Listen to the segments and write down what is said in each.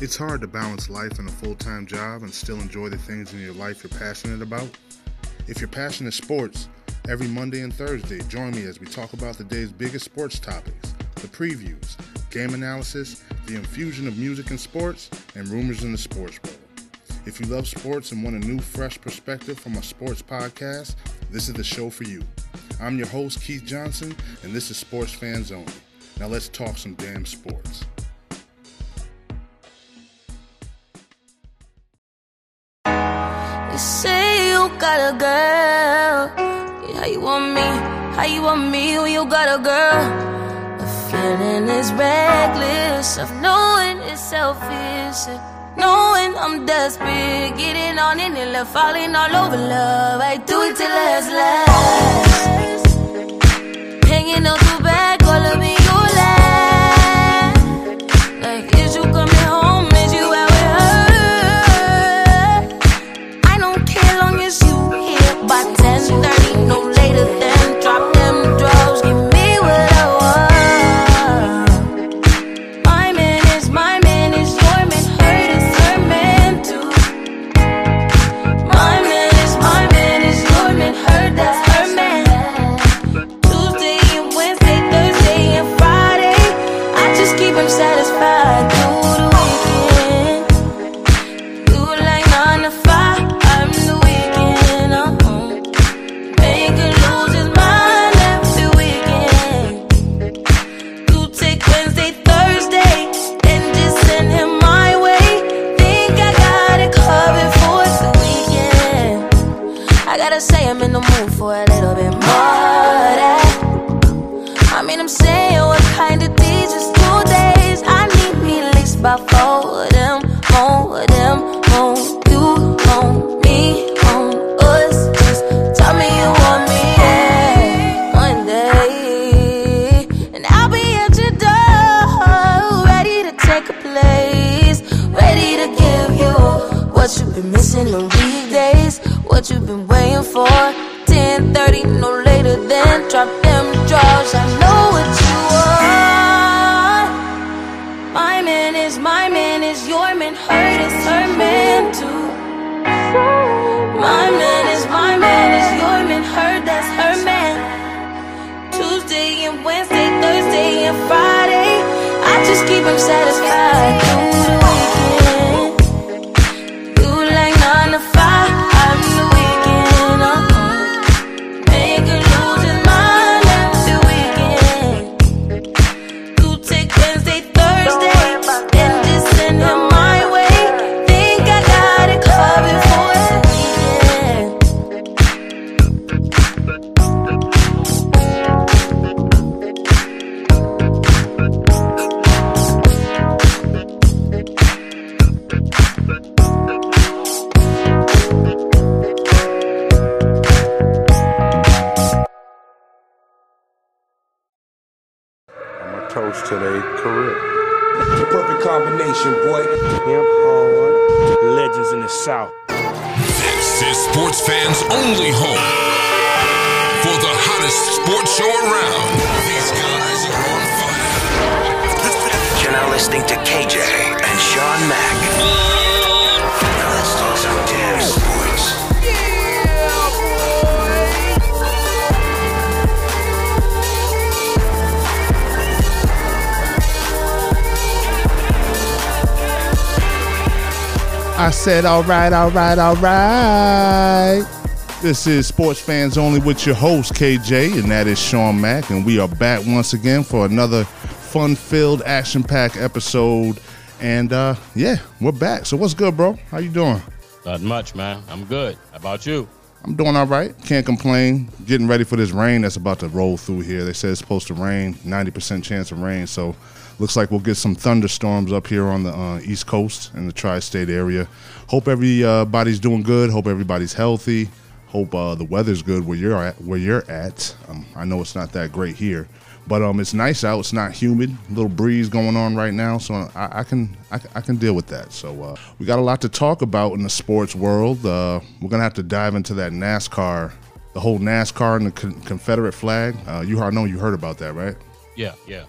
It's hard to balance life and a full time job and still enjoy the things in your life you're passionate about. If your passion is sports, every Monday and Thursday, join me as we talk about the day's biggest sports topics, the previews, game analysis, the infusion of music and sports, and rumors in the sports world. If you love sports and want a new, fresh perspective from a sports podcast, this is the show for you. I'm your host, Keith Johnson, and this is Sports Fans Only. Now let's talk some damn sports. Got a girl. How you want me? How you want me when you got a girl? The feeling is reckless of knowing it's selfish. Knowing I'm desperate, getting on in and left, falling all over love. I do it till last, last. Hanging on said, all right, all right, all right. This is Sports Fans Only with your host, KJ, and that is Shawn Mac. And we are back once again for another fun filled, action packed episode. And uh, yeah, we're back. So, what's good, bro? How you doing? Not much, man. I'm good. How about you? I'm doing all right. Can't complain. Getting ready for this rain that's about to roll through here. They said it's supposed to rain, 90% chance of rain. So looks like we'll get some thunderstorms up here on the uh, East Coast and the tri-state area. Hope everybody's doing good. Hope everybody's healthy. Hope uh, the weather's good where you're at. Where you're at. Um, I know it's not that great here, but um, it's nice out. It's not humid. A little breeze going on right now, so I, I can I, I can deal with that. So uh, we got a lot to talk about in the sports world. Uh, we're gonna have to dive into that NASCAR, the whole NASCAR and the con- Confederate flag. Uh, you know you heard about that, right? Yeah, yeah.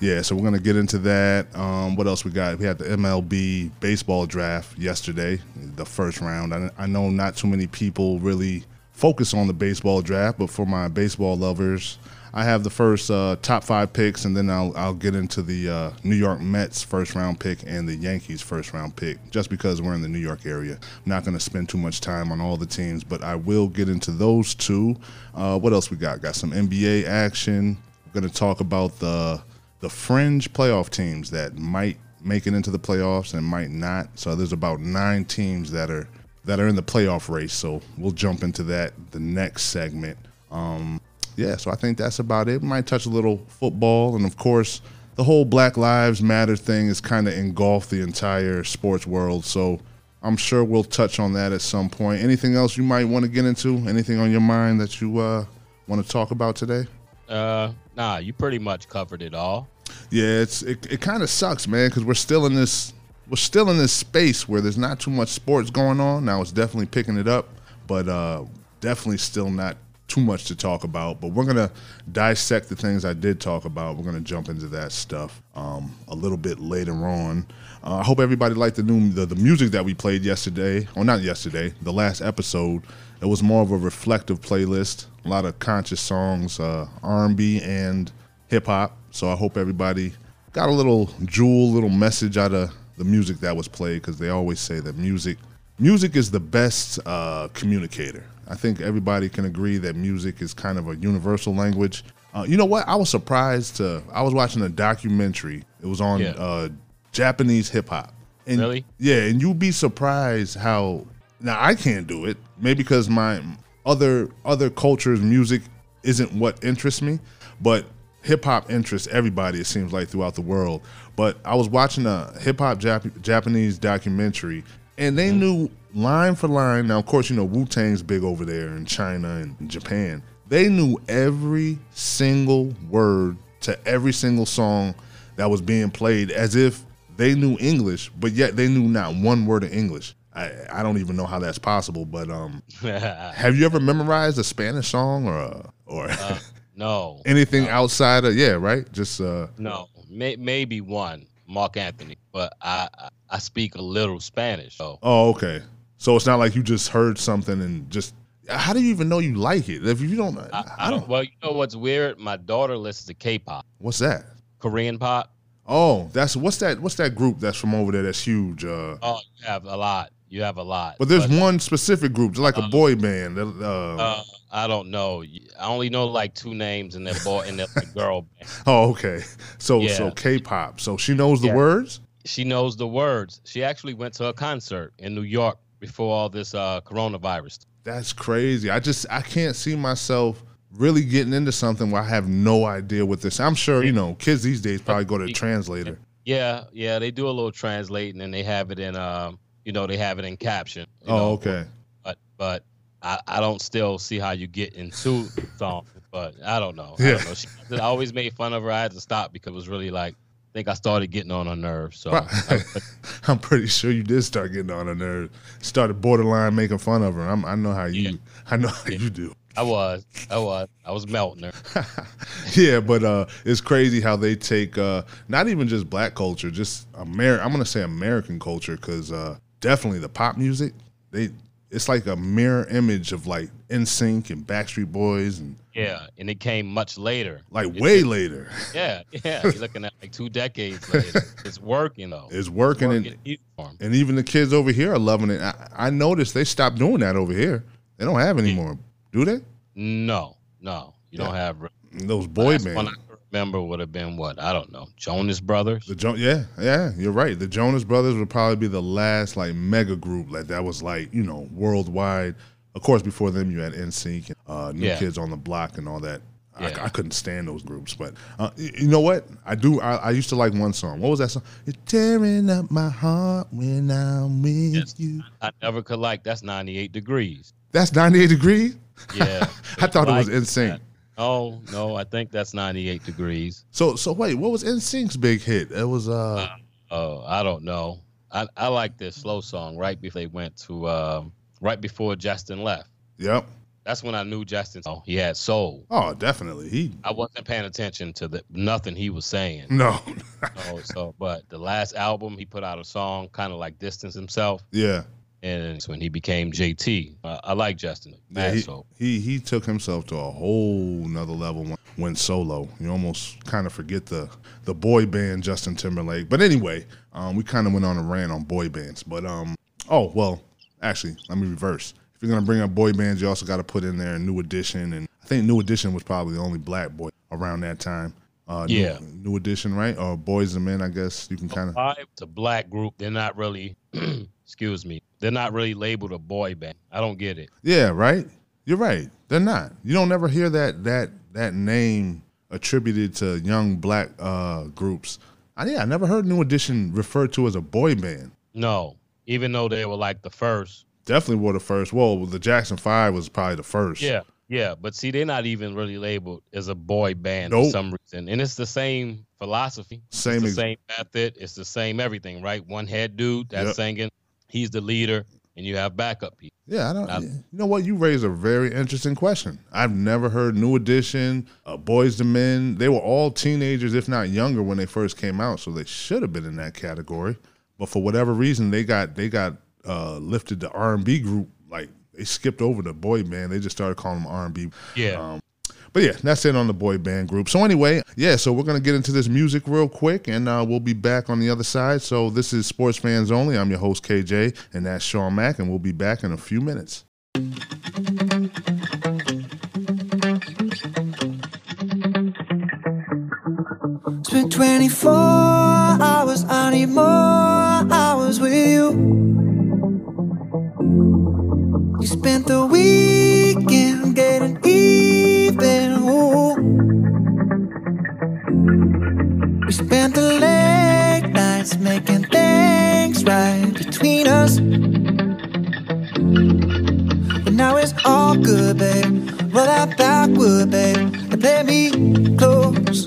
Yeah, so we're gonna get into that. Um, what else we got? We had the MLB baseball draft yesterday, the first round. I, I know not too many people really focus on the baseball draft, but for my baseball lovers, I have the first uh, top five picks, and then I'll I'll get into the uh, New York Mets first round pick and the Yankees first round pick, just because we're in the New York area. I'm not going to spend too much time on all the teams, but I will get into those two. Uh, what else we got? Got some NBA action. We're going to talk about the the fringe playoff teams that might make it into the playoffs and might not. So there's about nine teams that are that are in the playoff race. So we'll jump into that the next segment. Um, yeah, so I think that's about it. We might touch a little football, and of course, the whole Black Lives Matter thing is kind of engulfed the entire sports world. So I'm sure we'll touch on that at some point. Anything else you might want to get into? Anything on your mind that you uh, want to talk about today? Uh, nah, you pretty much covered it all. Yeah, it's it, it kind of sucks, man, because we're still in this we're still in this space where there's not too much sports going on. Now it's definitely picking it up, but uh, definitely still not too much to talk about. But we're gonna dissect the things I did talk about. We're gonna jump into that stuff um, a little bit later on. Uh, I hope everybody liked the new the, the music that we played yesterday, or not yesterday, the last episode. It was more of a reflective playlist, a lot of conscious songs, uh, R&B and hip hop. So I hope everybody got a little jewel, little message out of the music that was played because they always say that music music is the best uh, communicator. I think everybody can agree that music is kind of a universal language. Uh, you know what? I was surprised to. I was watching a documentary. It was on Yeah. uh, Japanese hip hop. And Really? Yeah, and you'd be surprised how. Now I can't do it. Maybe because my other other cultures' music isn't what interests me, but hip hop interests everybody. It seems like throughout the world. But I was watching a hip hop Jap- Japanese documentary, and they mm-hmm. knew line for line. Now, of course, you know Wu Tang's big over there in China and Japan. They knew every single word to every single song that was being played as if they knew English, but yet they knew not one word of English. I, I don't even know how that's possible, but um, have you ever memorized a Spanish song or or no, anything outside of yeah, right? Just uh, no, May, maybe one, Mark Anthony, but I, I I speak a little Spanish, so oh, okay. So it's not like you just heard something and just. How do you even know you like it? If you don't, I, I don't. Well, you know what's weird? My daughter listens to K-pop, What's that? Korean pop. Oh, that's what's that? What's that group that's from over there? That's huge. Uh, Oh, you have a lot. You have a lot. but there's one specific group, it's like a boy band. Uh, Uh, I don't know. I only know like two names and they're boy and they're like girl band. oh, okay. So yeah. so K-pop. So she knows the Yeah. words. She knows the words. She actually went to a concert in New York before all this uh, coronavirus. That's crazy. I just I can't see myself really getting into something where I have no idea what this. I'm sure you know kids these days probably go to the translator. Yeah, yeah, they do a little translating and they have it in um, you know, they have it in caption. you Oh, know, okay. But but I, I don't still see how you get into songs, but I don't know. I Yeah. don't know. She I always made fun of her. I had to stop because it was really like I think I started getting on her nerves. So I- I'm pretty sure you did start getting on her nerves. Started borderline making fun of her. I'm, I know how you. I know how you do. I was, I was, I was melting her. yeah, but uh, it's crazy how they take uh, not even just black culture, just Amer. I'm gonna say American culture because uh, definitely the pop music. They it's like a mirror image of like NSYNC and Backstreet Boys and Yeah, and it came much later. like It- way it- later. Yeah, yeah. You're looking at like two decades later. It's working though. It's working, and, uniform. and even the kids over here are loving it. I, I noticed they stopped doing that over here. They don't have anymore, do they? No, no, you don't have. Those boy bands. I remember would have been what I don't know, Jonas Brothers. The jo- yeah, yeah, you're right. The Jonas Brothers would probably be the last like mega group like that was like you know worldwide. Of course, before them you had NSYNC, and, uh, New Yeah. Kids on the Block, and all that. I, Yeah. I couldn't stand those groups, but uh, you know what? I do. I, I used to like one song. What was that song? You're tearing up my heart when I'm with Yes. you. I never could like. That's 98 degrees. That's 98 degrees. Yeah, I thought it was insane. that. No, no, I think that's 98 degrees. So so wait, what was NSYNC's big hit? It was uh Oh, I don't know. I I like this slow song right before they went to um right before Justin left. yep. That's when I knew Justin. Oh, he had soul. Oh, definitely. He I wasn't paying attention to the nothing he was saying. no. So, so, but the last album he put out a song, kind of like distance himself, yeah. And it's when he became JT. Uh, I like Justin. Yeah, he, he he took himself to a whole nother level when went solo. You almost kind of forget the the boy band Justin Timberlake. But anyway, um, we kind of went on a rant on boy bands. But um, oh well, actually, let me reverse. If you're gonna bring up boy bands, you also got to put in there New Edition, and I think New Edition was probably the only black boy around that time. Uh, New- Yeah. New, Edition, right? Or Boyz II Men, I guess you can kind of. It's a black group. They're not really, excuse me, they're not really labeled a boy band. I don't get it. Yeah, right. You're right. They're not. You don't ever hear that that that name attributed to young black uh, groups. I, yeah, I never heard New Edition referred to as a boy band. No, even though they were like the first. Definitely were the first. Well, the Jackson Five was probably the first. Yeah, yeah, but see, they're not even really labeled as a boy band Nope. for some reason, and it's the same philosophy, Same ex- same method, it's the same everything, right? One head dude that's Yep. singing, he's the leader, and you have backup people. Yeah, I don't. I- you know what? You raised a very interesting question. I've never heard New Edition, uh, Boyz II Men. They were all teenagers, if not younger, when they first came out, so they should have been in that category. But for whatever reason, they got they got uh, lifted to R and B group. Like they skipped over the boy band. They just started calling them R and B. Yeah, Um, But yeah, that's it on the boy band group. So anyway, yeah, so we're gonna get into this music real quick, and uh, we'll be back on the other side. So this is Sports Fans Only. I'm your host KJ, and that's Shawn Mac, and we'll be back in a few minutes. Spent 24 hours, I need more hours with you. You spent the weekend getting. We spent the late nights making things right between us. But now it's all good, babe. Roll that backward, babe, and play me close.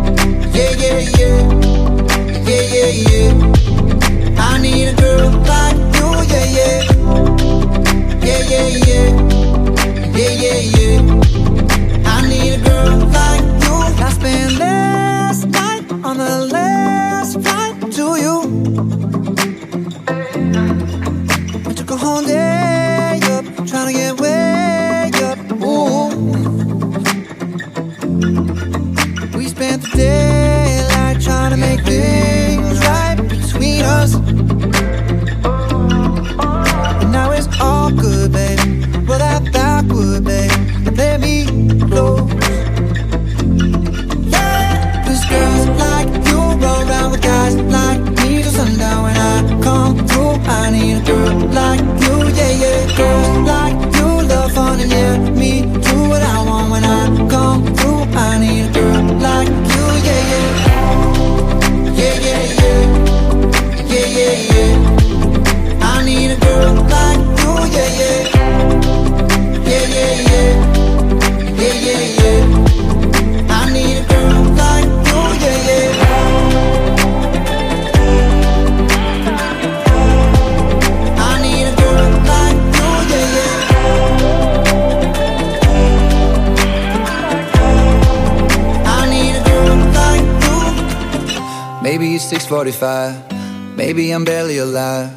it's 6:45. Maybe I'm barely alive.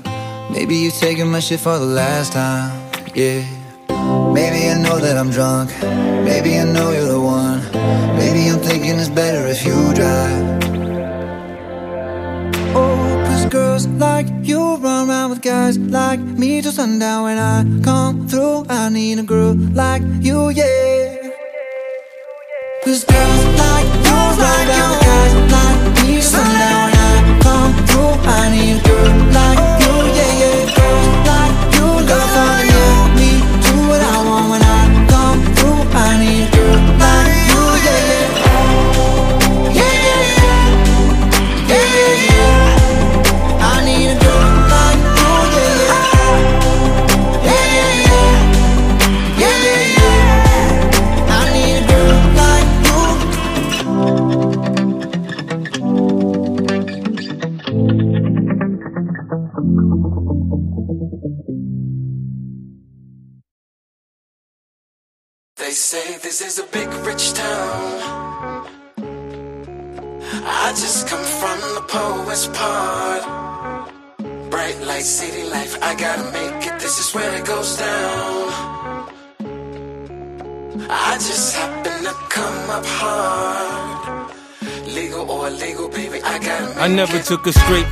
Maybe you're taking my shit for the last time. Yeah.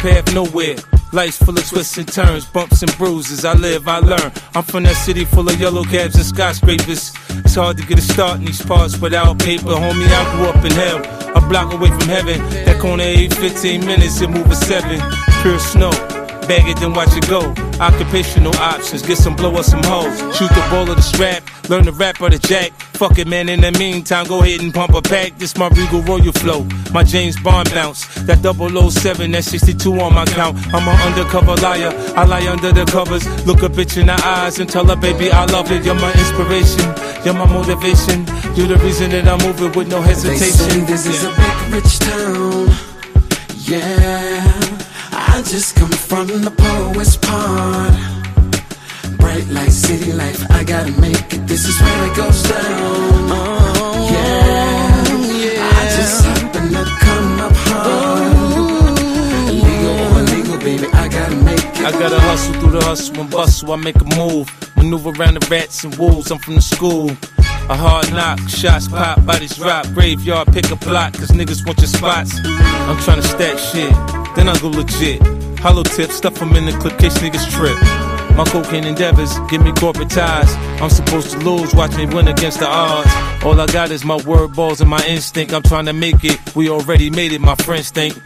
Path nowhere. Life's full of twists and turns, bumps and bruises. I live, I learn. I'm from that city full of yellow cabs and skyscrapers. It's hard to get a start in these parts without paper. Homie, I grew up in hell, a block away from heaven. That corner ain't 15 minutes, it move a seven. Pure snow. Bag it, then watch it go. Occupational options, get some blow or some hoes. Shoot the ball or the strap, learn the rap or the jack. Fuck it, man, in the meantime, go ahead and pump a pack. This my Regal Royal flow, my James Bond bounce. That 007, that 62 on my count. I'm an undercover liar, I lie under the covers. Look a bitch in the eyes and tell her, baby, I love it. You're my inspiration, you're my motivation. You're the reason that I'm moving with no hesitation. They say this is a big rich town. Yeah, I just come from the poet's part. Bright light, city life, I gotta make it. This is where it goes down. Yeah, yeah. I just happen to come up hard. Illegal or illegal, baby, I gotta make it. I gotta hustle through the hustle and bustle. I make a move, maneuver around the rats and wolves. I'm from the school. A hard knock, shots pop, bodies drop, graveyard, pick a plot, cause niggas want your spots. I'm tryna stack shit, then I go legit. Hollow tips, stuff them in the clip, case niggas trip. My cocaine endeavors give me corporate ties. I'm supposed to lose, watch me win against the odds. All I got is my word balls and my instinct. I'm trying to make it. We already made it, my friends think.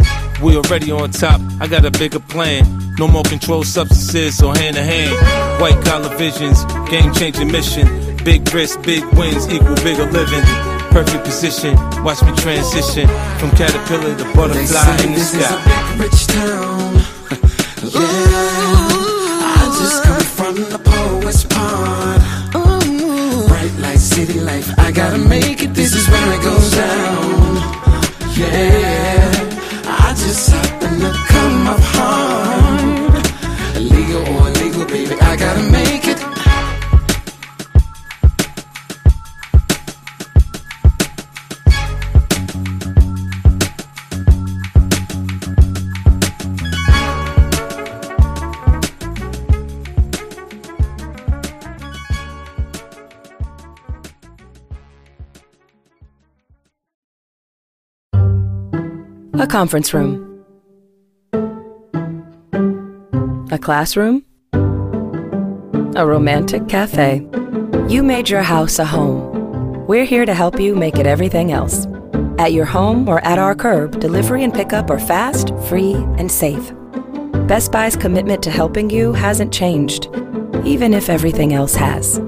We already on top. I got a bigger plan. No more controlled substances, so hand to hand. White collar visions, game changing mission. Big risks, big wins equal bigger living. Perfect position, watch me transition from caterpillar to butterfly in the this is a sky. City life, I gotta make it. This is where it goes down. Yeah, I just conference room. A classroom. A romantic cafe. You made your house a home. We're here to help you make it everything else. At your home or at our curb, delivery and pickup are fast, free, and safe. Best Buy's commitment to helping you hasn't changed, even if everything else has.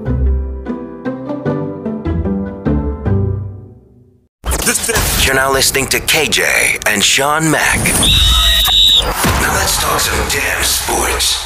Now listening to KJ and Shawn Mac. Now let's talk some damn sports.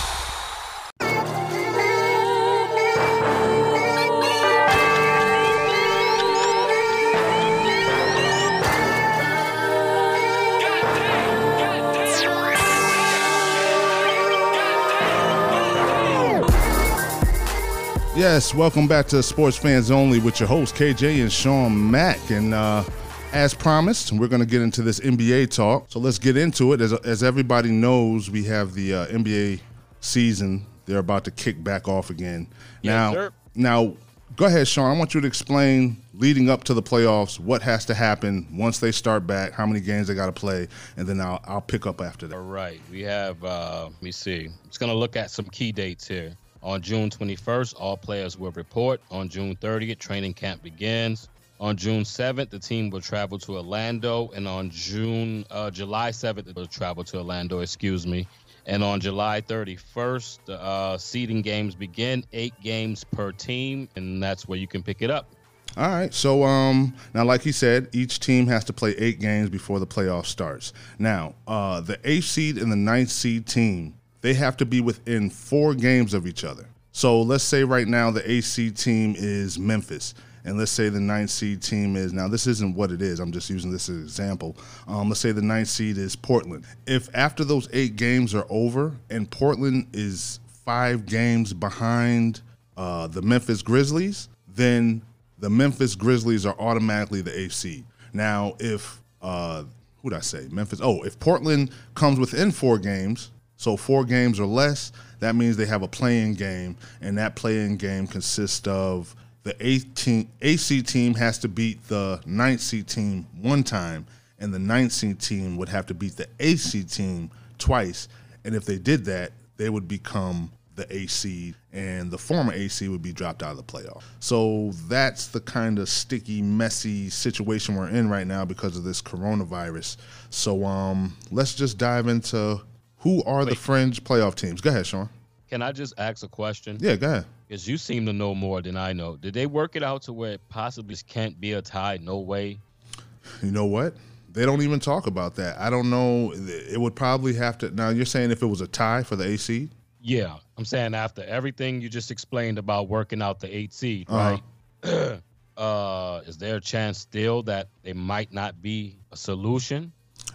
Yes, welcome back to Sports Fans Only with your host KJ and Shawn Mac. And uh, as promised, we're going to get into this NBA talk. So let's get into it. As, as everybody knows, we have the uh, NBA season. They're about to kick back off again. Yes, now, sir. now, go ahead, Shawn. I want you to explain leading up to the playoffs what has to happen once they start back, how many games they got to play, and then I'll I'll pick up after that. All right. We have, uh, let me see. Just going to look at some key dates here. On June 21st, all players will report. On June 30th, training camp begins. On June 7th, the team will travel to Orlando. And on June, uh, July 7th, it will travel to Orlando, excuse me. And on July 31st, the uh, seeding games begin, eight games per team. And that's where you can pick it up. All right. So um now like he said, each team has to play eight games before the playoff starts. Now, uh the eighth seed and the ninth seed team, they have to be within four games of each other. So let's say right now the seed team is Memphis. And let's say the ninth seed team is now this isn't what it is. I'm just using this as an example. Um, let's say the ninth seed is Portland. If after those eight games are over and Portland is five games behind uh, the Memphis Grizzlies, then the Memphis Grizzlies are automatically the eighth seed. Now, if uh, who'd I say? Memphis. Oh, if Portland comes within four games, so four games or less, that means they have a play-in game, and that play-in game consists of the eighth team, AC team has to beat the ninth seed team one time, and the ninth seed team would have to beat the AC team twice. And if they did that, they would become the AC, and the former AC would be dropped out of the playoff. So that's the kind of sticky, messy situation we're in right now because of this coronavirus. So um, let's just dive into who are the fringe playoff teams. Go ahead, Shawn. Can I just ask a question? Yeah, go ahead. Because you seem to know more than I know. Did they work it out to where it possibly can't be a tie? No way. You know what? They don't even talk about that. I don't know. It would probably have to. Now you're saying if it was a tie for the AC, Yeah, I'm saying after everything you just explained about working out the eight seed, Uh-huh. right? uh, is there a chance still that they might not be a solution?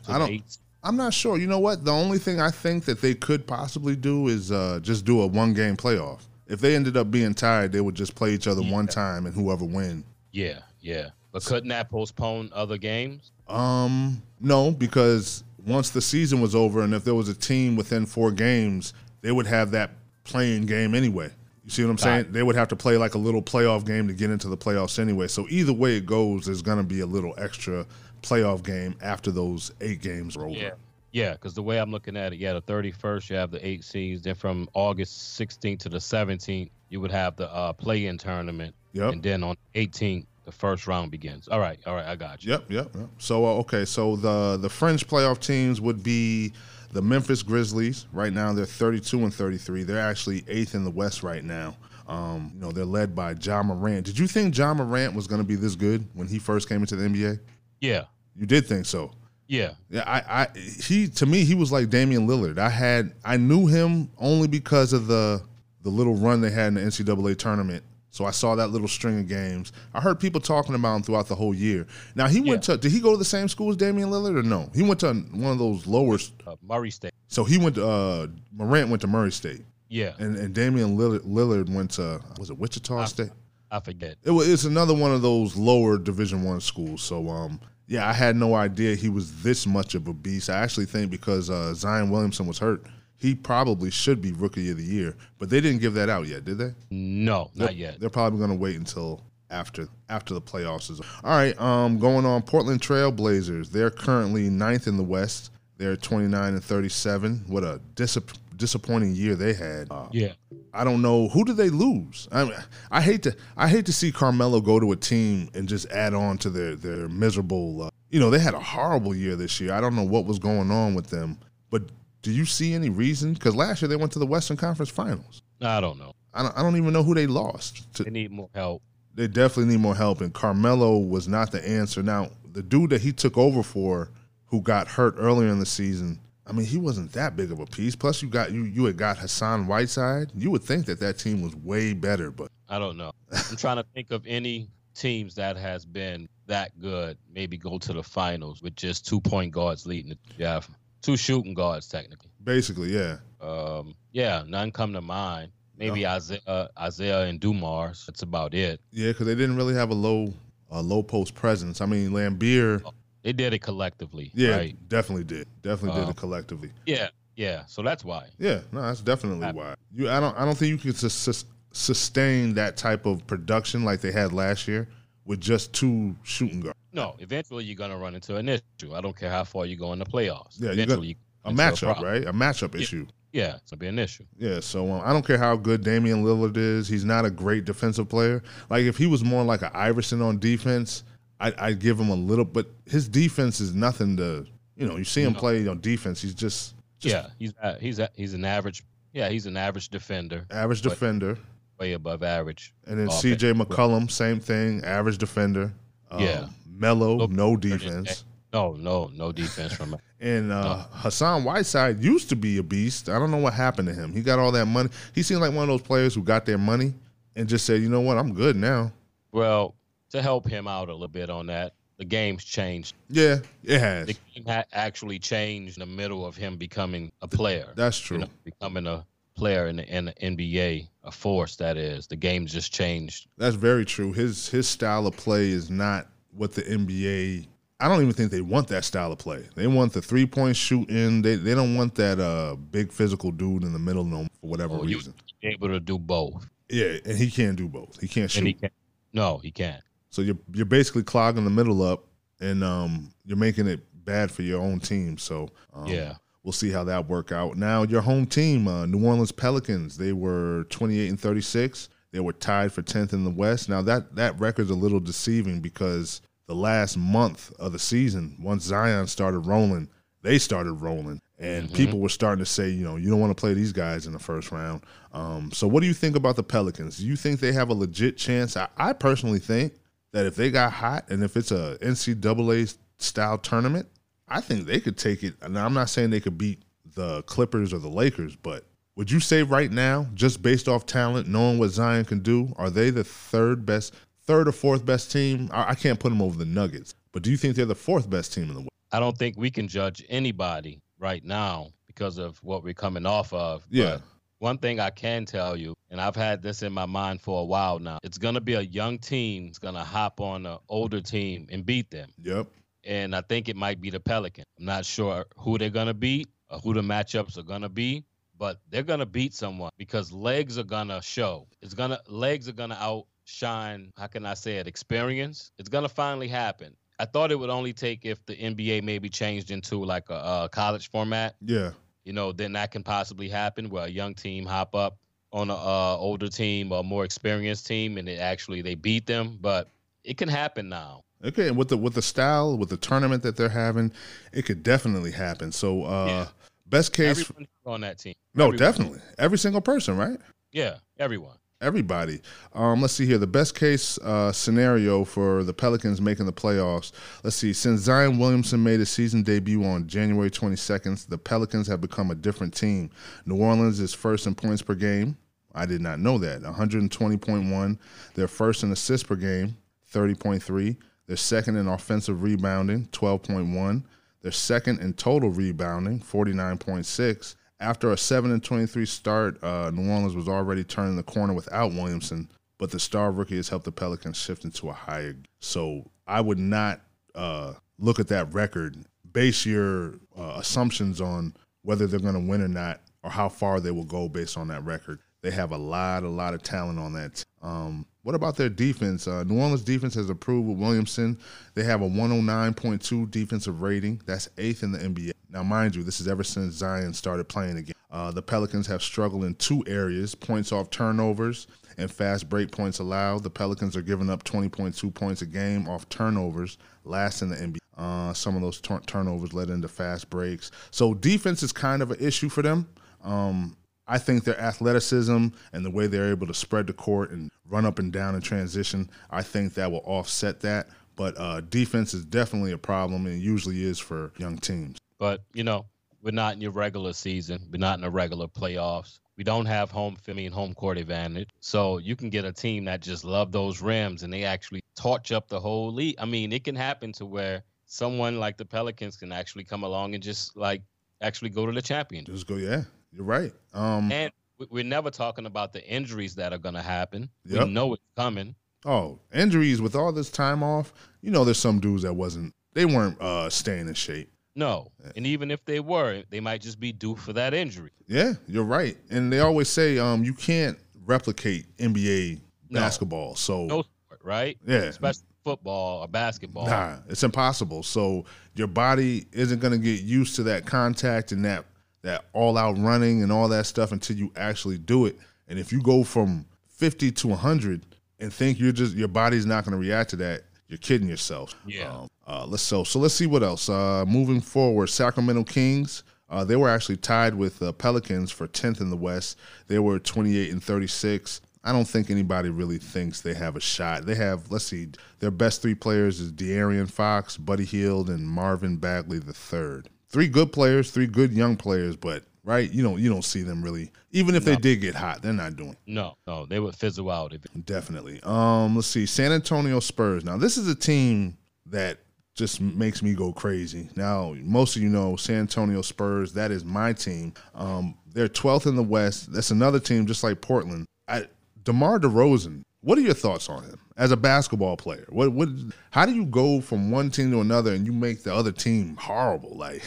I don't. Eight- I'm not sure. You know what? The only thing I think that they could possibly do is uh, just do a one game playoff. If they ended up being tied, they would just play each other one time and whoever win. Yeah, yeah. But couldn't that postpone other games? Um, no, because once the season was over, and if there was a team within four games, they would have that play-in game anyway. You see what I'm saying? They would have to play like a little playoff game to get into the playoffs anyway. So either way it goes, there's going to be a little extra playoff game after those eight games are over. Yeah. Yeah, because the way I'm looking at it, yeah, the 31st, you have the eight seeds. Then from August 16th to the 17th, you would have the uh, play in tournament. Yep. And then on 18th, the first round begins. All right, all right, I got you. Yep, yep, yep. So uh, okay, so the the fringe playoff teams would be the Memphis Grizzlies. Right now, they're 32 and 33. They're actually eighth in the West right now. Um, you know, they're led by Ja Morant. Did you think Ja Morant was going to be this good when he first came into the NBA? Yeah, You did think so. Yeah. Yeah, I, I, he to me he was like Damian Lillard. I had, I knew him only because of the the little run they had in the NCAA tournament. So I saw that little string of games. I heard people talking about him throughout the whole year. Now he went to, did he go to the same school as Damian Lillard or no? He went to one of those lower. Uh, Murray State. So he went to uh, Morant went to Murray State, Yeah, and and Damian Lillard, Lillard went to was it Wichita State? I forget. It was it's another one of those lower Division One schools. So um yeah, I had no idea he was this much of a beast. I actually think because uh, Zion Williamson was hurt, he probably should be Rookie of the Year. But they didn't give that out yet, did they? No, not They're- yet. They're probably going to wait until after after the playoffs is. All right, um, going on Portland Trail Blazers. They're currently ninth in the West. They're 29 and 37. What a disap- disappointing year they had. Uh, Yeah. I don't know who did they lose. I mean, I hate to I hate to see Carmelo go to a team and just add on to their their miserable. Uh, you know, they had a horrible year this year. I don't know what was going on with them, but do you see any reason? Because last year they went to the Western Conference Finals. I don't know. I don't, I don't even know who they lost. To. They need more help. They definitely need more help, and Carmelo was not the answer. Now, the dude that he took over for, who got hurt earlier in the season, I mean, he wasn't that big of a piece. Plus, you got you you had got Hassan Whiteside. You would think that that team was way better, but I don't know. I'm trying to think of any teams that has been that good. Maybe go to the finals with just two point guards leading. it. Yeah, two shooting guards technically. basically, yeah. Um, yeah, none come to mind. Maybe Isaiah, Isaiah and Dumars. That's about it. Yeah, because they didn't really have a low a low post presence. I mean, Laimbeer, They did it collectively. yeah, Right? definitely did, definitely did it collectively. Yeah. Yeah. So that's why. Yeah, no, that's definitely why. You, I don't, I don't think you could sus- sus- sustain that type of production like they had last year with just two shooting guards. No, eventually you're gonna run into an issue. I don't care how far you go in the playoffs. Yeah, eventually you a matchup, problem. right? A matchup Yeah. issue. Yeah, it's gonna be an issue. Yeah, so um, I don't care how good Damian Lillard is. He's not a great defensive player. Like if he was more like an Iverson on defense, I, I'd give him a little. But his defense is nothing to. You know, you see him No. play on defense. He's just, just yeah, he's uh, he's he's an average. Yeah, he's an average defender. average defender. way above average. And then. C.J. McCollum, same thing, average defender. Um, Yeah. Melo, Look- no defense. No, no, no defense from him. And uh, Hassan Whiteside used to be a beast. I don't know what happened to him. He got all that money. He seemed like one of those players who got their money and just said, "You know what? I'm good now." Well, to help him out a little bit on that, the game's changed. Yeah, it has. The game ha- actually changed in the middle of him becoming a player. That's true. You know, becoming a player in the, in the NBA, a force that is. The game just changed. That's very true. His his style of play is not what the NBA. I don't even think they want that style of play. They want the three point shooting. They they don't want that uh big physical dude in the middle no for whatever Oh, reason. able to do both. Yeah, and he can't do both. He can't shoot. And he can't. No, he can't. So you're you're basically clogging the middle up, and um, you're making it bad for your own team. So um, Yeah. we'll see how that work out. Now your home team, uh, New Orleans Pelicans, they were 28 and 36. They were tied for 10th in the West. Now that that record's a little deceiving because the last month of the season, once Zion started rolling, they started rolling, and people were starting to say, you know, you don't want to play these guys in the first round. Um, so what do you think about the Pelicans? Do you think they have a legit chance? I, I personally think that if they got hot and if it's a NCAA style tournament, I think they could take it. And I'm not saying they could beat the Clippers or the Lakers, but would you say right now, just based off talent, knowing what Zion can do, are they the third best, third or fourth best team? I, I can't put them over the Nuggets, but do you think they're the fourth best team in the West? I don't think we can judge anybody right now because of what we're coming off of. Yeah. One thing I can tell you, and I've had this in my mind for a while now, it's going to be a young team that's going to hop on an older team and beat them. Yep. And I think it might be the Pelican. I'm not sure who they're going to beat or who the matchups are going to be, but they're going to beat someone because legs are going to show. It's going to legs are going to outshine, how can I say it, experience. It's going to finally happen. I thought it would only take if the NBA maybe changed into like a, a college format. Yeah. You know, then that can possibly happen where a young team hop up on a uh, older team or more experienced team and it actually they beat them. But it can happen now. Okay, and with the with the style, with the tournament that they're having, it could definitely happen. So, uh, best case, Everyone on that team. no, Everyone. definitely, every single person, right? Yeah, everyone. Everybody. Um, let's see here. The best case uh, scenario for the Pelicans making the playoffs. Let's see. Since Zion Williamson made his season debut on January 22nd, the Pelicans have become a different team. New Orleans is first in points per game. I did not know that. 120.1. They're first in assists per game, 30.3. They're second in offensive rebounding, 12.1. They're second in total rebounding, 49.6. After a 7 and 23 start, uh, New Orleans was already turning the corner without Williamson, but the star rookie has helped the Pelicans shift into a higher. So I would not uh, look at that record, base your uh, assumptions on whether they're going to win or not, or how far they will go based on that record. They have a lot, a lot of talent on that. Um, what about their defense? Uh, New Orleans defense has improved with Williamson. They have a 109.2 defensive rating. That's eighth in the NBA. Now, mind you, this is ever since Zion started playing again. Uh, the Pelicans have struggled in two areas points off turnovers and fast break points allowed. The Pelicans are giving up 20.2 points a game off turnovers, last in the NBA. Uh, some of those tur- turnovers led into fast breaks. So, defense is kind of an issue for them. Um, I think their athleticism and the way they're able to spread the court and run up and down in transition, I think that will offset that. But uh, defense is definitely a problem, and usually is for young teams. But you know, we're not in your regular season. We're not in the regular playoffs. We don't have home, I mean, home court advantage. So you can get a team that just love those rims and they actually torch up the whole league. I mean, it can happen to where someone like the Pelicans can actually come along and just like actually go to the championship. Just go, yeah, you're right. Um, And we- we're never talking about the injuries that are going to happen. Yep. We know it's coming. oh, injuries with all this time off, you know, there's some dudes that wasn't, they weren't uh, staying in shape. No. And even if they were, they might just be due for that injury. Yeah, you're right. And they always say um, you can't replicate NBA No. basketball. So No sport, right? Yeah. Especially football or basketball. Nah, it's impossible. So your body isn't going to get used to that contact and that that all out running and all that stuff until you actually do it. And if you go from 50 to 100 and think you're just your body's not going to react to that, you're kidding yourself. Yeah. Um, uh, let's so so let's see what else. Uh, moving forward, Sacramento Kings. Uh, they were actually tied with uh, Pelicans for 10th in the West. They were 28 and 36. I don't think anybody really thinks they have a shot. They have, let's see, their best three players is De'Aaron Fox, Buddy Hield, and Marvin Bagley the third. Three good players, three good young players, but right, you don't you don't see them really. Even if they did get hot, they're not doing. No, no, they would fizzle out Definitely. Um, let's see, San Antonio Spurs. Now this is a team that just makes me go crazy. Now, most of you know San Antonio Spurs. That is my team. Um, they're 12th in the West. That's another team just like Portland. I, DeMar DeRozan. What are your thoughts on him as a basketball player? What what? How do you go from one team to another and you make the other team horrible? Like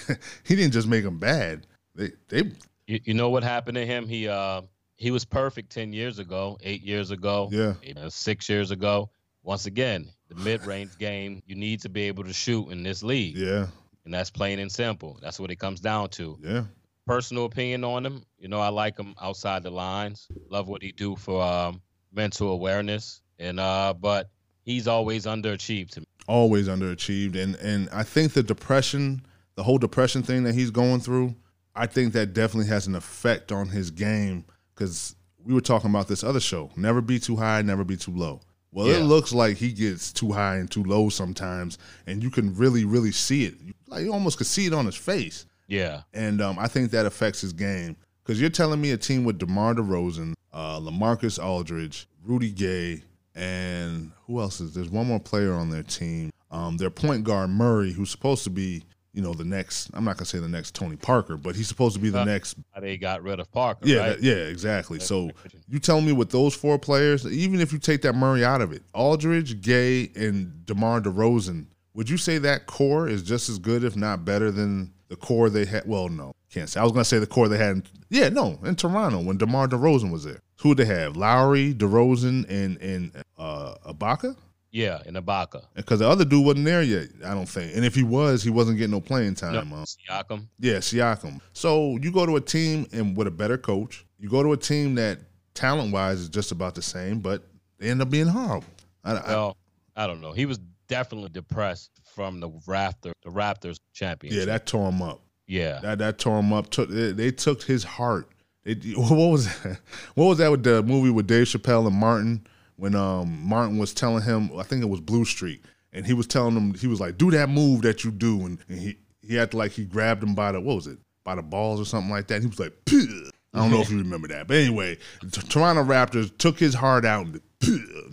he didn't just make them bad. They they You, you know what happened to him? He uh he was perfect ten years ago, eight years ago, Yeah. uh, six years ago. Once again, the mid-range game, you need to be able to shoot in this league, yeah and that's plain and simple. That's what it comes down to. yeah Personal opinion on him, you know, I like him outside the lines. Love what he do for um, mental awareness, and uh, but he's always underachieved to me. always underachieved and and I think the depression, the whole depression thing that he's going through, I think that definitely has an effect on his game cuz we were talking about this other show, never be too high, never be too low. Well, it looks like he gets too high and too low sometimes and you can really really see it. Like you almost could see it on his face. Yeah, And um, I think that affects his game. Because you're telling me a team with DeMar DeRozan, uh, Lamarcus Aldridge, Rudy Gay, and who else is there's one more player on their team. Um, their point guard Murray, who's supposed to be, you know, the next. I'm not gonna say the next Tony Parker, but he's supposed to be the Uh, next. they got rid of Parker. Yeah, right? that- yeah, exactly. So you tell me with those four players, even if you take that Murray out of it, Aldridge, Gay, and DeMar DeRozan, would you say that core is just as good, if not better, than the core they had? Well, no, can't say. I was gonna say the core they had. In, yeah, no, in Toronto when DeMar DeRozan was there. Who they have? Lowry, DeRozan, and and uh, Ibaka. yeah, in Ibaka. Because the other dude wasn't there yet, I don't think. And if he was, he wasn't getting no playing time. No, uh, Siakam. yeah, Siakam. So you go to a team and with a better coach. You go to a team that talent wise is just about the same, but they end up being horrible. I, I- Well, I don't know. He was definitely depressed from the Raptor, the Raptors champion. yeah, that tore him up. yeah, That that tore him up. Took they, they took his heart. They, what was that? What was that with the movie with Dave Chappelle and Martin when um Martin was telling him I think it was Blue Streak and he was telling him he was like do that move that you do and, and he he had to like he grabbed him by the what was it by the balls or something like that. And he was like "Pugh." I don't know if you remember that, but anyway, the Toronto Raptors took his heart out and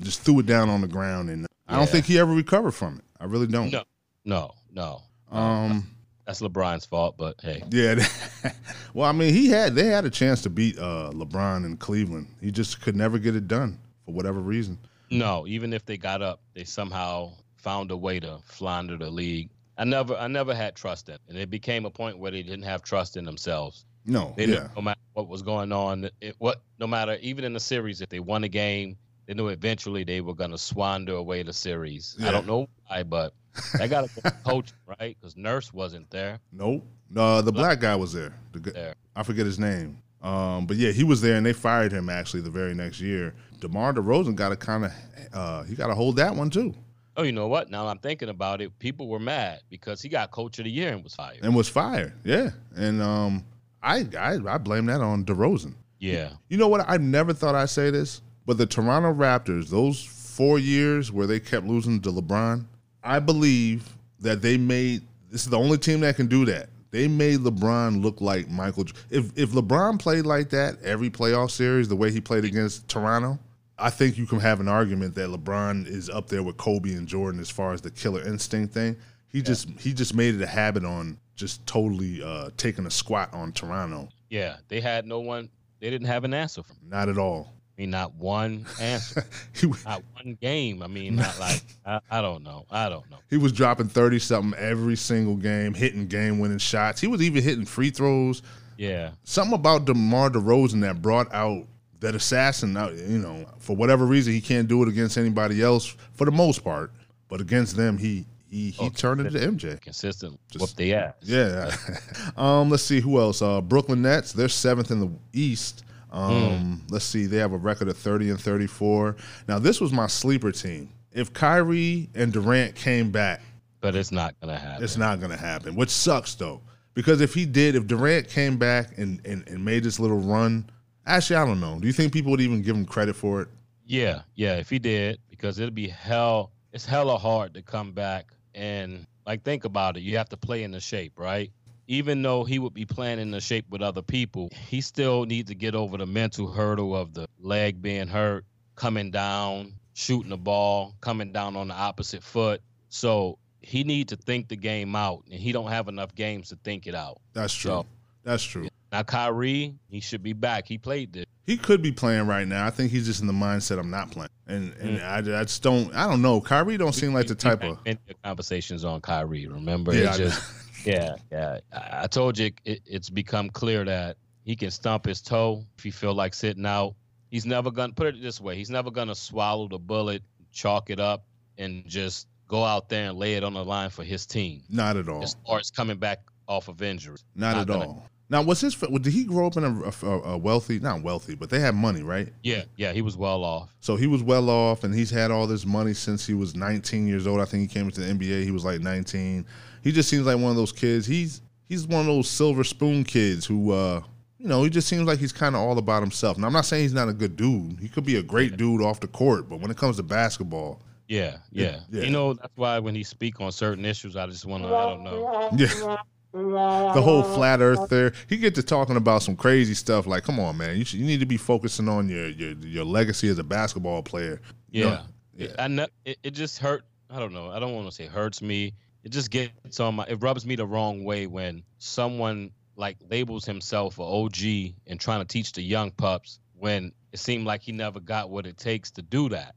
just threw it down on the ground and I don't Yeah. think he ever recovered from it. I really don't. no, no, no. Um. That's LeBron's fault, but hey, Yeah. well, I mean, he had they had a chance to beat uh, LeBron in Cleveland. He just could never get it done for whatever reason. no. Even if they got up, they somehow found a way to flounder the league. I never, I never had trust in, and it became a point where they didn't have trust in themselves. No, They yeah, no matter what was going on, it, what no matter even in the series, if they won a game, they knew eventually they were going to swander away the series. Yeah. I don't know why, but that got to coach right because Nurse wasn't there. nope. No, the black guy was there. The, There. I forget his name. Um, but yeah, he was there, and they fired him actually the very next year. Demar Derozan got to kind of uh, he got to hold that one too, Oh, you know what? Now I'm thinking about it. People were mad because he got Coach of the Year and was fired. and was fired. Yeah, and um, I, I I blame that on DeRozan. Yeah, You know what? I never thought I'd say this, but the Toronto Raptors, those four years where they kept losing to LeBron, I believe that they made this is the only team that can do that. They made LeBron look like Michael. If if LeBron played like that every playoff series, the way he played against Toronto, I think you can have an argument that LeBron is up there with Kobe and Jordan as far as the killer instinct thing. He just he just made it a habit on just totally uh, taking a squat on Toronto. yeah. They had no one. They didn't have an answer for him. Not at all. I mean, not one answer. Not one game. I mean, not like I, I don't know. I don't know. He was dropping 30 something every single game, hitting game winning shots. He was even hitting free throws. Yeah, Something about DeMar DeRozan that brought out that assassin out, you know, for whatever reason he can't do it against anybody else for the most part, but against them he he he turned into MJ. consistent. Just- whoop the ass. Yeah. um, let's see who else. Uh, Brooklyn Nets. They're seventh in the East. Um, Let's see. They have a record of thirty and thirty-four. Now this was my sleeper team. If Kyrie and Durant came back, but it's not gonna happen. it's not going to happen, which sucks though. Because if he did, if Durant came back and, and, and made this little run, actually, I don't know. Do you think people would even give him credit for it? Yeah, yeah, if he did, because it'd be hell. It's hella hard to come back and like think about it. You have to play in the shape, right? Even though he would be playing in the shape with other people, he still needs to get over the mental hurdle of the leg being hurt, coming down, shooting the ball, coming down on the opposite foot. So he need to think the game out, and he don't have enough games to think it out. That's true. So- That's true. Now Kyrie, he should be back. He played this. He could be playing right now. I think he's just in the mindset I'm not playing, and and mm. I, I just don't. I don't know. Kyrie don't seem like the type of. conversations on Kyrie. Remember? Yeah, It just, yeah, yeah. I, I told you it, it's become clear that he can stump his toe if he feel like sitting out. He's never gonna put it this way. He's never gonna swallow the bullet, chalk it up, and just go out there and lay it on the line for his team. Not at all. As far as coming back off of injury. Not, at gonna- all. Now, was his? Did he grow up in a, a, a wealthy? Not wealthy, but they had money, right? Yeah, yeah. He was well off. So he was well off, and he's had all this money since he was 19 years old. I think he came into the NBA. He was like 19. He just seems like one of those kids. He's he's one of those silver spoon kids who, uh, you know, he just seems like he's kind of all about himself. Now, I'm not saying he's not a good dude. He could be a great dude off the court, but when it comes to basketball, Yeah, yeah. yeah. You know, that's why when he speak on certain issues, I just want to, I don't know. yeah. The whole flat Earth there, he get to talking about some crazy stuff. Like, come on, man, you should, you need to be focusing on your your your legacy as a basketball player. You know, Yeah. It, I know, it, it just hurt. I don't know. I don't want to say hurts me. It just gets on my. It rubs me the wrong way when someone like labels himself a OG and trying to teach the young pups when it seemed like he never got what it takes to do that.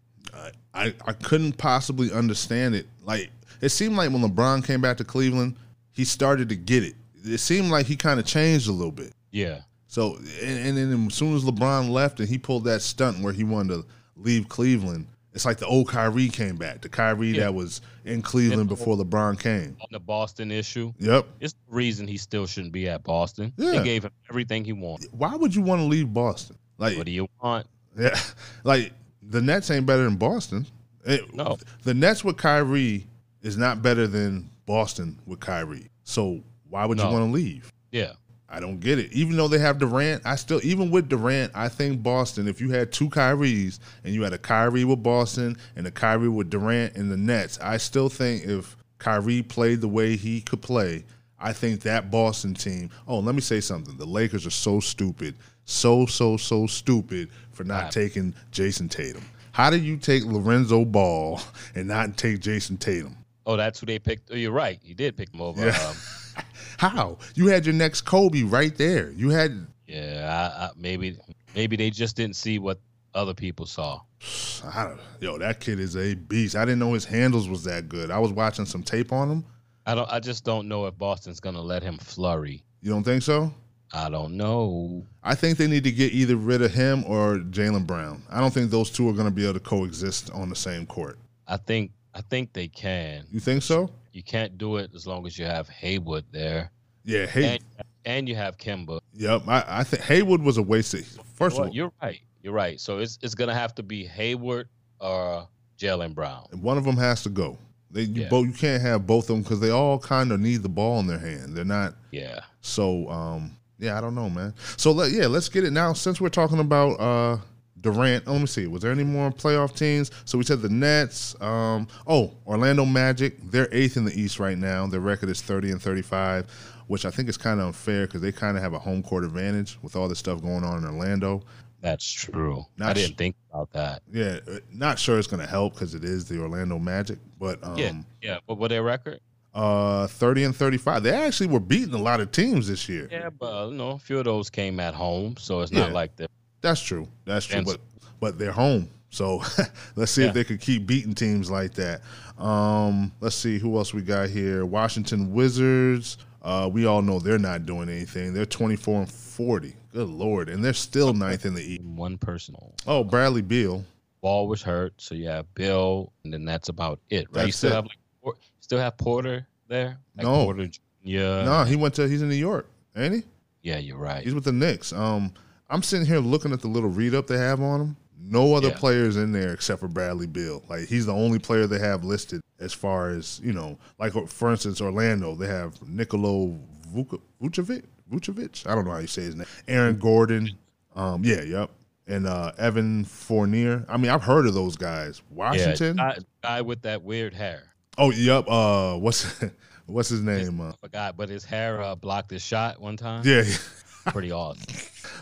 I, I couldn't possibly understand it. Like it seemed like when LeBron came back to Cleveland, he started to get it. It seemed like he kind of changed a little bit. Yeah. So and, and then as soon as LeBron left and he pulled that stunt where he wanted to leave Cleveland, it's like the old Kyrie came back. The Kyrie Yeah. that was in Cleveland before LeBron came. On the Boston issue. Yep. It's the reason he still shouldn't be at Boston. Yeah. They gave him everything he wanted. Why would you want to leave Boston? Like What do you want? Yeah, like the Nets ain't better than Boston. It- No. the Nets with Kyrie is not better than Boston with Kyrie. So why would you want to leave? Yeah. I don't get it. Even though they have Durant, I still even with Durant, I think Boston. If you had two Kyries and you had a Kyrie with Boston and a Kyrie with Durant in the Nets, I still think if Kyrie played the way he could play, I think that Boston team. Oh, let me say something. The Lakers are so stupid, so so so stupid for not Right. taking Jayson Tatum. How do you take Lorenzo Ball and not take Jayson Tatum? Oh, that's who they picked. Oh, you're right. You did pick him over. Yeah. Um, How? You had your next Kobe right there. You had yeah. I, I, maybe maybe they just didn't see what other people saw. I don't, yo, that kid is a beast. I didn't know his handles was that good. I was watching some tape on him. I don't. I just don't know if Boston's gonna let him flurry. You don't think so? I don't know. I think they need to get either rid of him or Jaylen Brown. I don't think those two are going to be able to coexist on the same court. I think. I think they can. You think so? You can't do it as long as you have Hayward there, Yeah. Hey. and and you have Kemba. yep. I, I think Hayward was a waste. Of, first Well, of all, you're right. You're right. So it's it's gonna have to be Hayward or Jaylen Brown. And one of them has to go. They you Yeah. both you can't have both of them because they all kind of need the ball in their hand. They're not Yeah. So um, yeah, I don't know, man. So let, yeah, let's get it now. Since we're talking about uh, Durant, oh, let me see. Was there any more playoff teams? So we said the Nets. Um, oh, Orlando Magic. They're eighth in the East right now. Their record is thirty and thirty-five, which I think is kind of unfair because they kind of have a home court advantage with all this stuff going on in Orlando. That's true. I Not sh- didn't think about that. Yeah, uh, not sure it's going to help because it is the Orlando Magic, but um, yeah. Yeah. What were their record? uh, thirty and thirty-five. They actually were beating a lot of teams this year. Yeah, but you know, a few of those came at home, so it's not Yeah. like the That's true. That's true. But but they're home. So let's see Yeah. if they could keep beating teams like that. Um, let's see who else we got here. Washington Wizards. Uh, we all know they're not doing anything. They're 24 and 40. Good lord. And they're still ninth in the East. one person. Oh, Bradley Beal. Ball was hurt, so you have Beal, and then that's about it, right? you still it. have like still have Porter there. Like No. Porter Jr. No, he went to he's in New York, ain't he? Yeah, you're right. He's with the Knicks. Um, I'm sitting here looking at the little read up they have on him. No other Yeah. players in there except for Bradley Beal. Like he's the only player they have listed as far as you know. Like for instance, Orlando they have Nikola Vuc- Vucevic. Vucevic. I don't know how you say his name. Aaron Gordon. Um, yeah, yep. And uh, Evan Fournier. I mean, I've heard of those guys. Washington. Yeah, guy, guy with that weird hair. oh, yep. Uh, what's what's his name? I Forgot, but his hair uh, blocked his shot one time. yeah. Pretty awesome.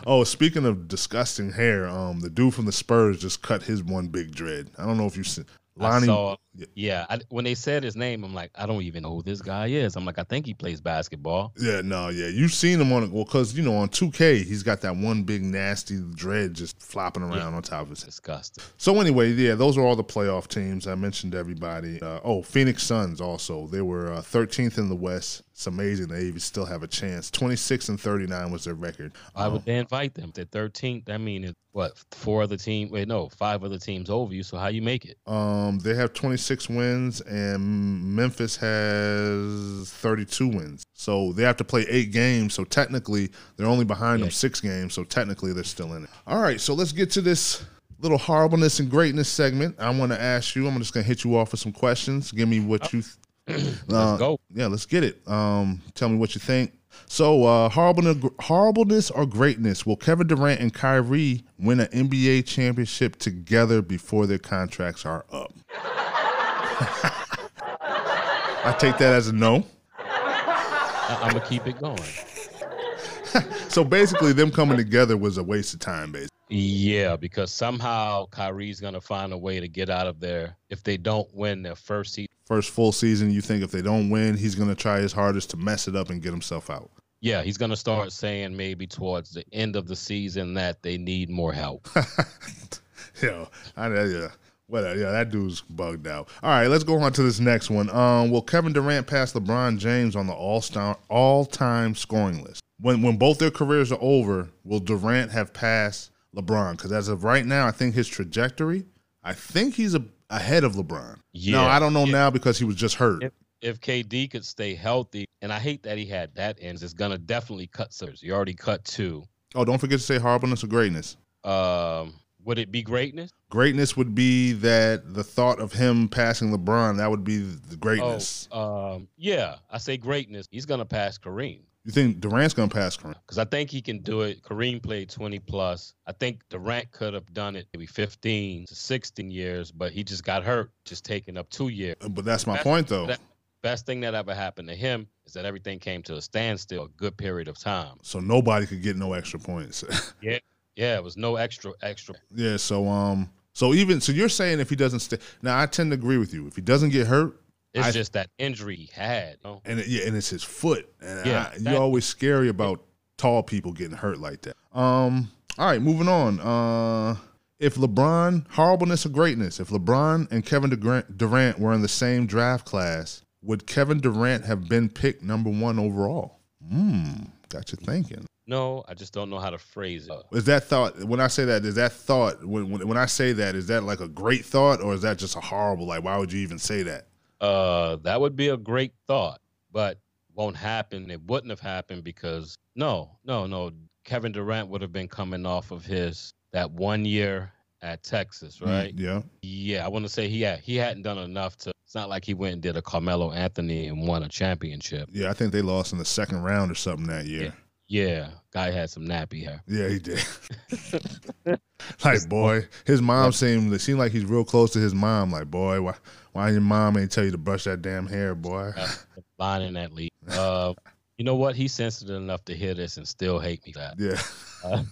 Oh, speaking of disgusting hair, um, the dude from the Spurs just cut his one big dread. I don't know if you see, I saw, yeah, I, when they said his name, I'm like, I don't even know who this guy is. I'm like, I think he plays basketball. Yeah, no, yeah. You've seen him on it. Well, because, you know, on 2K, he's got that one big nasty dread just flopping around on top of his. Disgusting. So, anyway, yeah, those are all the playoff teams. I mentioned everybody. Uh, oh, Phoenix Suns also. They were uh, 13th in the West. It's amazing they even still have a chance. 26 and 39 was their record. Um, would they invite them? They're 13th. I mean, it, what, four other teams? Wait, no, five other teams over you. So how you make it? Um, they have 26 wins, and Memphis has 32 wins. So they have to play eight games. So technically, they're only behind them six games. So technically, they're still in it. All right, so let's get to this little horribleness and greatness segment. I want to ask you. I'm just gonna hit you off with some questions. Give me what you. Let's go. Yeah, let's get it. Um, tell me what you think. So, uh, horribleness, horribleness or greatness? Will Kevin Durant and Kyrie win an NBA championship together before their contracts are up? I take that as a no. I'm gonna keep it going. So basically, them coming together was a waste of time. Basically, Yeah, because somehow Kyrie's gonna find a way to get out of there if they don't win their first season. First full season, you think if they don't win, he's going to try his hardest to mess it up and get himself out. Yeah, he's gonna start saying maybe towards the end of the season that they need more help. Yeah, I, yeah. Well, yeah, that dude's bugged out. All right, let's go on to this next one. Um, will Kevin Durant pass LeBron James on the all star all time scoring list? When when both their careers are over, will Durant have passed LeBron? Because as of right now, I think his trajectory, I think he's a, ahead of LeBron. no, I don't know now because he was just hurt. if if KD could stay healthy, and I hate that he had that ends, it's gonna definitely cut serves. You already cut two. Oh, don't forget to say horribleness or greatness. Um, would it be greatness? Greatness would be that the thought of him passing LeBron, that would be the greatness. Oh, um, yeah, I say greatness. He's gonna pass Kareem. You think Durant's gonna pass Kareem? because I think he can do it. Kareem played 20 plus. I think Durant could have done it maybe 15 to 16 years, but he just got hurt, just taking up two years. But that's my Best- point, though. that- best thing that ever happened to him is that everything came to a standstill a good period of time. So nobody could get no extra points. Yeah, yeah, it was no extra extra. yeah. So um. So even so, you're saying if he doesn't stay. Now I tend to agree with you. If he doesn't get hurt, It's I- just that injury he had. you know? and it, yeah, and it's his foot, and Yeah, I, that- you're always scary about tall people getting hurt like that. Um. All right, moving on. Uh. If LeBron, horribleness or greatness, if LeBron and Kevin Durant, were in the same draft class, would Kevin Durant have been picked number one overall? Hmm, got you thinking. No, I just don't know how to phrase it. Is that thought? When I say that, is that thought? When, when when I say that, is that like a great thought, or is that just a horrible? Like, why would you even say that? Uh, that would be a great thought, but won't happen. It wouldn't have happened because no, no, no. Kevin Durant would have been coming off of his that one year at Texas, right? Mm, yeah. Yeah, I want to say he had he hadn't done enough to. It's not like he went and did a Carmelo Anthony and won a championship. Yeah, I think they lost in the second round or something that year. Yeah, guy had some nappy hair. Yeah, he did. like, boy, his mom seemed it seemed like he's real close to his mom. Like, boy, why why your mom ain't tell you to brush that damn hair, boy? Line in that league. Uh, you know what? He's sensitive enough to hear this and still hate me for that. Yeah. Uh,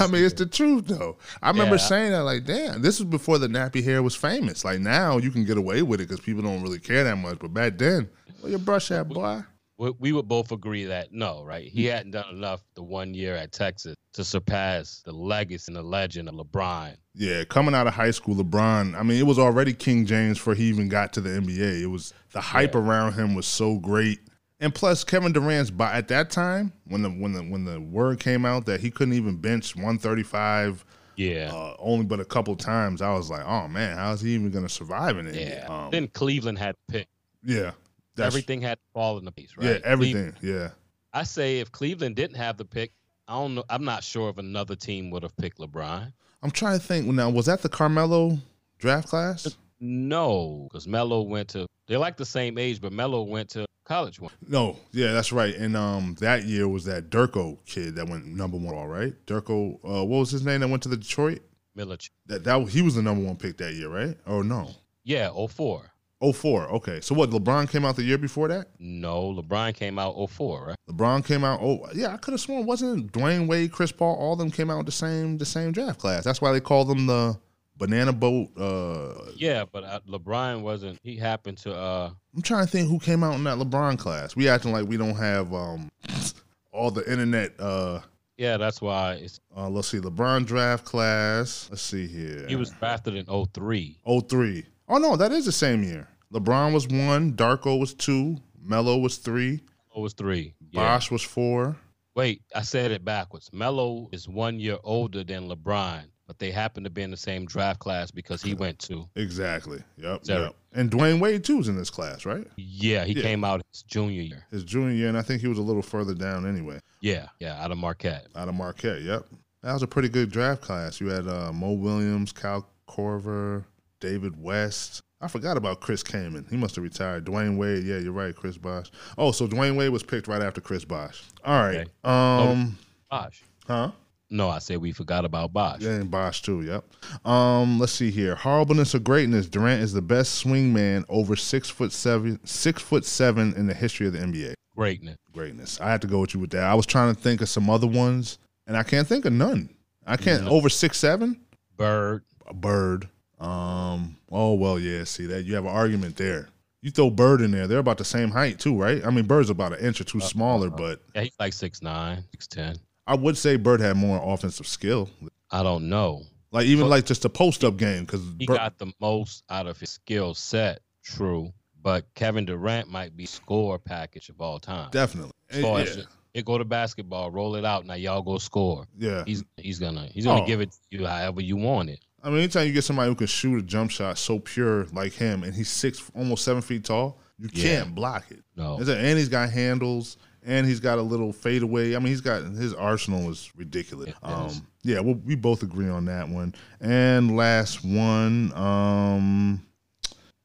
I mean, it's the truth though. I remember Yeah. saying that, like, damn, this was before the nappy hair was famous. Like now, you can get away with it because people don't really care that much. But back then, well, you brush that, boy. We, we would both agree that no, right? He hadn't done enough the one year at Texas to surpass the legacy and the legend of LeBron. Yeah, coming out of high school, LeBron. I mean, it was already King James before he even got to the NBA. It was the hype around him was so great, and plus Kevin Durant's by at that time when the when the when the word came out that he couldn't even bench one thirty five. Yeah, uh, only but a couple times. I was like, oh man, how's he even gonna survive in it? Yeah. um, then Cleveland had to pick. yeah, that's- everything had to fall into place, right? Yeah, everything. Cleve- yeah, I say if Cleveland didn't have the pick, I don't know. I'm not sure if another team would have picked LeBron. I'm trying to think. Now, was that the Carmelo draft class? No, because Melo went to. They're like the same age, but Melo went to college one. No, yeah, that's right. And um, that year was that Darko kid that went number one. All right, Darko. Uh, what was his name that went to the Detroit? Milic. That that he was the number one pick that year, right? Or no? Yeah, 04. Oh four. Okay, so what? LeBron came out the year before that. No, LeBron came out 04, right? LeBron came out. Oh yeah, I could have sworn wasn't it Dwyane Wade, Chris Paul, all of them came out the same the same draft class. That's why they call them the banana boat. Uh, Yeah, but uh, LeBron wasn't. He happened to. uh I'm trying to think who came out in that LeBron class. We acting like we don't have um all the internet. Uh, Yeah, that's why it's. uh, let's see, LeBron draft class. Let's see here. He was drafted in 03. 03. Oh no, that is the same year. LeBron was one, Darko was two, Melo was three. it was three. Yeah. Bosh was four. Wait, I said it backwards. Melo is one year older than LeBron, but they happen to be in the same draft class because he went to. Exactly. Yep. Zero. yep. And Dwyane Wade too's in this class, right? Yeah, he Yeah. came out his junior year. His junior year, and I think he was a little further down anyway. Yeah, yeah, out of Marquette. Out of Marquette, yep. That was a pretty good draft class. You had uh, Mo Williams, Cal Korver, David West. I forgot about Chris Kaman. He must have retired. Dwyane Wade, yeah, you're right, Chris Bosh. Oh, so Dwyane Wade was picked right after Chris Bosh. All right. Okay. Oh. Um, Bosh. huh? No, I said we forgot about Bosh. Yeah, and Bosh too. Yep. Um, let's see here. Horribleness of greatness. Durant is the best swing man over six foot seven, six foot seven in the history of the NBA. Greatness. Greatness. I had to go with you with that. I was trying to think of some other ones, and I can't think of none. I can't over six seven. Bird. A bird. Um. Oh well, yeah. See that you have an argument there. You throw Bird in there, they're about the same height too, right? I mean, Bird's about an inch or two smaller, but Yeah, he's like six nine, six ten. I would say Bird had more offensive skill. I don't know. Like even But- like just a post up game because He got the most out of his skill set, true. But Kevin Durant might be score package of all time. definitely. As far Yeah. as it, it go to basketball, roll it out. Now y'all go score. Yeah. He's he's gonna he's gonna Oh. give it to you however you want it. I mean, anytime you get somebody who can shoot a jump shot so pure like him, and he's six, almost seven feet tall, you Yeah. can't block it. No. Is And he's got handles, and he's got a little fadeaway. I mean, he's got his arsenal is ridiculous. is. Um, yeah, well, we both agree on that one. And last one, um,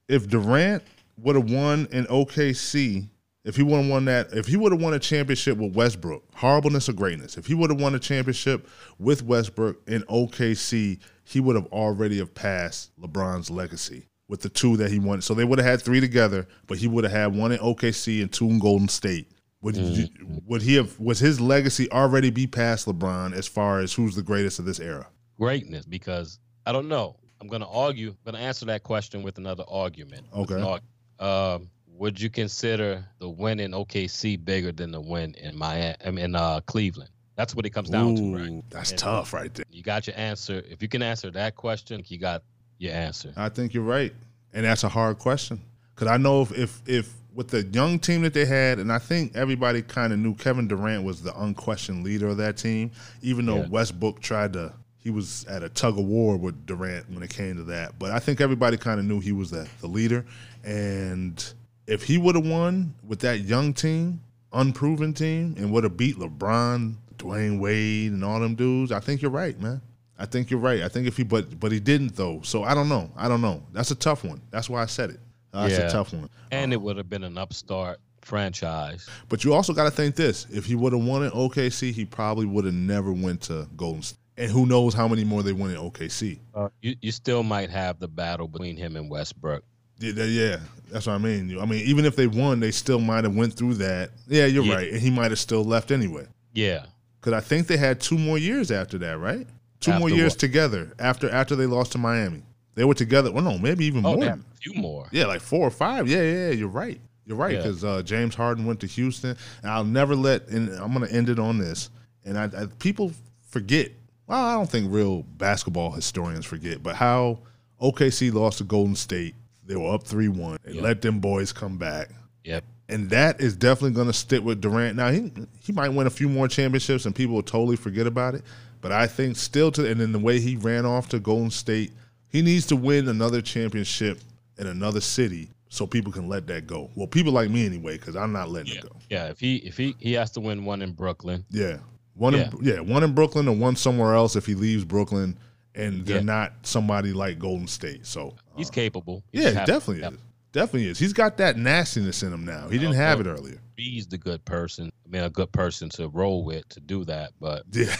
if Durant would have won in OKC, if he would have won that, if he would have won a championship with Westbrook, horribleness or greatness, if he would have won a championship with Westbrook in OKC, he would have already have passed LeBron's legacy with the two that he won. So they would have had three together, but he would have had one in OKC and two in Golden State. Would you, would he have was his legacy already be past LeBron as far as who's the greatest of this era? Greatness because I don't know. I'm gonna argue. I'm gonna answer that question with another argument. Okay. arg- Um, would you consider the win in OKC bigger than the win in Miami? In uh, Cleveland. That's what it comes down to, right? That's And tough right there. You got your answer. If you can answer that question, you got your answer. I think you're right, and that's a hard question because I know if if if with the young team that they had, and I think everybody kind of knew Kevin Durant was the unquestioned leader of that team, even though Yeah. Westbrook tried to. He was at a tug of war with Durant when it came to that, but I think everybody kind of knew he was the, the leader. And if he would have won with that young team, unproven team, and would have beat LeBron, Dwyane Wade, and all them dudes, I think you're right, man. I think you're right. I think if he, but but he didn't though. So I don't know. I don't know. That's a tough one. That's why I said it. Uh, that's Yeah. a tough one. And it would have been an upstart franchise. But you also got to think this: if he would have won in OKC, he probably would have never went to Golden State. And who knows how many more they win in OKC? Uh, you you still might have the battle between him and Westbrook. Yeah, yeah, that's what I mean. I mean, even if they won, they still might have went through that. Yeah, you're Yeah. right, and he might have still left anyway. Yeah. Because I think they had two more years after that, right? Two more years what? together after after they lost to Miami. They were together. Well, no, maybe even Oh, more. a few more. Yeah, like four or five. Yeah, yeah, yeah, you're right. You're right Yeah. because uh, James Harden went to Houston, and I'll never let. And I'm going to end it on this. And I, I people forget. Well, I don't think real basketball historians forget, but how OKC lost to Golden State. They were up three one. They Yeah. let them boys come back. Yep. And that is definitely going to stick with Durant. Now he he might win a few more championships, and people will totally forget about it. But I think still to and then the way he ran off to Golden State, he needs to win another championship in another city so people can let that go. Well, people like me anyway, because I'm not letting it go. Yeah. If he if he he has to win one in Brooklyn. Yeah, one Yeah. in yeah one in Brooklyn and one somewhere else if he leaves Brooklyn, and they're Yeah. not somebody like Golden State. So He's uh, capable. He yeah, he definitely is. Definitely is. He's got that nastiness in him now. He didn't have it earlier. He's the good person. I mean, a good person to roll with to do that, but yeah.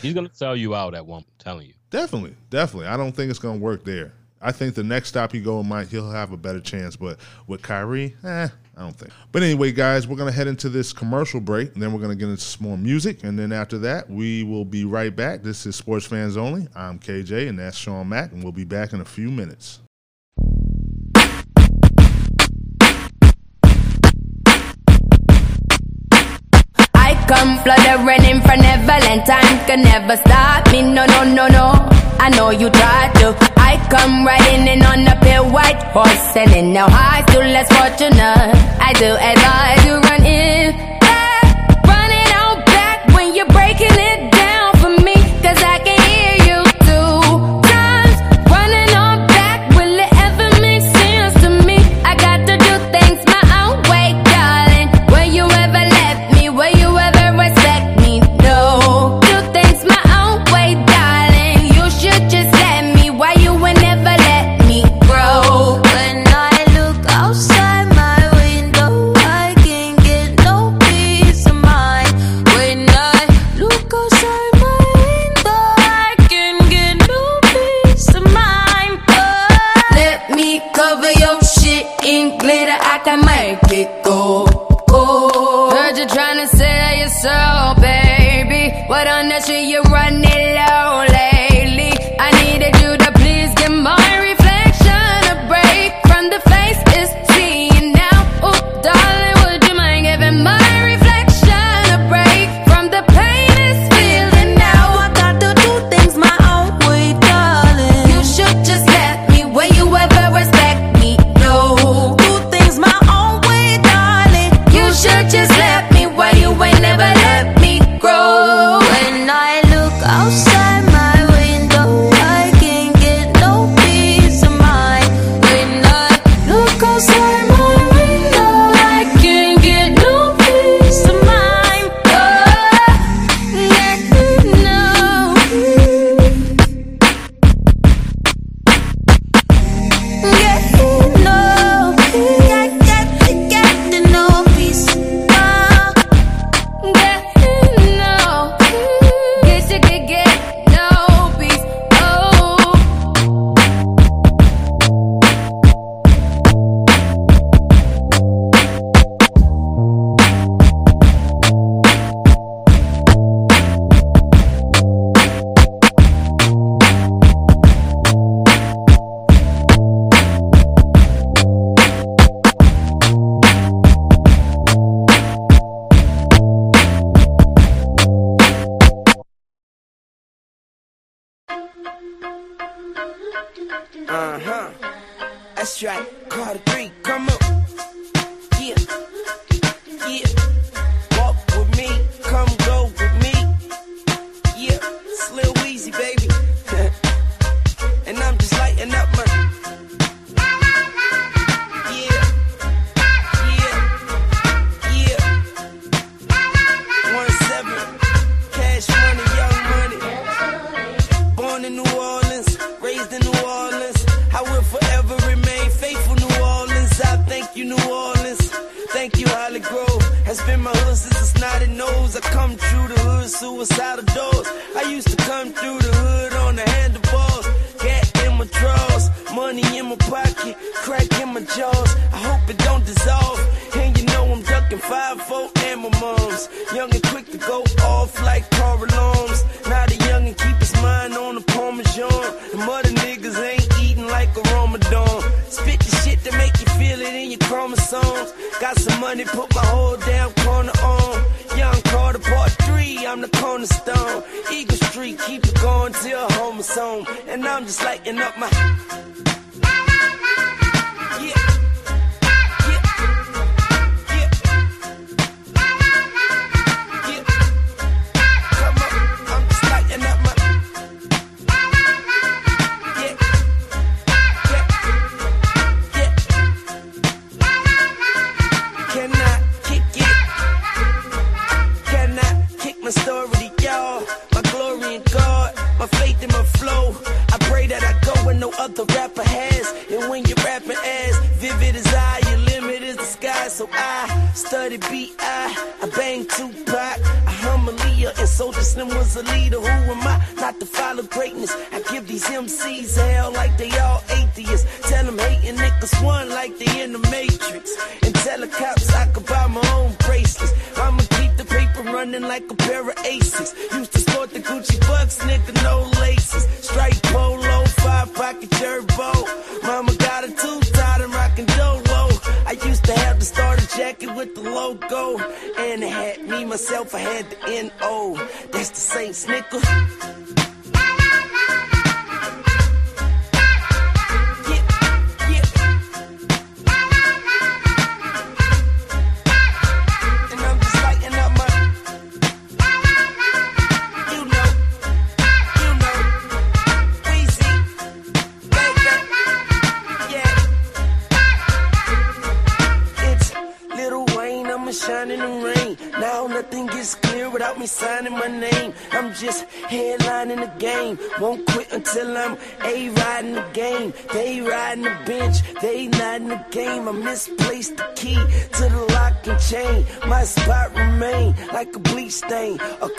he's gonna sell you out at one. Telling you. Definitely, definitely. I don't think it's gonna work there. I think the next stop he go in mind, he'll have a better chance. But with Kyrie, eh, I don't think. But anyway, guys, we're gonna head into this commercial break, and then we're gonna get into some more music, and then after that, we will be right back. This is Sports Fans Only. I'm KJ, and that's Shawn Mac, and we'll be back in a few minutes. I'm fluttering from Neverland. Time can never stop me. No, no, no, no. I know you tried to. I come riding in on a pale white horse, and in now I feel less fortunate. I do as I do run in.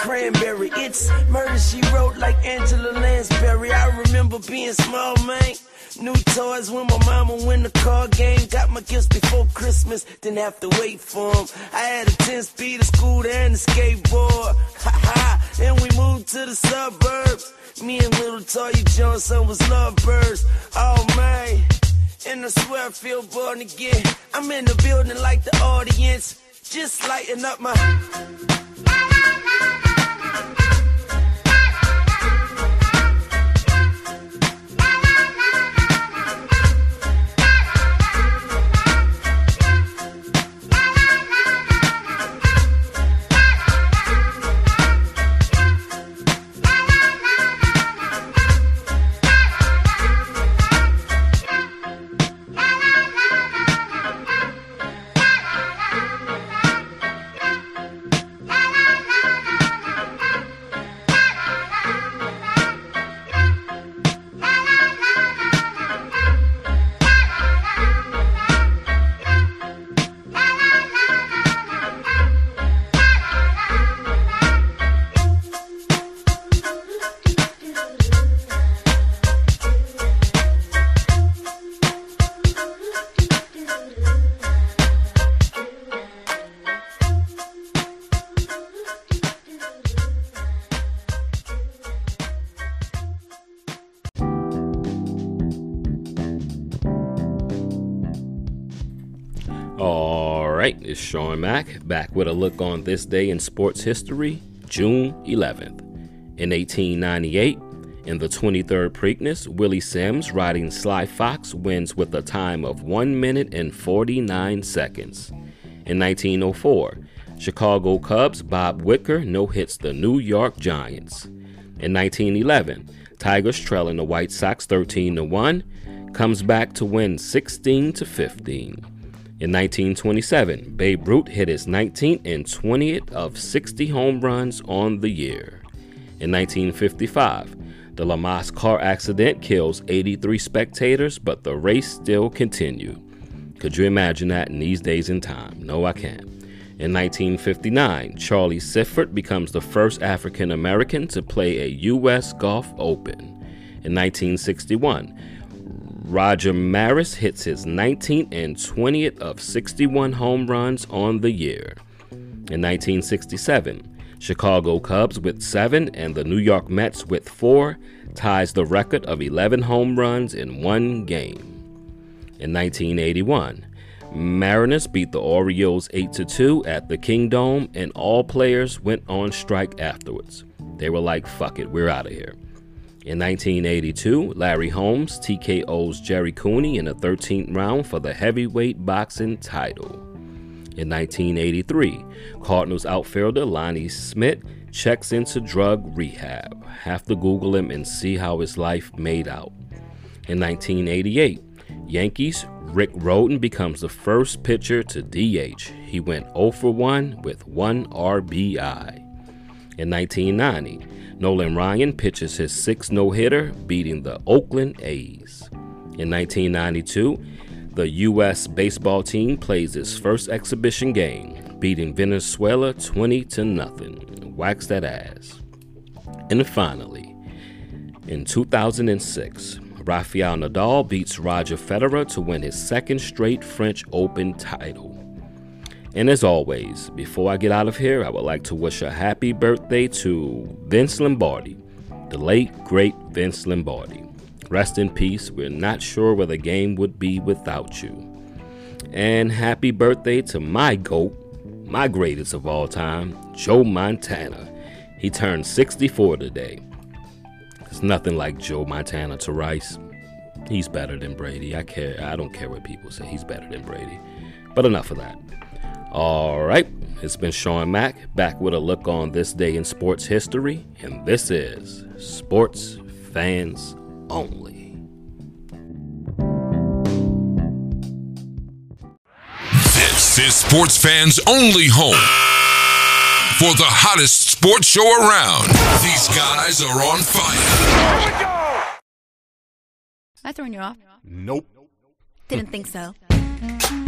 Cranberry. It's murder she wrote like Angela Lansbury. I remember being small, man. New toys when my mama win the car game. Got my gifts before Christmas, didn't have to wait for 'em. I had a 10 speed of scooter and a skateboard. Ha ha, then we moved to the suburbs. Me and little Toya Johnson was lovebirds. Oh man, and I swear I feel born again. I'm in the building like the audience, just lighting up my. Shawn Mac back with a look on this day in sports history, June 11th. In 1898, in the 23rd Preakness, Willie Sims riding Sly Fox wins with a time of 1 minute and 49 seconds. In 1904, Chicago Cubs Bob Wicker no hits the New York Giants. In 1911, Tigers trailing the White Sox 13 to 1 comes back to win 16 to 15. In 1927, Babe Ruth hit his 19th and 20th of 60 home runs on the year. In 1955, the Le Mans car accident kills 83 spectators, but the race still continued. Could you imagine that in these days and time? No, I can't. In 1959, Charlie Sifford becomes the first African American to play a U.S. Golf Open. In 1961, Roger Maris hits his 19th and 20th of 61 home runs on the year. In 1967, Chicago Cubs with seven and the New York Mets with four ties the record of 11 home runs in one game. In 1981, Mariners beat the Orioles 8 2 at the Kingdome, and all players went on strike afterwards. They were like, fuck it, we're out of here. In 1982, Larry Holmes TKO's Gerry Cooney in the 13th round for the heavyweight boxing title. In 1983, Cardinals outfielder Lonnie Smith checks into drug rehab. Have to Google him and see how his life made out. In 1988, Yankees Rick Rhoden becomes the first pitcher to DH. He went 0 for 1 with 1 RBI. In 1990, Nolan Ryan pitches his sixth no hitter, beating the Oakland A's. In 1992, the U.S. baseball team plays its first exhibition game. beating Venezuela 20 to nothing. Wax that ass. And finally, in 2006, Rafael Nadal beats Roger Federer to win his second straight French Open title. And as always, before I get out of here, I would like to wish a happy birthday to Vince Lombardi, the late, great Vince Lombardi. Rest in peace. We're not sure where the game would be without you. And happy birthday to my GOAT, my greatest of all time, Joe Montana. He turned 64 today. There's nothing like Joe Montana to Rice. He's better than Brady. I care. I don't care what people say. He's better than Brady. But enough of that. All right, it's been Shawn Mac back with a look on this day in sports history, and this is Sports Fans Only. This is sports fans' only home for the hottest sports show around. These guys are on fire. I throwing you off? Nope. Didn't think so.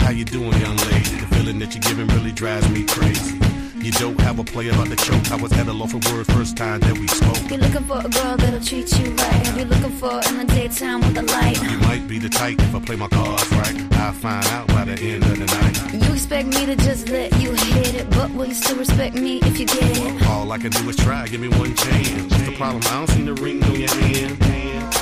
How you doing, young lady? The feeling that you're giving really drives me crazy. You don't have a play about the choke. I was at a loss for words first time that we spoke. You're looking for a girl that'll treat you right. Have you looking for in the daytime with the light? You might be the type if I play my cards right. I'll find out by the end of the night. You expect me to just let you hit it, but will you still respect me if you get it? All I can do is try, give me one chance. What's the problem? I don't see the ring on your hand.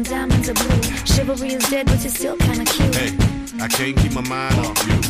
are diamonds are blue. Chivalry is dead, but you're still kinda cute. Hey, I can't keep my mind off you.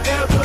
whatever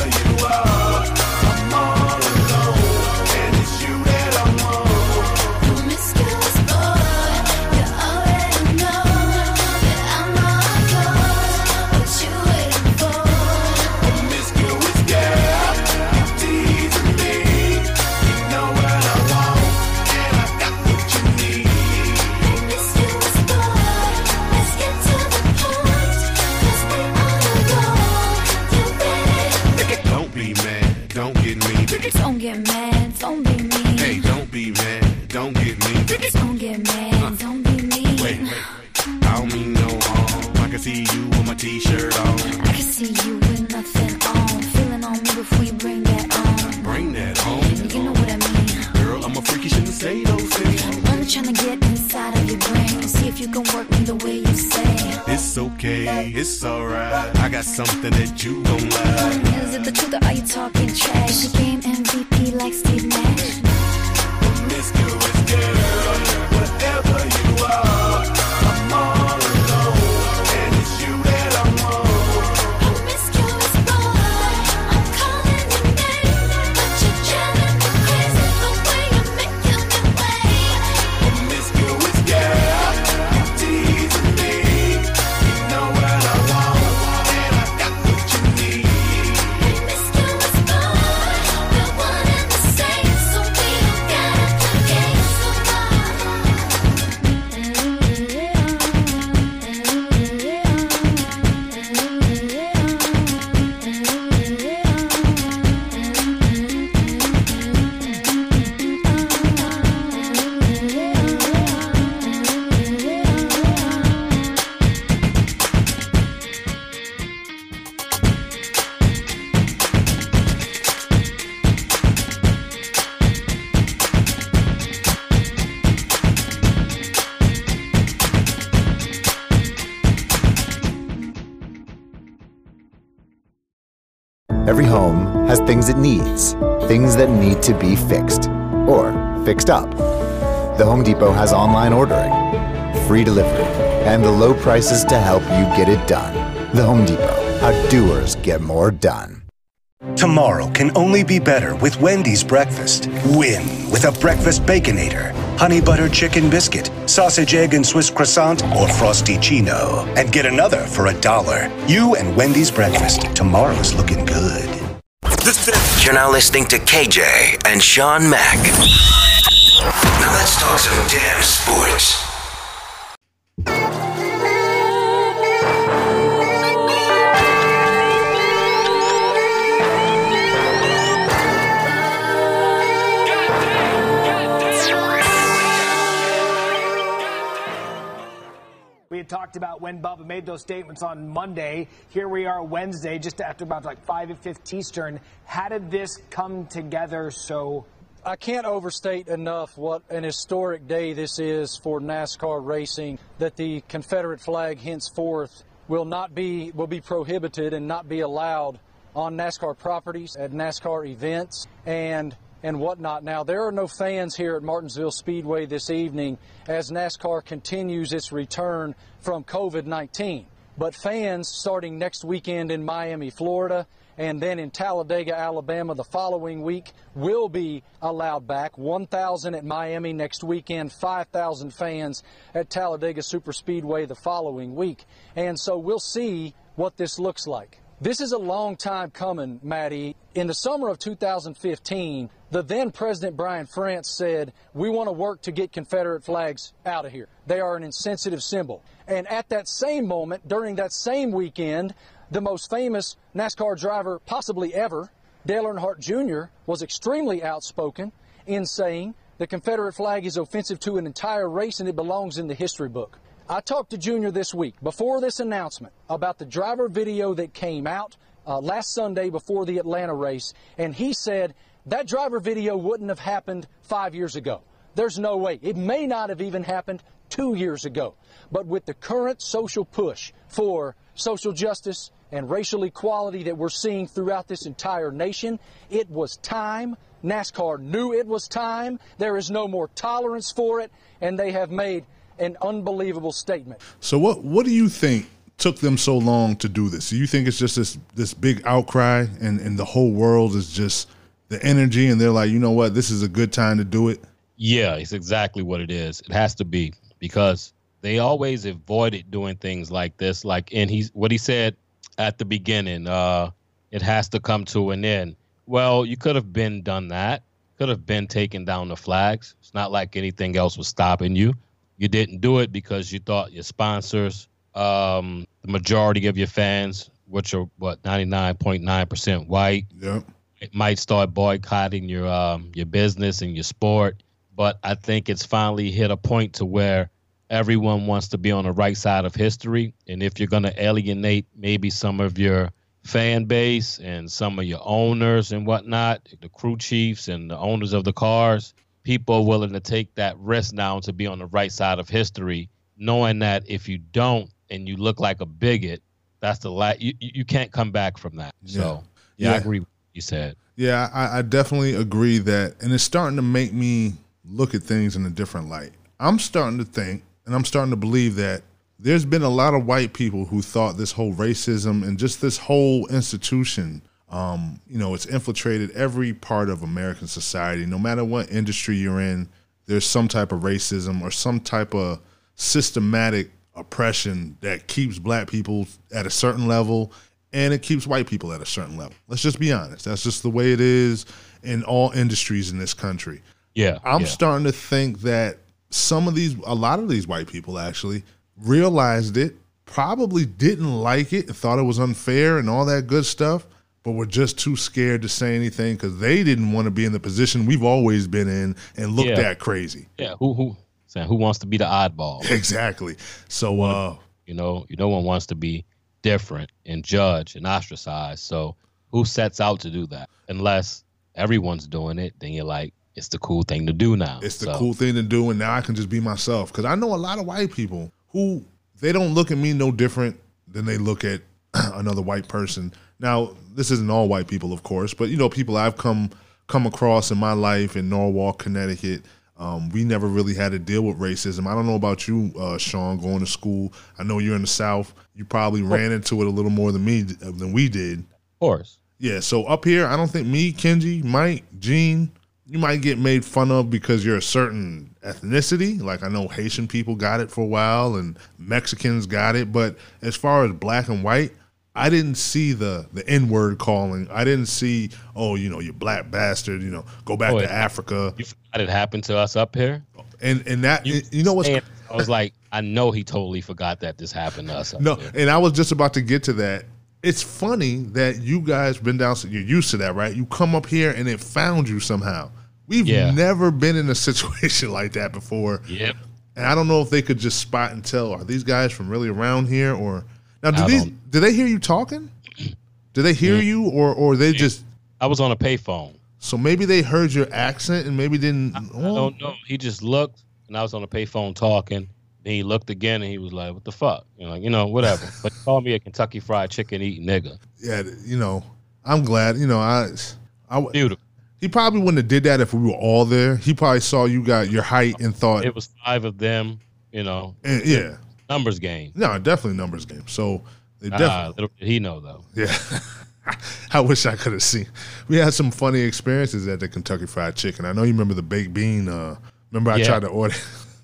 The Home Depot has online ordering, free delivery, and the low prices to help you get it done. The Home Depot, how doers get more done. Tomorrow can only be better with Wendy's breakfast. Win with a breakfast baconator, honey butter chicken biscuit, sausage egg and Swiss croissant, or frosty chino. And get another for a dollar. You and Wendy's breakfast. Tomorrow's looking good. You're now listening to KJ and Shawn Mac. Let's talk some damn sports. We had talked about when Bubba made those statements on Monday. Here we are Wednesday, just after about like 5 and 5 Eastern. How did this come together so I can't overstate enough what an historic day this is for NASCAR racing. That the Confederate flag henceforth will not be will be prohibited and not be allowed on NASCAR properties at NASCAR events and and whatnot. Now there are no fans here at Martinsville Speedway this evening as NASCAR continues its return from COVID-19. But fans starting next weekend in Miami, Florida, and then in Talladega, Alabama the following week will be allowed back. 1,000 at Miami next weekend, 5,000 fans at Talladega Superspeedway the following week. And so we'll see what this looks like. This is a long time coming, Maddie. In the summer of 2015, the then President Brian France said, We want to work to get Confederate flags out of here. They are an insensitive symbol. And at that same moment, during that same weekend, the most famous NASCAR driver possibly ever, Dale Earnhardt Jr., was extremely outspoken in saying the Confederate flag is offensive to an entire race and it belongs in the history book. I talked to Junior this week before this announcement about the driver video that came out uh, last Sunday before the Atlanta race, and he said that driver video wouldn't have happened five years ago. There's no way. It may not have even happened two years ago. But with the current social push for social justice and racial equality that we're seeing throughout this entire nation, it was time. NASCAR knew it was time. There is no more tolerance for it, and they have made an unbelievable statement. So what what do you think took them so long to do this? Do you think it's just this this big outcry and, and the whole world is just the energy and they're like, you know what, this is a good time to do it? Yeah, it's exactly what it is. It has to be because they always avoided doing things like this. Like, and he's what he said at the beginning. Uh, it has to come to an end. Well, you could have been done that. Could have been taking down the flags. It's not like anything else was stopping you. You didn't do it because you thought your sponsors, um, the majority of your fans, which are what ninety nine point nine percent white, yep. it might start boycotting your um, your business and your sport. But I think it's finally hit a point to where everyone wants to be on the right side of history. And if you're going to alienate maybe some of your fan base and some of your owners and whatnot, the crew chiefs and the owners of the cars, people are willing to take that risk now to be on the right side of history, knowing that if you don't and you look like a bigot, that's the la- you, you can't come back from that. So yeah, I agree with what you said. Yeah, I, I definitely agree that, and it's starting to make me look at things in a different light. I'm starting to think, and I'm starting to believe that there's been a lot of white people who thought this whole racism and just this whole institution, um, you know, it's infiltrated every part of American society. No matter what industry you're in, there's some type of racism or some type of systematic oppression that keeps black people at a certain level and it keeps white people at a certain level. Let's just be honest. That's just the way it is in all industries in this country. Yeah. I'm yeah. starting to think that some of these, a lot of these white people actually realized it, probably didn't like it, and thought it was unfair and all that good stuff, but were just too scared to say anything because they didn't want to be in the position we've always been in and looked Yeah. at crazy. Yeah, who who saying who wants to be the oddball? Exactly. So uh you know, you no one wants to be different and judged and ostracized. So who sets out to do that? Unless everyone's doing it, then you're like, it's the cool thing to do now. It's the So, cool thing to do, and now I can just be myself. Because I know a lot of white people who they don't look at me no different than they look at another white person Now, this isn't all white people, of course, but you know, people I've come come across in my life in Norwalk, Connecticut. Um, we never really had to deal with racism. I don't know about you, uh, Shawn, going to school. I know you're in the South. You probably ran into it a little more than me than we did. Of course. Yeah. So up here, I don't think me, Kenji, Mike, Gene, you might get made fun of because you're a certain ethnicity. Like I know Haitian people got it for a while and Mexicans got it, but as far as black and white, I didn't see the the N word calling. I didn't see, oh, you know, you black bastard. You know, go back Oh, to it- Africa. You forgot it happened to us up here. And and that you, know what's I was like, I know he totally forgot that this happened to us. Up no, there. and I was just about to get to that. It's funny that you guys been down. You're used to that, right? You come up here and it found you somehow. We've Yeah. never been in a situation like that before. Yep. And I don't know if they could just spot and tell are these guys from really around here or now do I these don't- do they hear you talking? Do they hear Yeah. you or or they just I was on a payphone. so maybe they heard your accent and maybe didn't I don't know. He just looked, and I was on the payphone talking. Then he looked again, and he was like, "What the fuck?" You know, like, you know, whatever. but he called me a Kentucky Fried Chicken eating nigga. yeah, you know, I'm glad, you know, I I Beautiful. He probably wouldn't have did that if we were all there. He probably saw you got your height and thought It was five of them. You know, And- yeah. numbers game. No, definitely numbers game. So they definitely little did he know though. Yeah. I wish I could have seen. We had some funny experiences at the Kentucky Fried Chicken. I know you remember the baked bean. Uh, remember I Yeah. tried to order.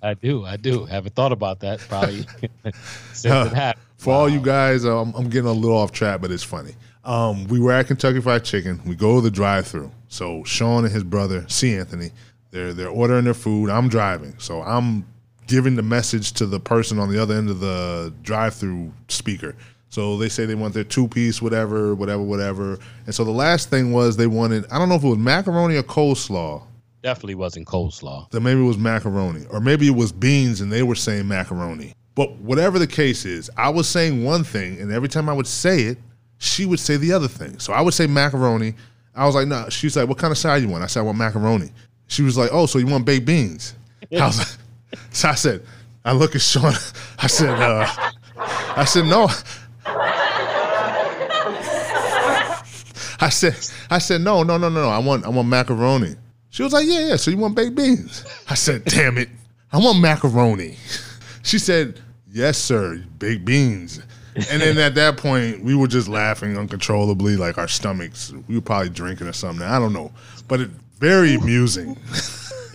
I do, I do. Haven't thought about that probably since Uh, it happened. For all you guys, um, I'm getting a little off track, but it's funny. Um, we were at Kentucky Fried Chicken. We go to the drive-through. So Shawn and his brother, C. Anthony, they're they're ordering their food. I'm driving, so I'm giving the message to the person on the other end of the drive-through speaker. So they say they want their two-piece, whatever, whatever, whatever. And so the last thing was they wanted. I don't know if it was macaroni or coleslaw. Definitely wasn't coleslaw. Then maybe it was macaroni, or maybe it was beans, and they were saying macaroni. But whatever the case is, I was saying one thing, and every time I would say it, she would say the other thing. So I would say macaroni. I was like, no. She's like, what kind of side you want? I said, I want macaroni. She was like, oh, so you want baked beans? I was like, so I said, I look at Shawn. I said, uh, I said no. I said, I said, no, no, no, no, no. I want, I want macaroni. She was like, yeah, yeah. So you want baked beans? I said, damn it, I want macaroni. She said, yes, sir, baked beans. And then at that point, we were just laughing uncontrollably, like our stomachs. We were probably drinking or something. I don't know, but it very amusing.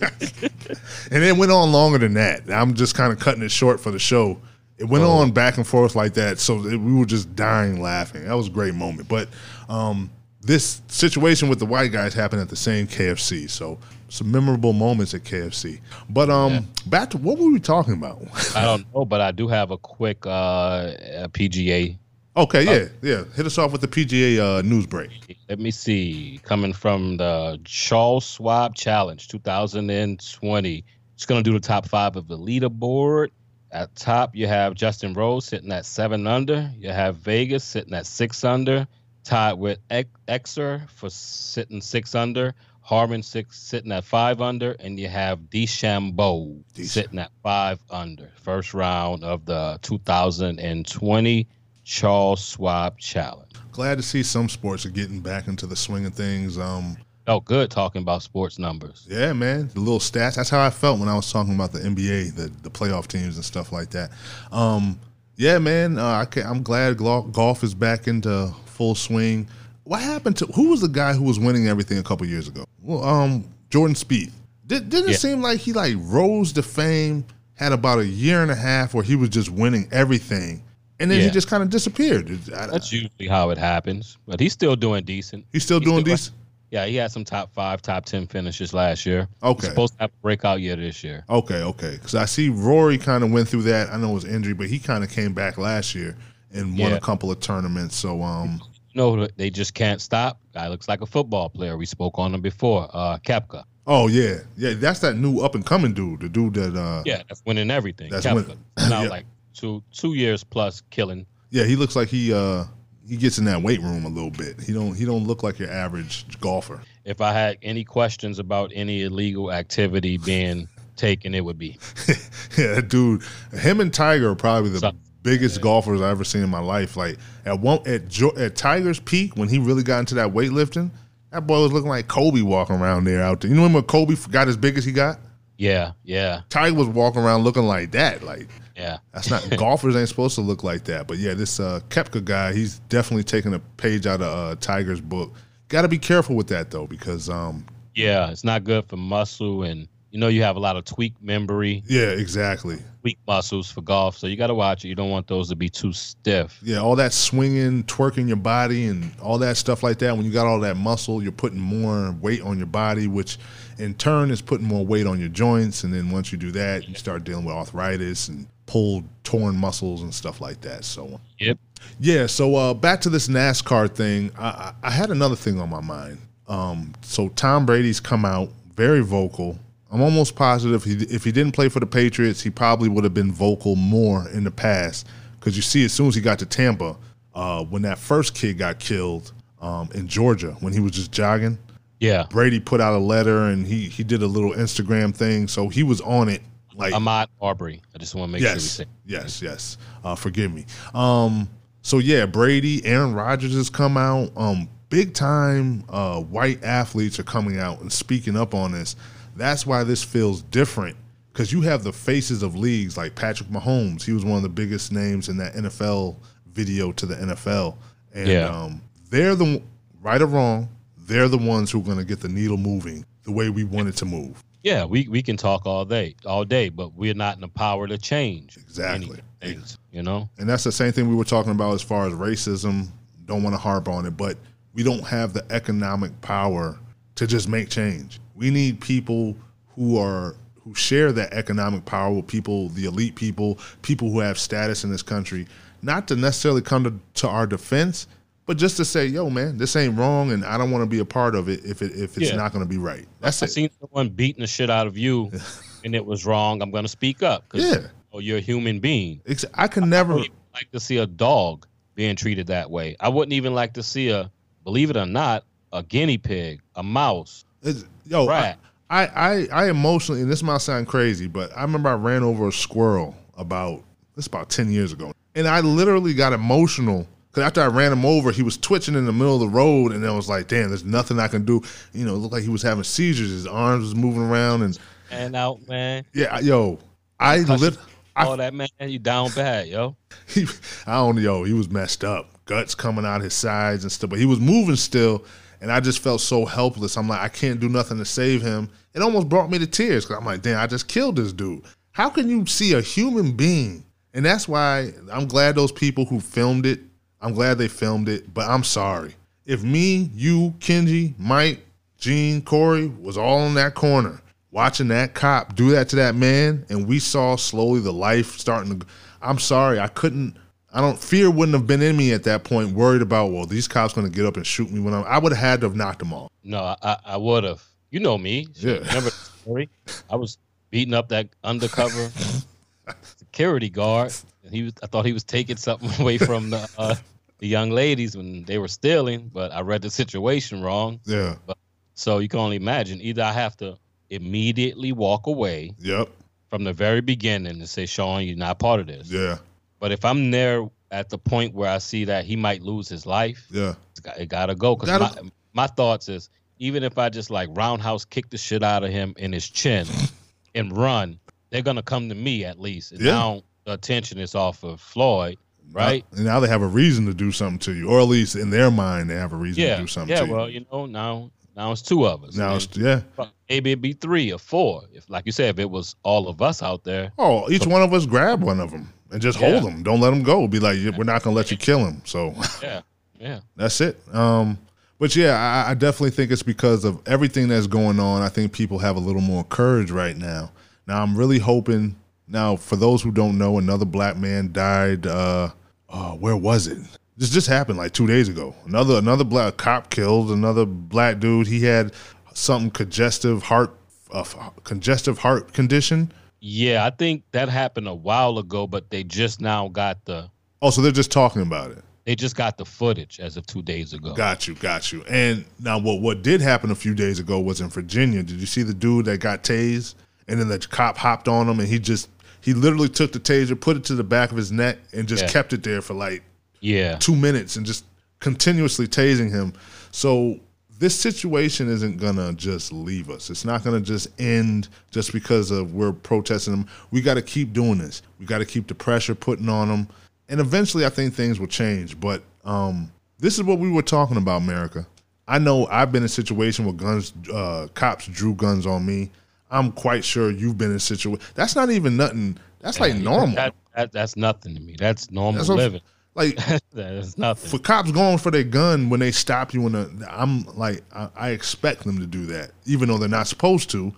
and it went on longer than that. I'm just kind of cutting it short for the show. It went on back and forth like that, so we were just dying laughing. That was a great moment. But um, this situation with the white guys happened at the same KFC, so some memorable moments at KFC. But um, back to what were we talking about? I don't know, but I do have a quick uh, uh, PGA. Okay, yeah, yeah. Hit us off with the PGA uh, news break. Let me see. Coming from the Charles Schwab Challenge 2020. It's going to do the top five of the leaderboard. At top, you have Justin Rose sitting at seven under. You have Vegas sitting at six under, tied with Exer for sitting six under. Harmon six sitting at five under, and you have DeChambeau sitting at five under. First round of the 2020 Charles Schwab Challenge. Glad to see some sports are getting back into the swing of things. Um, Felt good talking about sports numbers. Yeah, man, the little stats. That's how I felt when I was talking about the NBA, the the playoff teams and stuff like that. Um, yeah, man, uh, I can, I'm glad golf is back into full swing. What happened to who was the guy who was winning everything a couple years ago? Well, um, Jordan Spieth. Did, didn't Yeah. it seem like he like rose to fame? Had about a year and a half where he was just winning everything, and then he just kind of disappeared. I- That's usually how it happens. But he's still doing decent. He's still doing decent? Yeah, he had some top five, top ten finishes last year. Okay. He's supposed to have a breakout year this year. Okay, okay. Because I see Rory kind of went through that. I know it was injury, but he kind of came back last year and won Yeah. a couple of tournaments. So, um, You know, they just can't stop. Guy looks like a football player. We spoke on him before. Uh, Koepka. oh yeah, yeah. That's that new up and coming dude, the dude that, uh, Yeah, that's winning everything. That's Koepka. winning. Now, Yeah. like two two years plus killing. yeah, he looks like he, uh, he gets in that weight room a little bit. He don't, he don't look like your average golfer. If I had any questions about any illegal activity being taken, it would be. yeah, dude. Him and Tiger are probably the biggest golfers I ever seen in my life. Like at one at Jo- at Tiger's peak when he really got into that weightlifting, that boy was looking like Kobe walking around there out there. You know when Kobe got as big as he got? Yeah, yeah, Tiger was walking around looking like that. Like yeah. that's not golfers ain't supposed to look like that. But yeah, this uh, Koepka guy, he's definitely taking a page out of uh, Tiger's book. Got to be careful with that though, because um, Yeah, it's not good for muscle, and you know you have a lot of tweak memory, yeah, exactly. weak muscles for golf, so you got to watch it. You don't want those to be too stiff. Yeah, all that swinging, twerking your body, and all that stuff like that. When you got all that muscle, you're putting more weight on your body, which in turn is putting more weight on your joints. And then once you do that, you start dealing with arthritis and pulled, torn muscles and stuff like that. So, Yep. yeah. So uh, back to this NASCAR thing. I, I I had another thing on my mind. Um, so Tom Brady's come out very vocal. I'm almost positive he, if he didn't play for the Patriots, he probably would have been vocal more in the past. Because you see, as soon as he got to Tampa, uh, when that first kid got killed um, in Georgia, when he was just jogging, Yeah. Brady put out a letter and he he did a little Instagram thing. So he was on it. Like Ahmaud Arbery. I just want to make sure we yes, say. yes, yes. Uh, forgive me. Um, so yeah, Brady, Aaron Rodgers has come out. Um, big time uh, white athletes are coming out and speaking up on this. That's why this feels different because you have the faces of leagues like Patrick Mahomes. He was one of the biggest names in that NFL video to the NFL, and Yeah. um, they're the right or wrong. They're the ones who are going to get the needle moving the way we want it to move. Yeah, we, we can talk all day, all day, but we're not in the power to change Exactly. things. You know. And that's the same thing we were talking about as far as racism. Don't want to harp on it, but we don't have the economic power to just make change. We need people who are who share that economic power with people, the elite people, people who have status in this country, not to necessarily come to, to our defense, but just to say, "Yo, man, this ain't wrong, and I don't want to be a part of it if it if it's Yeah. not going to be right." That's I it. seen someone beating the shit out of you, and it was wrong. I'm going to speak up. Yeah. oh, you're a human being. Ex- I can never. wouldn't even like to see a dog being treated that way. I wouldn't even like to see a, believe it or not, a guinea pig, a mouse. It's, yo, I. I, I, I emotionally, and this might sound crazy, but I remember I ran over a squirrel about this about ten years ago, and I literally got emotional because after I ran him over, he was twitching in the middle of the road, and I was like, "Damn, there's nothing I can do." You know, it looked like he was having seizures. His arms was moving around, and And out, man. yeah, I- yo, I lit. All that man, you down bad, yo. he, I don't know, yo, he was messed up, guts coming out his sides and stuff, but he was moving still, and I just felt so helpless. I'm like, I can't do nothing to save him. It almost brought me to tears because I'm like, damn, I just killed this dude. How can you see a human being? And that's why I'm glad those people who filmed it, I'm glad they filmed it, but I'm sorry. If me, you, Kenji, Mike, Gene, Corey was all in that corner watching that cop do that to that man, and we saw slowly the life starting to. I'm sorry, I couldn't. I don't. Fear wouldn't have been in me at that point. Worried about well, these cops going to get up and shoot me when I'm. I would have had to have knocked them off. No, I, I, would have. You know me. Yeah. Remember the story? I was beating up that undercover security guard. And he was. I thought he was taking something away from the uh, the young ladies when they were stealing, but I read the situation wrong. Yeah. But, so you can only imagine. Either I have to immediately walk away. Yep. From the very beginning and say, Shawn, you're not part of this. Yeah. But if I'm there at the point where I see that he might lose his life, Yeah. it's got, it gotta go. Because my, my thoughts is even if I just like roundhouse kick the shit out of him in his chin and run, they're gonna come to me at least. And Yeah. now the attention is off of Floyd, right? And now they have a reason to do something to you, or at least in their mind, they have a reason yeah, to do something yeah. to you. Yeah, well, you know now now it's two of us. Now And it's yeah. maybe it'd be three or four. If like you said, if it was all of us out there. Oh, each one of us grab one of them and just Yeah. hold them. Don't let them go. Be like, we're not gonna let you kill him. So Yeah, yeah. That's it. Um, but yeah, I, I definitely think it's because of everything that's going on. I think people have a little more courage right now. Now, I'm really hoping. Now, for those who don't know, another black man died. Uh, uh, where was it? This just happened like two days ago. Another another black cop killed another black dude. He had something congestive heart, uh, congestive heart condition. Yeah, I think that happened a while ago, but they just now got the Oh, so they're just talking about it. they just got the footage as of two days ago. Got you, got you. And now, what what did happen a few days ago was in Virginia. Did you see the dude that got tased, and then the cop hopped on him, and he just He literally took the taser, put it to the back of his neck, and just Yeah. kept it there for like Yeah. two minutes and just continuously tasing him. So this situation isn't gonna just leave us. It's not gonna just end just because of we're protesting them. We got to keep doing this. We got to keep the pressure putting on them, and eventually, I think things will change. But um, this is what we were talking about, America. I know I've been in a situation where guns, uh, cops drew guns on me. I'm quite sure you've been in a situation. That's not even nothing. That's like Yeah, normal. That, that, that's nothing to me. That's normal That's living. Like that's nothing. for cops going for their gun when they stop you in I'm like I, I expect them to do that even though they're not supposed to you're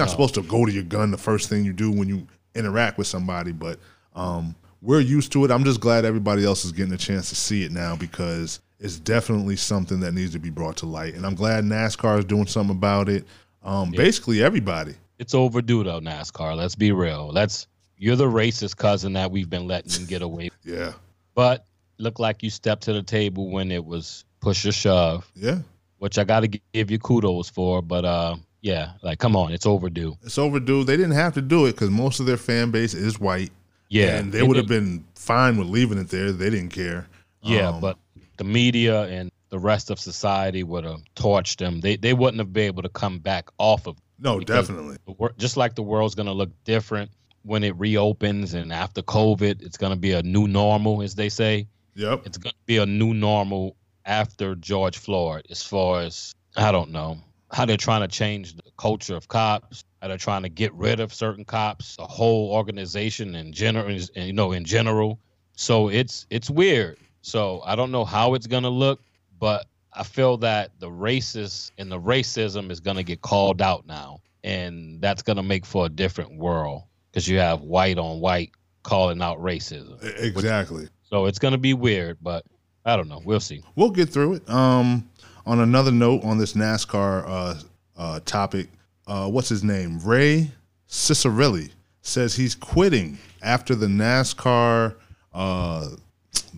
not No. supposed to go to your gun the first thing you do when you interact with somebody but um we're used to it i'm just glad everybody else is getting a chance to see it now because it's definitely something that needs to be brought to light and i'm glad nascar is doing something about it um Yeah. basically everybody It's overdue though, NASCAR. Let's be real. Let's you're the racist cousin that we've been letting get away. yeah But looked like you stepped to the table when it was push or shove. Yeah. Which I got to give you kudos for. But uh, yeah, like come on, it's overdue. it's overdue they didn't have to do it because most of their fan base is white Yeah, and they would have been fine with leaving it there they didn't care Yeah, Um, but the media and the rest of society would have torched them. They they wouldn't have been able to come back off of. No, definitely. the Just like the world's gonna look different when it reopens and after COVID, it's gonna be a new normal, as they say. Yep. It's gonna be a new normal after George Floyd, as far as I don't know how they're trying to change the culture of cops. How they're trying to get rid of certain cops, a whole organization in general, you know, in general. So it's it's weird. So I don't know how it's gonna look, but I feel that the racist and the racism is gonna get called out now, and that's gonna make for a different world because you have white on white calling out racism. exactly So it's gonna be weird, but I don't know. We'll see. We'll get through it. Um, on another note, on this NASCAR uh, uh, topic, uh, what's his name? Ray Ciccarelli says he's quitting after the NASCAR, uh,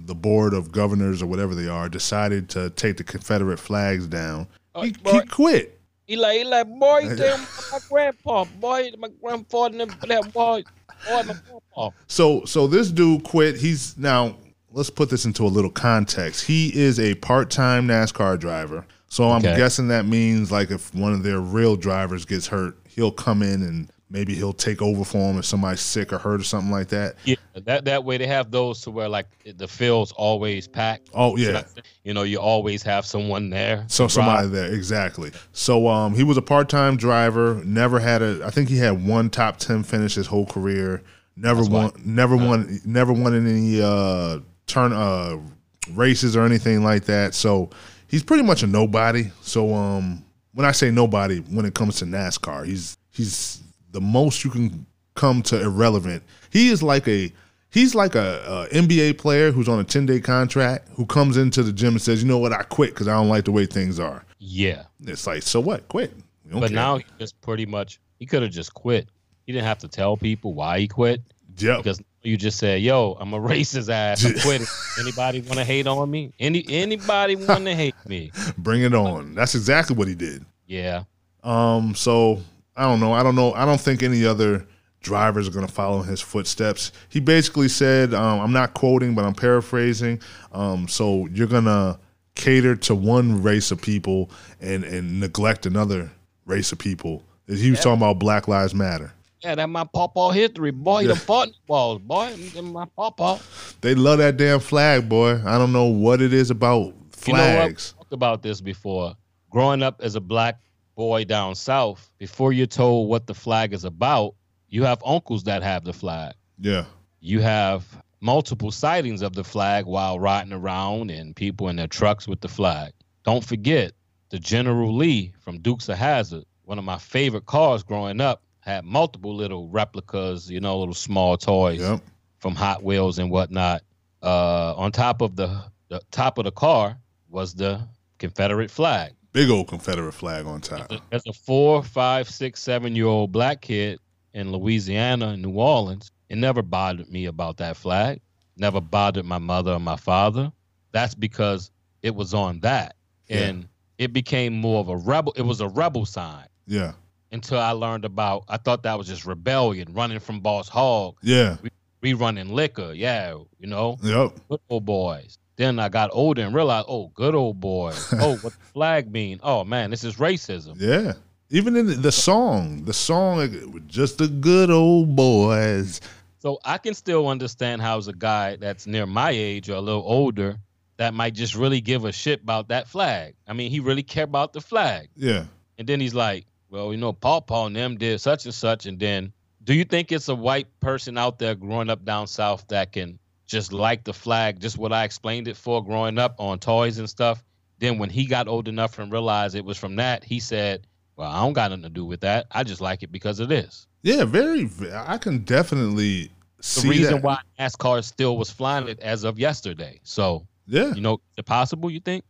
the board of governors or whatever they are, decided to take the Confederate flags down. He, he quit. Eli, like, boy, damn, my grandpa, boy, my grandfather, and that boy, boy, my grandpa. So so this dude quit. He's now let's put this into a little context. He is a part-time NASCAR driver. So I'm Okay. guessing that means like if one of their real drivers gets hurt, he'll come in and maybe he'll take over for him if somebody's sick or hurt or something like that. Yeah, that that way they have those to where like the field's always packed. Oh, yeah. that- you know, you always have someone there. So somebody there, exactly. So um, he was a part-time driver. Never had a. I think he had one top ten finish his whole career. Never won. Never won. Never won in any uh, turn uh, races or anything like that. So he's pretty much a nobody. So um, when I say nobody, when it comes to NASCAR, he's he's the most you can come to irrelevant. He is like a he's like a, a NBA player who's on a ten day contract who comes into the gym and says, "You know what? I quit because I don't like the way things are." Yeah. It's like, so what? Quit. But care. now he just pretty much he could have just quit. He didn't have to tell people why he quit. Yeah. Because you just said, "Yo, I'm a racist ass. I'm quitting." anybody want to hate on me? Any anybody want to hate me? bring it on. That's exactly what he did. Yeah. Um, so I don't know. I don't know. I don't think any other drivers are going to follow in his footsteps. He basically said, um, I'm not quoting, but I'm paraphrasing. Um, so you're going to cater to one race of people and, and neglect another race of people. He was Yeah. talking about Black Lives Matter. Yeah, that my pawpaw history, boy. Yeah. The fought walls, boy. My pawpaw. They love that damn flag, boy. I don't know what it is about flags. You know flags. talked about this before. Growing up as a black boy down south, before you're told what the flag is about, you have uncles that have the flag. Yeah. You have multiple sightings of the flag while riding around and people in their trucks with the flag. Don't forget, the General Lee from Dukes of Hazzard, one of my favorite cars growing up, had multiple little replicas, you know, little small toys from Hot Wheels and whatnot. Uh, on top of the, the top of the car was the Confederate flag. Big old Confederate flag on top. As a four, five, six, seven year old black kid in Louisiana and New Orleans, it never bothered me about that flag. Never bothered my mother or my father. That's because it was on that. Yeah. And it became more of a rebel. It was a rebel sign. Yeah. until I learned about. I thought that was just rebellion, running from Boss Hogg. Yeah. We running liquor, yeah, you know. Yep. Old boys. Then I got older and realized, oh, good old boy. oh, what the flag mean? Oh man, this is racism. Yeah. Even in the, song, the song, like, just the good old boys. So I can still understand how as a guy that's near my age or a little older that might just really give a shit about that flag. I mean, he really care about the flag. Yeah. And then he's like, well, you know, Paul Paul and them did such and such. And then do you think it's a white person out there growing up down south that can just like the flag, just what I explained it for growing up on toys and stuff? Then when he got old enough and realized it was from that, he said, Well, I don't got nothing to do with that. I just like it because of this. Yeah, very. I can definitely see The reason that. why NASCAR still was flying it as of yesterday. So Yeah. you know, is it possible, you think?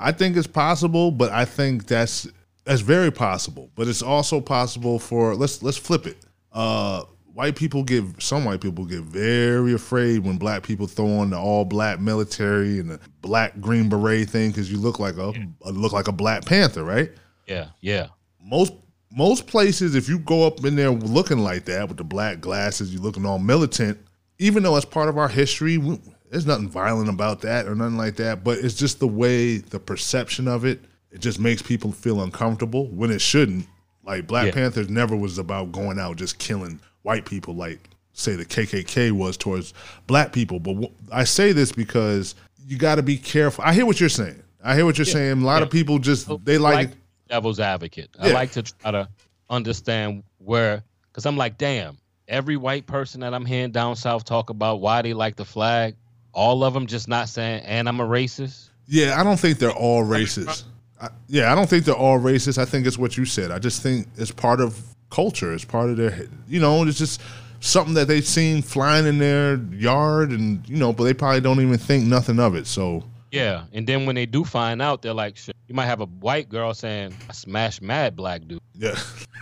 I think it's possible, but I think that's that's very possible. But it's also possible for let's let's flip it. Uh, white people get some white people get very afraid when black people throw on the all black military and the black green beret thing because you look like a look like a black panther, right? Yeah, yeah. Most most places, if you go up in there looking like that with the black glasses, you're looking all militant. Even though it's part of our history, we, there's nothing violent about that or nothing like that. But it's just the way the perception of it. It just makes people feel uncomfortable when it shouldn't. Like Black Yeah. Panthers never was about going out just killing white people like say the KKK was towards black people. But wh- I say this because you got to be careful. I hear what you're saying. I hear what you're Yeah. saying. A lot of people just they like, devil's advocate. I like to try to understand where, because I'm like, damn, every white person that I'm hearing down south talk about why they like the flag, all of them just not saying, and I'm a racist. Yeah, I don't think they're all racist. I, yeah, I don't think they're all racist. I think it's what you said. I just think it's part of culture. It's part of their, you know, it's just something that they've seen flying in their yard, and you know, but they probably don't even think nothing of it. So Yeah, and then when they do find out, they're like, shit. You might have a white girl saying, "I smashed mad black dude." Yeah.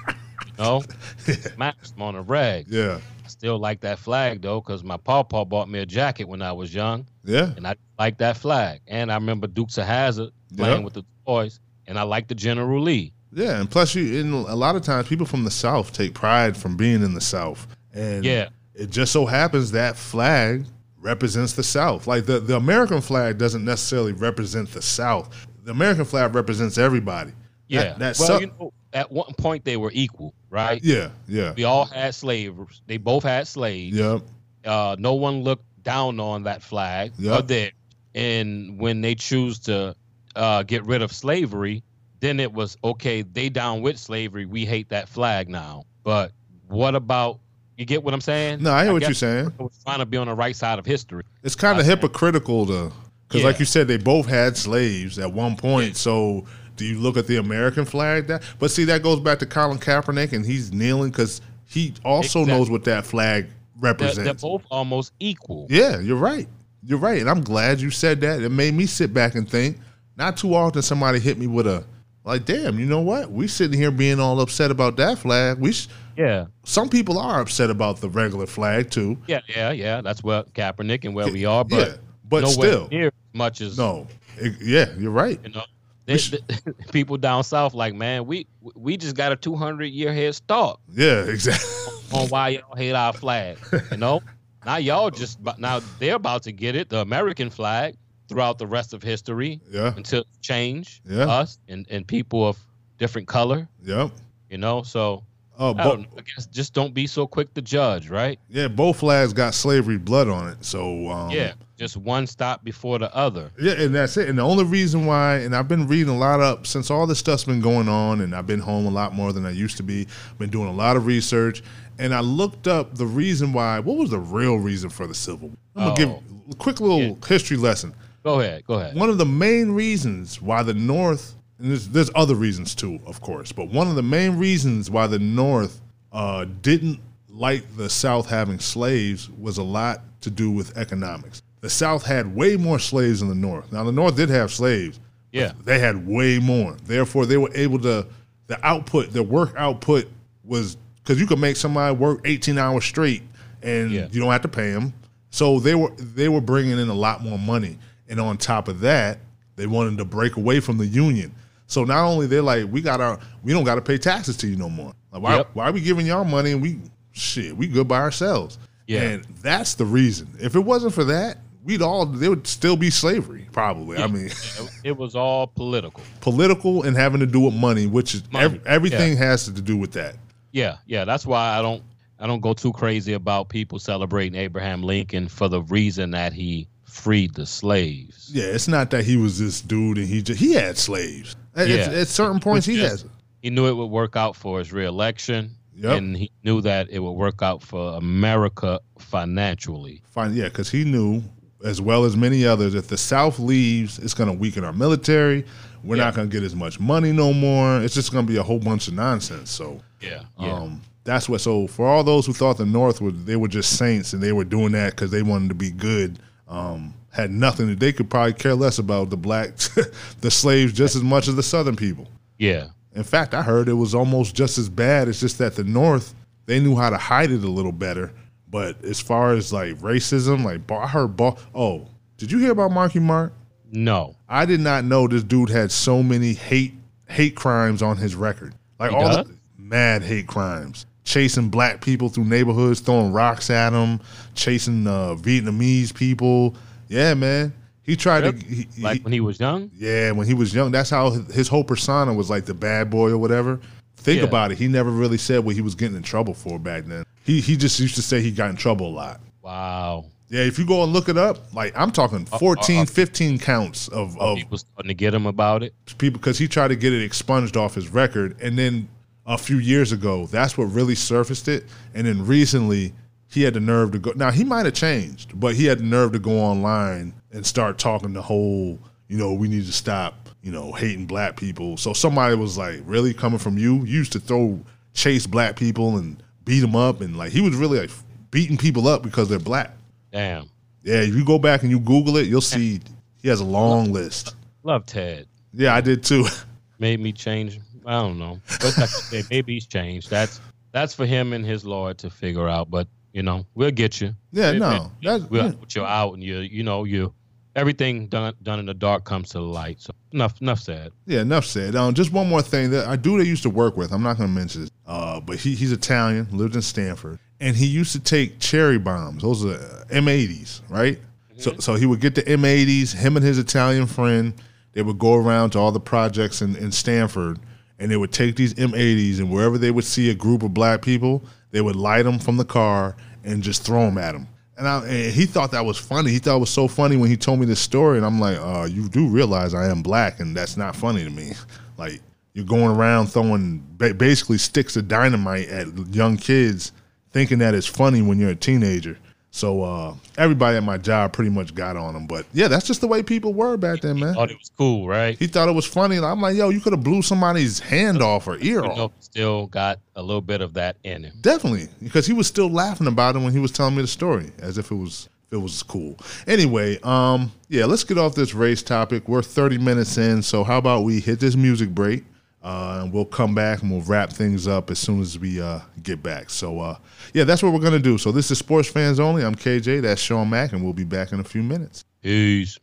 You know, smashed him on a rag. Yeah. I still like that flag though, because my pawpaw bought me a jacket when I was young. Yeah. And I like that flag. And I remember Dukes of Hazzard playing Yeah. with the toys, and I like the General Lee. Yeah, and plus, you in a lot of times people from the South take pride from being in the South, and Yeah. it just so happens that flag represents the South. Like the the American flag doesn't necessarily represent the South. The American flag represents everybody. Yeah. That, that well, you know, at one point they were equal, right? Yeah, yeah. We all had slaves. They both had slaves. Yep. Uh, no one looked down on that flag. Yep. There. And when they choose to uh, get rid of slavery, then it was okay. They down with slavery. We hate that flag now. But what about? You get what I'm saying? No, I hear what you're saying. I was trying to be on the right side of history. It's kind of hypocritical to, because like you said, they both had slaves at one point. So do you look at the American flag? That, but see, that goes back to Colin Kaepernick, and he's kneeling because he also Exactly. knows what that flag They're, represents. they're both almost equal. Yeah, you're right. You're right, and I'm glad you said that. It made me sit back and think. Not too often somebody hit me with a like, damn, you know what? We sitting here being all upset about that flag. We sh- Yeah. some people are upset about the regular flag too. Yeah, yeah, yeah. That's where Kaepernick and where we are, but yeah, but still, near as much as no, It- yeah, you're right. You know, they, the- people down south like, man, we we just got a 200 year head start Yeah, exactly. on why y'all hate our flag. You know, now y'all just now they're about to get it, the American flag, throughout the rest of history. Yeah. until change Yeah. us and and people of different color. Yep. You know, so Oh, I, but- don't I guess just don't be so quick to judge, right? Yeah, both flags got slavery blood on it. So um, yeah, just one stop before the other. Yeah, and that's it. And the only reason why, and I've been reading a lot up since all this stuff's been going on, and I've been home a lot more than I used to be. Been doing a lot of research, and I looked up the reason why. What was the real reason for the Civil War? I'm gonna give Oh. a quick little history lesson. Go ahead, go ahead. One of the main reasons why the North, and there's, there's other reasons too, of course, but one of the main reasons why the North uh, didn't like the South having slaves was a lot to do with economics. The South had way more slaves than the North. Now, the North did have slaves. Yeah. They had way more. Therefore, they were able to, the output, the work output was, because you could make somebody work 18 hours straight and you don't have to pay them. So they were they were bringing in a lot more money, and on top of that, they wanted to break away from the union. So not only they're like, we got our, we don't got to pay taxes to you no more. Like, why, Yep. why are we giving y'all money and we, shit, we good by ourselves. Yeah. And that's the reason. If it wasn't for that, we'd all, there would still be slavery, probably. I mean, It, it was all political. political and having to do with money, which is Money, ev- everything yeah. has to do with that. Yeah, yeah. That's why I don't I don't go too crazy about people celebrating Abraham Lincoln for the reason that he freed the slaves. Yeah, it's not that he was this dude and he just, he had slaves. At, Yeah. at, at certain points, he just- has. He knew it would work out for his reelection. Yep. And he knew that it would work out for America financially. Fine, yeah, because he knew, as well as many others, if the South leaves, it's going to weaken our military. We're not going to get as much money no more. It's just going to be a whole bunch of nonsense. So, Yeah. um, that's what. So, for all those who thought the North would, they were just saints and they were doing that because they wanted to be good. Um, had nothing. That they could probably care less about the black, the slaves, just as much as the Southern people. Yeah. In fact, I heard it was almost just as bad. It's just that the North they knew how to hide it a little better. But as far as like racism, like I heard, Ba- oh, did you hear about Marky Mark? No, I did not know this dude had so many hate hate crimes on his record. Like He all does? the mad hate crimes, chasing black people through neighborhoods, throwing rocks at them, chasing uh, Vietnamese people. Yeah, man. He tried to he, like when he was young. yeah, when he was young, that's how his whole persona was like the bad boy or whatever. Think Yeah. about it. He never really said what he was getting in trouble for back then. He he just used to say he got in trouble a lot. Wow. Yeah, if you go and look it up, like I'm talking Uh, 14, uh, 15 counts of, of People starting to get him about it. people because he tried to get it expunged off his record and then a few years ago that's what really surfaced it and then recently he had the nerve to go now he might have changed but he had the nerve to go online and start talking the whole you know we need to stop you know hating black people so somebody was like really coming from you you used to throw chase black people and beat them up and like he was really like beating people up because they're black Damn. yeah if you go back and you google it you'll see he has a long list Love Ted. yeah i did too Made me change. I don't know. But like maybe he's changed. That's that's for him and his lord to figure out. But you know, we'll get you. Yeah, We- no, that's- we'll yeah. put you out, and you you know you everything done done in the dark comes to the light. So enough enough said. Yeah, enough said. Um, just one more thing that I do that used to work with. I'm not going to mention this, uh, but he, he's Italian, lived in Stanford, and he used to take cherry bombs. Those are M80s, right? So, so he would get the M80s. Him and his Italian friend, they would go around to all the projects in, in Stanford, and they would take these M80s, and wherever they would see a group of black people, they would light them from the car and just throw them at them. And, I, and he thought that was funny. He thought it was so funny when he told me this story, and I'm like, uh, "You do realize I am black, and that's not funny to me. Like you're going around throwing ba- basically sticks of dynamite at young kids, thinking that it's funny when you're a teenager." So uh, everybody at my job pretty much got on him. But yeah, that's just the way people were back then, man. Thought it was cool, right? He thought it was funny. I'm like, yo, you could have blew somebody's hand off or ear off. still got a little bit of that in him. Definitely, because he was still laughing about it when he was telling me the story, as if it was it was cool. Anyway, um, yeah, let's get off this race topic. We're 30 minutes in, so how about we hit this music break, uh, and we'll come back and we'll wrap things up as soon as we uh, get back. So, uh, yeah, that's what we're gonna do. So this is Sports Fans Only. I'm KJ. That's Sean Mack, and we'll be back in a few minutes. Peace.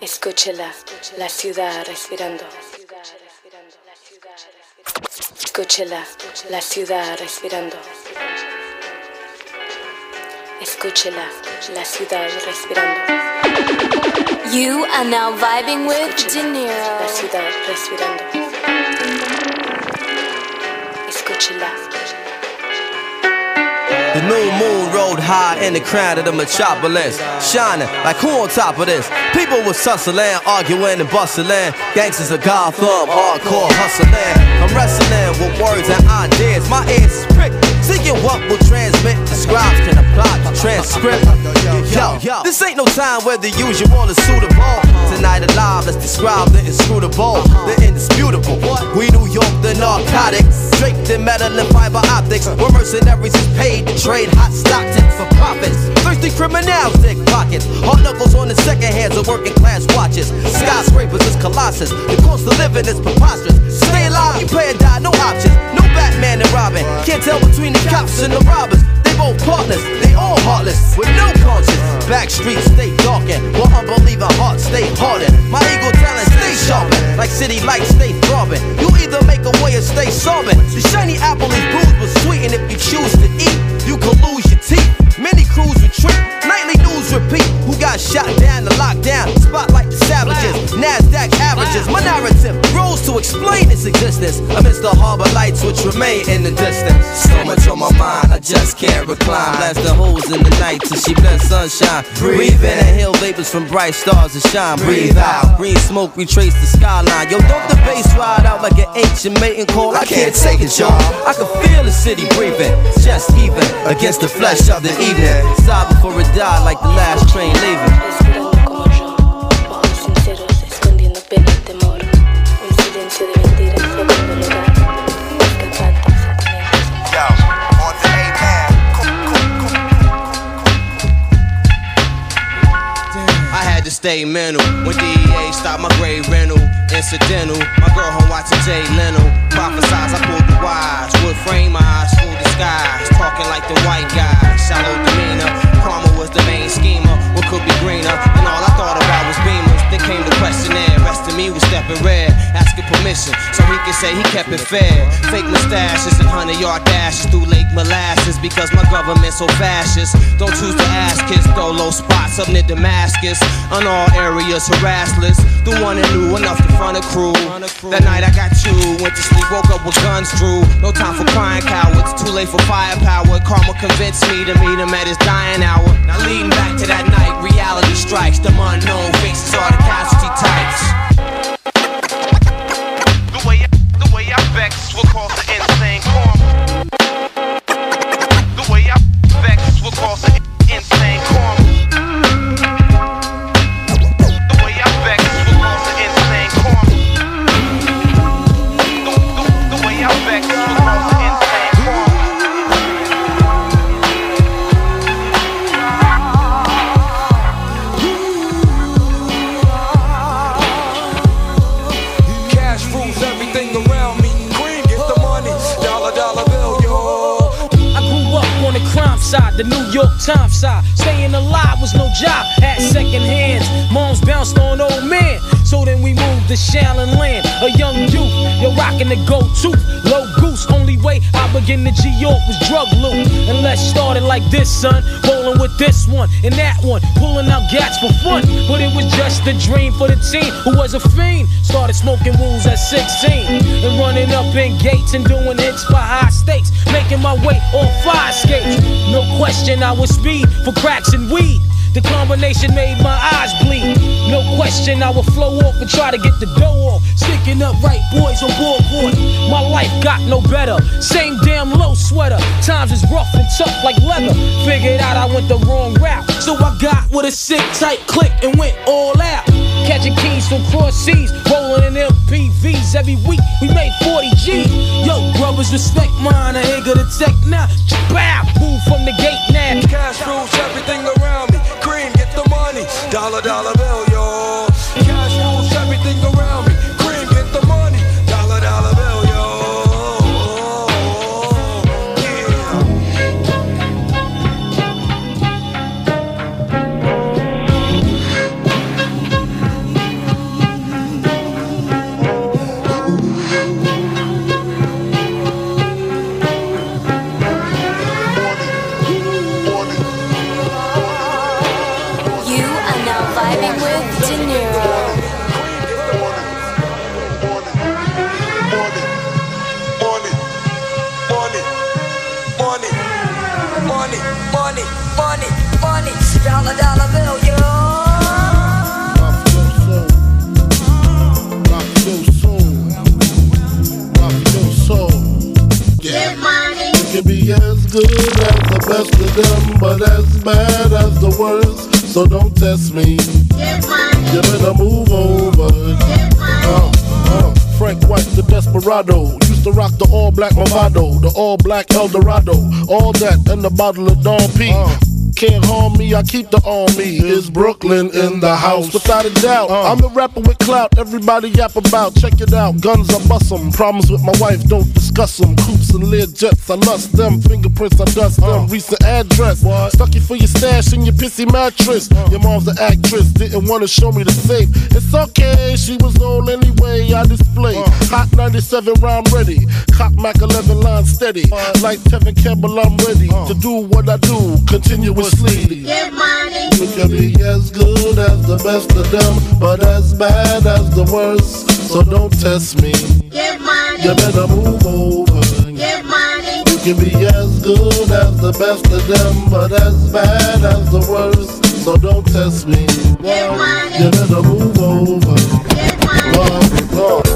Escúchela, la ciudad respirando. Escúchela, la ciudad respirando. Escúchela, la ciudad respirando. You are now vibing with De Niro. La ciudad respirando. Escúchela. The new moon rode high in the crown of the metropolis, shining like who on top of this? People was tussling, arguing and bustling. Gangsters of Gotham, hardcore hustling. I'm wrestling with words and ideas. My ears is pricked, seeking what will transmit. The scribes can apply the transcript. Yo, yo, this ain't no time where the usual is suitable. Tonight alive, let's describe the inscrutable, the indisputable. We New York, the narcotics, draped in metal and fiber optics. Where mercenaries paid to trade hot Stockton for profits. Thirsty criminals dig pockets. Hard knuckles on the second hands of working class watches. Skyscrapers is colossus. The cost of living is preposterous. Stay alive, you pay or die, no options. No Batman and Robin. Can't tell between the cops and the robbers. Both partners, they all heartless, with no conscience. Back streets stay darkened, while unbelieving hearts stay hardened. My ego talent stay sharpened. like city lights stay throbbing. You either make a way or stay sobbing. The shiny apple is bruised but sweet, and if you choose to eat, you can lose your teeth. Many crews retreat, nightly news repeat. Who got shot down, the lockdown, spotlight the savages, NASDAQ averages. My narrative grows to explain its existence amidst the harbor lights which remain in the distance. So much on my mind, I just can't recline. Blast the holes in the night till she blends sunshine. Breathe in, and inhale vapors from bright stars that shine. Breathe out, green smoke retrace the skyline. Yo, don't the bass ride out like an ancient mating call? I can't take it, y'all. I can feel the city breathing, just even against the flesh of the evening. Sigh before it die like the last train leaving. Stay mental when DEA stopped my grade rental. Incidental, my girl home watching Jay Leno. Prophesize, I pulled the wise. Wood frame eyes, full disguise. Talking like the white guy, Shallow demeanor. Karma was the main schemer. What could be greener? And all I thought about was beamers. Then came the questionnaire. Rest of me was stepping red. Asking permission so he could say he kept it fair. Fake mustaches and hundred yard dashes through Lake Molasses because my government so fascist. Don't choose to ask kids, throw low spots up near Damascus. On all areas, harassless. The one and knew enough to front a crew. That night I got you, went to sleep, woke up with guns drew. No time for crying cowards, too late for firepower. Karma convinced me to meet him at his dying hour. Now leading back to that night, reality strikes. The unknown faces are the casualty types. The way I, the way I vex will cause an Times side. Staying alive was no job, at second hands. Moms bounced on old men. So then we moved to Shallon Land, a young youth. You're rocking the go to low goose. Only way I began to G York was drug loot. And let's start it like this, son. With this one and that one, pulling out gats for fun. But it was just a dream for the team who was a fiend. Started smoking rules at 16 and running up in gates and doing hits for high stakes. Making my way on fire skates. No question, I was speed for cracks and weed. The combination made my eyes bleed. No question, I would flow off and try to get the dough off. Sticking up right boys on board. My life got no better. Same damn low sweater. Times is rough and tough like leather. Figured out I went the wrong route. So I got with a sick tight click and went all out. Catching keys from cross seas, rolling in MPVs every week. We made 40 G. Yo, brothers, respect mine. I ain't gonna take now. Bow, move from the gate So don't test me. You better move over. Uh, uh, Frank White, the desperado. Used to rock the all black Movado, the all black Eldorado. All that and the bottle of Don P. can't harm me, I keep the army. Is Brooklyn in the house? Without a doubt, uh. I'm the rapper with clout. Everybody yap about. Check it out. Guns I bust 'em. Problems with my wife, don't discuss 'em. Coops and lead jets, I lust them. Fingerprints, I dust them. Uh. Recent address. Stuck you for your stash in your pissy mattress. Uh. Your mom's an actress, didn't wanna show me the safe. It's okay, she was old anyway. I display hot 97 round ready. Cock Mac 11 line steady. Like Tevin Campbell, I'm ready to do what I do continuously. Get money. You can be as good as the best of them, but as bad as the worst. So don't test me. Get money. You better move over. Get money. You can be as good as the best of them, but as bad as the worst. So don't test me. Get money. You better move over. Get money.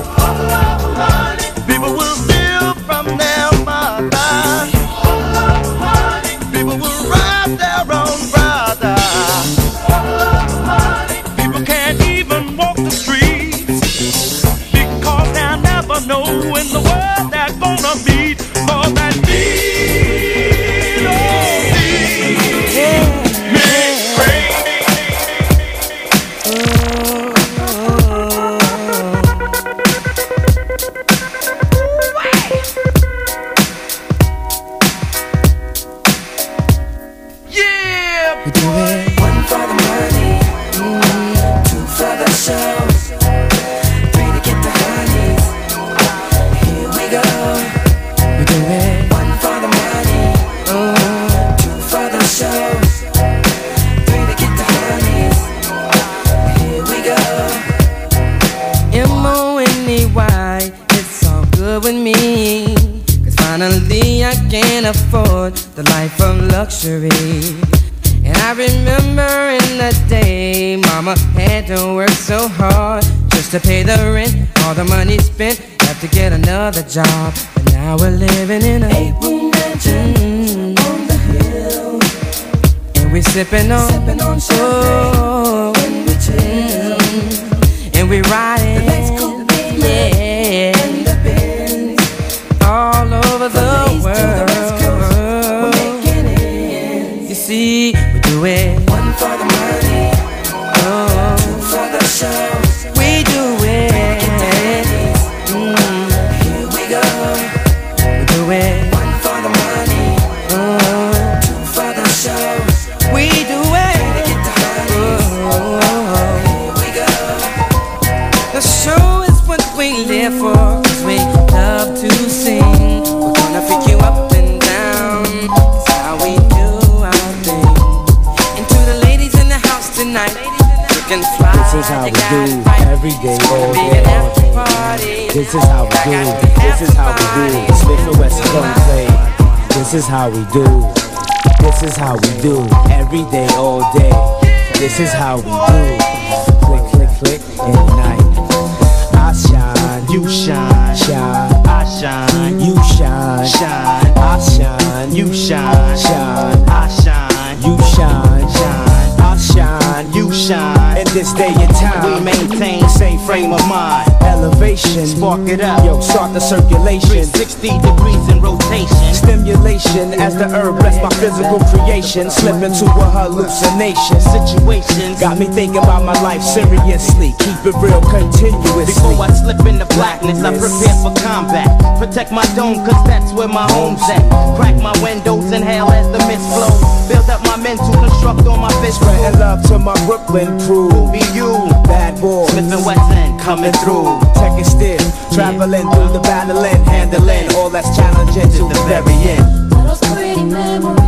Creation. Slip into a hallucination. Situations got me thinking about my life seriously. Keep it real continuously. Before I slip into blackness, I prepare for combat. Protect my dome, cause that's where my home's at. Crack my windows, inhale as the mist flows. Build up my mental, construct on my fist. Spreading love to my Brooklyn crew. Who be you? Bad boy. Smith and Wesson coming through. Tech and stiff. Traveling through the battling, handling all that's challenging to the very end. Those pretty memories,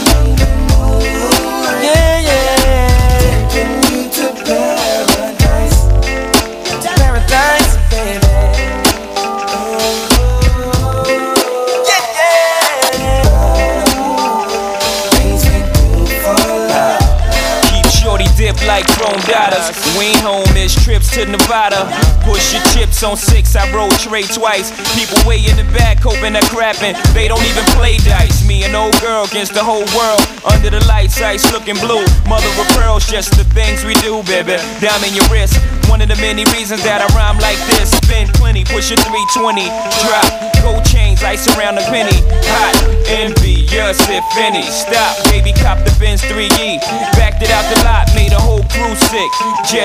like chrome dollars. We ain't home, it's trips to Nevada. Push your chips on six, I roll trade twice. People way in the back hoping they're crapping. They don't even play dice. Me and old girl against the whole world. Under the lights, ice looking blue. Mother of pearls, just the things we do, baby. Diamond your wrist. One of the many reasons that I rhyme like this. Spend plenty, push a 320. Drop gold chains, ice around the penny. Hot, envious if any. Stop, baby, cop the Benz 3E. Backed it out the lot, made a whole crew sick.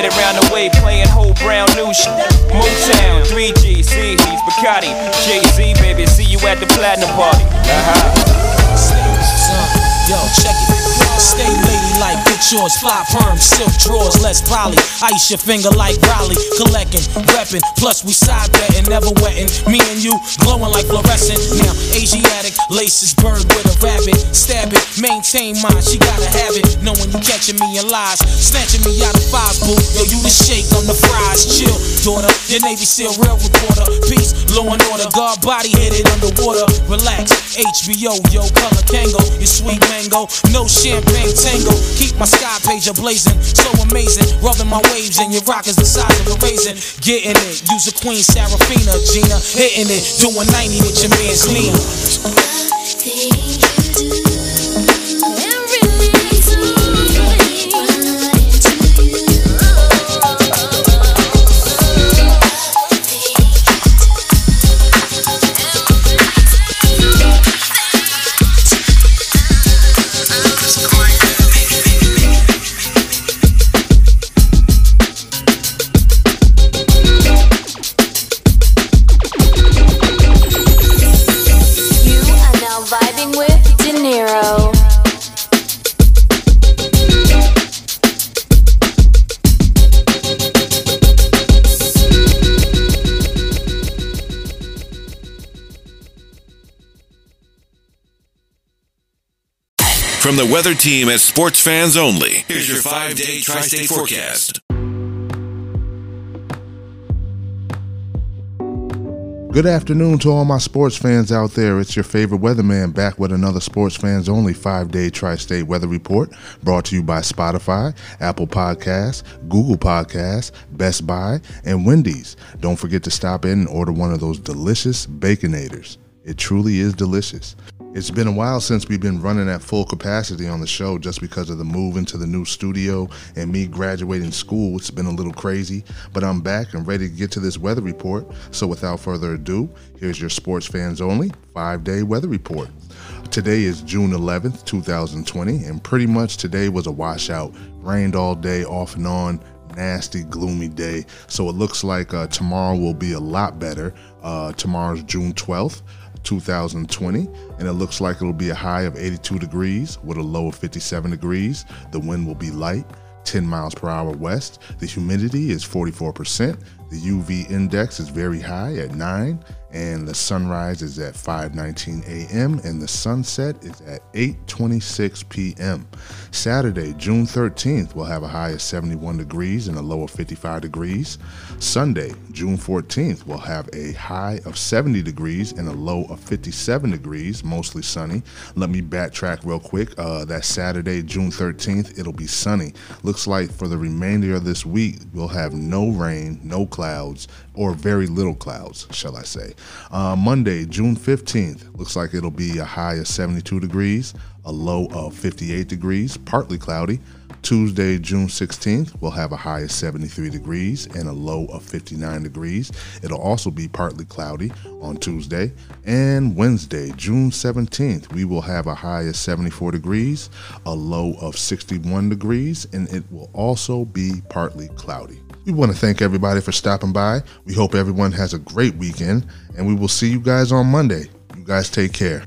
Around the way, playing whole brown new shit. Motown, 3G, see, he's Bacardi. Jay Z, baby, see you at the platinum party. Uh-huh. Yo, check it. Stay ladylike, yours, fly perm, silk drawers, less poly. Ice your finger like Raleigh, collecting, reppin', plus we side betting, never wetting. Me and you glowing like fluorescent. Now, Asiatic, laces bird with a rabbit. Stab it, maintain mine, she gotta have it. Knowing you catching me in lies, snatching me out of fives, boo. Yo, you the shake, I'm the fries. Chill, daughter, your Navy SEAL real reporter. Peace, law and order, guard body it underwater. Relax, HBO, yo, color Kango, your sweet mango, no champagne tango. Keep my sky page blazing, so amazing. Rubbing my waves and your rock is the size of a raisin. Getting it, use a Queen Serafina, Gina. Hitting it, doing 90 with your man's Nina. You From the weather team at Sports Fans Only, here's your five day tri state forecast. Good afternoon to all my sports fans out there. It's your favorite weatherman back with another Sports Fans Only five day tri state weather report brought to you by Spotify, Apple Podcasts, Google Podcasts, Best Buy, and Wendy's. Don't forget to stop in and order one of those delicious Baconators. It truly is delicious. It's been a while since we've been running at full capacity on the show just because of the move into the new studio and me graduating school. It's been a little crazy, but I'm back and ready to get to this weather report. So without further ado, here's your sports fans only five day weather report. Today is June 11th, 2020, and pretty much today was a washout. Rained all day, off and on, nasty, gloomy day. So it looks like uh, tomorrow will be a lot better. Uh, tomorrow's June 12th. 2020, and it looks like it'll be a high of 82 degrees with a low of 57 degrees. The wind will be light, 10 miles per hour west. The humidity is 44%. The UV index is very high at 9, and the sunrise is at 5:19 a.m. and the sunset is at 8:26 p.m. Saturday, June 13th, will have a high of 71 degrees and a low of 55 degrees. Sunday, June 14th, will have a high of 70 degrees and a low of 57 degrees, mostly sunny. Let me backtrack real quick. Uh, that Saturday, June 13th, it'll be sunny. Looks like for the remainder of this week, we'll have no rain, no clouds or very little clouds, shall I say. Uh, Monday, June 15th, looks like it'll be a high of 72 degrees, a low of 58 degrees, partly cloudy. Tuesday, June 16th, we'll have a high of 73 degrees and a low of 59 degrees. It'll also be partly cloudy on Tuesday. And Wednesday, June 17th, we will have a high of 74 degrees, a low of 61 degrees, and it will also be partly cloudy. We want to thank everybody for stopping by. We hope everyone has a great weekend, and we will see you guys on Monday. You guys take care.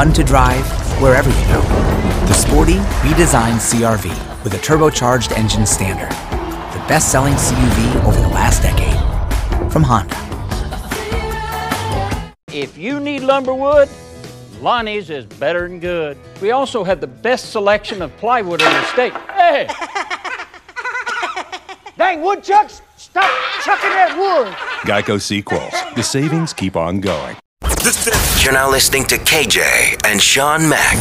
Fun to drive wherever you go. The sporty, redesigned CRV with a turbocharged engine standard. The best selling CUV over the last decade. From Honda. If you need lumber wood, Lonnie's is better than good. We also have the best selection of plywood in the state. Hey! Dang, woodchucks! Stop chucking that wood! Geico Sequels. The savings keep on going. You're now listening to KJ and Sean Mack.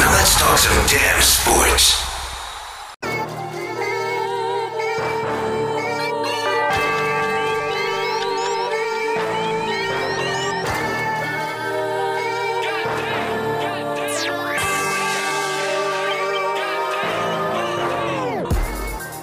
Now let's talk some damn sports.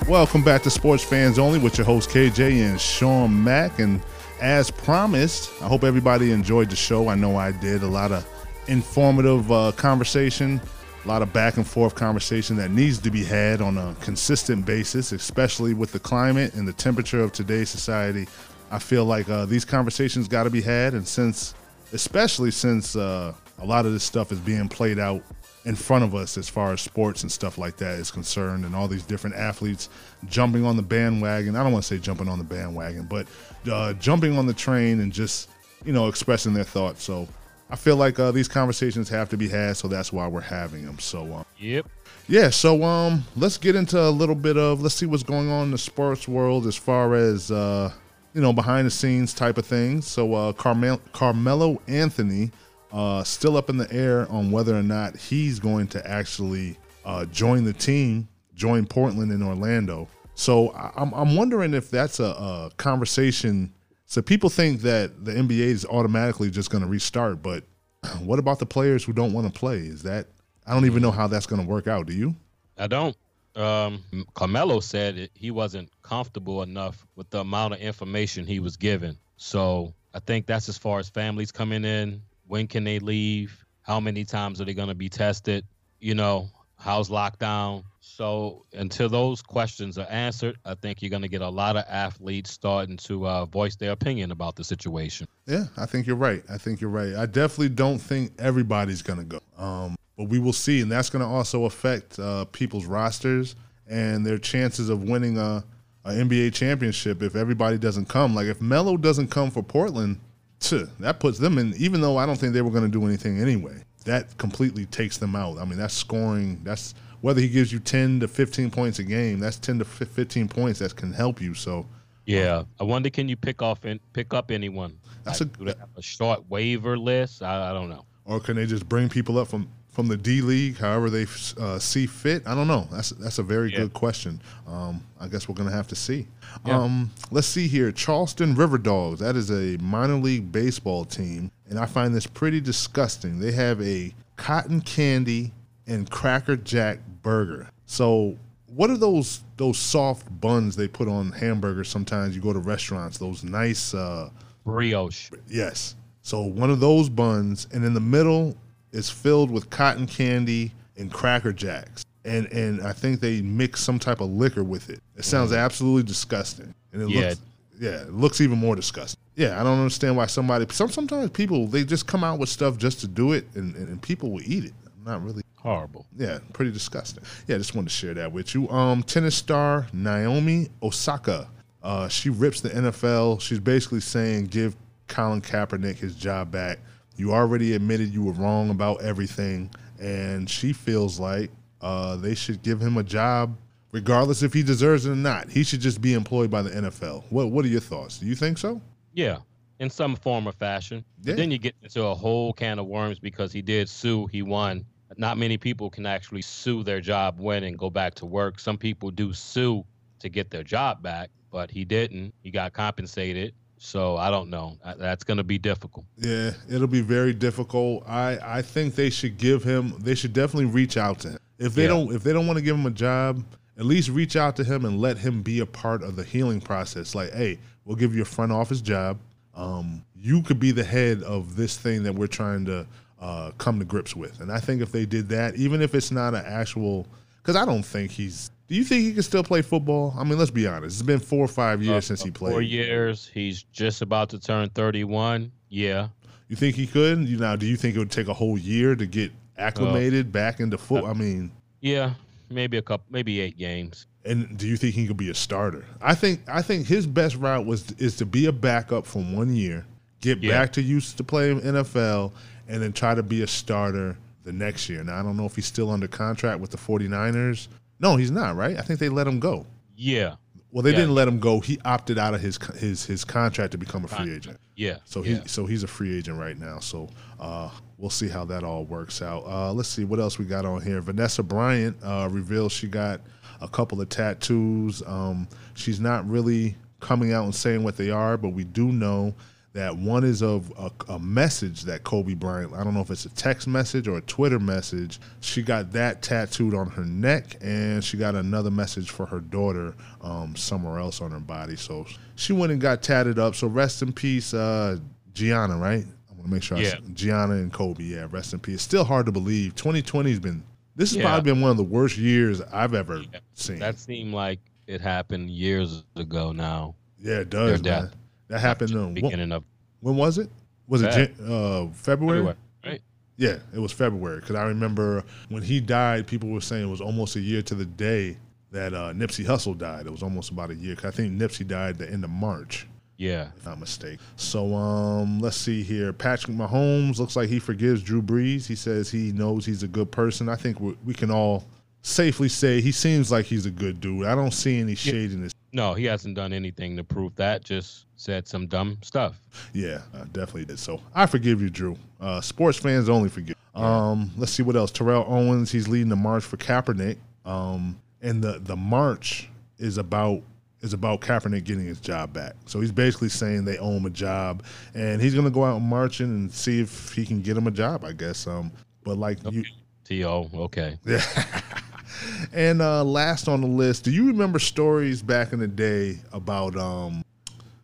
Welcome back to Sports Fans Only with your host KJ and Sean Mack. And as promised, I hope everybody enjoyed the show. I know I did. A lot of informative uh, conversation, a lot of back and forth conversation that needs to be had on a consistent basis, especially with the climate and the temperature of today's society. I feel like uh, these conversations got to be had, and since, especially since uh, a lot of this stuff is being played out in front of us as far as sports and stuff like that is concerned, and all these different athletes jumping on the bandwagon. I don't want to say jumping on the bandwagon, but uh, jumping on the train and just you know expressing their thoughts. So I feel like uh, these conversations have to be had, so that's why we're having them. So um, Yep. yeah, so um, let's get into a little bit of let's see what's going on in the sports world as far as uh, you know behind the scenes type of things. So uh, Carmel- Carmelo Anthony uh, still up in the air on whether or not he's going to actually uh, join the team, join Portland and Orlando. So I'm I'm wondering if that's a, a conversation. So people think that the NBA is automatically just going to restart, but what about the players who don't want to play? Is that I don't even know how that's going to work out. Do you? I don't. Um, Carmelo said he wasn't comfortable enough with the amount of information he was given. So I think that's as far as families coming in. When can they leave? How many times are they going to be tested? You know, how's lockdown? So until those questions are answered, I think you're going to get a lot of athletes starting to uh, voice their opinion about the situation. Yeah, I think you're right. I think you're right. I definitely don't think everybody's going to go. Um, but we will see, and that's going to also affect uh, people's rosters and their chances of winning a, a NBA championship if everybody doesn't come. Like if Melo doesn't come for Portland, tch, that puts them in. Even though I don't think they were going to do anything anyway, that completely takes them out. I mean, that's scoring. That's whether he gives you ten to fifteen points a game. That's ten to fifteen points that can help you. So um. Yeah, I wonder can you pick off and pick up anyone? That's Like, do they have a short waiver list. I, I don't know. or can they just bring people up from from the D League, however they uh, see fit? I don't know. That's that's a very good question. Um, I guess we're gonna have to see. Yeah. Um, let's see here. Charleston River Dogs. That is a minor league baseball team, and I find this pretty disgusting. They have a cotton candy and cracker jack burger. So. What are those those soft buns they put on hamburgers? Sometimes you go to restaurants. Those nice uh, brioche. Yes. So one of those buns, and in the middle is filled with cotton candy and cracker jacks, and and I think they mix some type of liquor with it. It sounds absolutely disgusting, and it Yeah. looks yeah, it looks even more disgusting. Yeah, I don't understand why somebody. Some sometimes people they just come out with stuff just to do it, and, and, and people will eat it. I'm not really horrible. Yeah, pretty disgusting. Yeah, I just wanted to share that with you. Um, tennis star Naomi Osaka. Uh, she rips the NFL. She's basically saying, "Give Colin Kaepernick his job back. You already admitted you were wrong about everything, and she feels like uh, they should give him a job, regardless if he deserves it or not. He should just be employed by the NFL. What What are your thoughts? Do you think so? Yeah, in some form or fashion. Yeah. then you get into a whole can of worms because he did sue, he won. Not many people can actually sue their job win and go back to work. Some people do sue to get their job back, but he didn't. He got compensated. So I don't know. That's going to be difficult. Yeah, it'll be very difficult. I I think they should give him. They should definitely reach out to him. If they Yeah. don't, if they don't want to give him a job, at least reach out to him and let him be a part of the healing process. Like, hey, we'll give you a front office job. Um, you could be the head of this thing that we're trying to uh, come to grips with. And I think if they did that, even if it's not an actual, because I don't think he's. Do you think he can still play football? I mean, let's be honest. It's been four or five years uh, since he uh, played. Four years. He's just about to turn 31. Yeah. You think he could? You know, do you think it would take a whole year to get acclimated back into foot? Uh, I mean, Yeah. Maybe a couple, maybe eight games. and do you think he could be a starter? I think I think his best route was is to be a backup for one year, get Yeah. back to used to play in NFL, and then try to be a starter the next year. Now I don't know if he's still under contract with the 49ers. No, he's not, right? I think they let him go. Yeah. Well, they Yeah. didn't let him go. He opted out of his his his contract to become a free agent. Yeah, So yeah. he so he's a free agent right now. So uh, we'll see how that all works out. Uh, let's see what else we got on here. Vanessa Bryant uh, reveals she got a couple of tattoos. Um, she's not really coming out and saying what they are, but we do know that one is of a, a message that Kobe Bryant, I don't know if it's a text message or a Twitter message. She got that tattooed on her neck, and she got another message for her daughter um, somewhere else on her body. So she went and got tatted up. So rest in peace, uh, Gianna, right? I want to make sure Yeah. say Gianna and Kobe. Yeah, rest in peace. It's still hard to believe. 2020 has been, this has Yeah. probably been one of the worst years I've ever seen. That seemed like it happened years ago now. Yeah, it does, Their man. death. That happened in Beginning of when was it? Was it Feb. Uh, February? February, right? Yeah, it was February because I remember when he died, people were saying it was almost a year to the day that uh, Nipsey Hussle died. It was almost about a year. Cause I think Nipsey died the end of March. Yeah. If not mistaken. So um, let's see here. Patrick Mahomes looks like he forgives Drew Brees. He says he knows he's a good person. I think we, we can all safely say he seems like he's a good dude. I don't see any shade in his. No, he hasn't done anything to prove that. Just said some dumb stuff. Yeah, I definitely did. So I forgive you, Drew. Uh, sports fans only forgive. Um, let's see what else. Terrell Owens, he's leading the march for Kaepernick. Um, and the the march is about is about Kaepernick getting his job back. So he's basically saying they owe him a job, and he's gonna go out marching and see if he can get him a job. I guess. Um, but like you, To okay. yeah. and uh, last on the list, do you remember stories back in the day about? Um,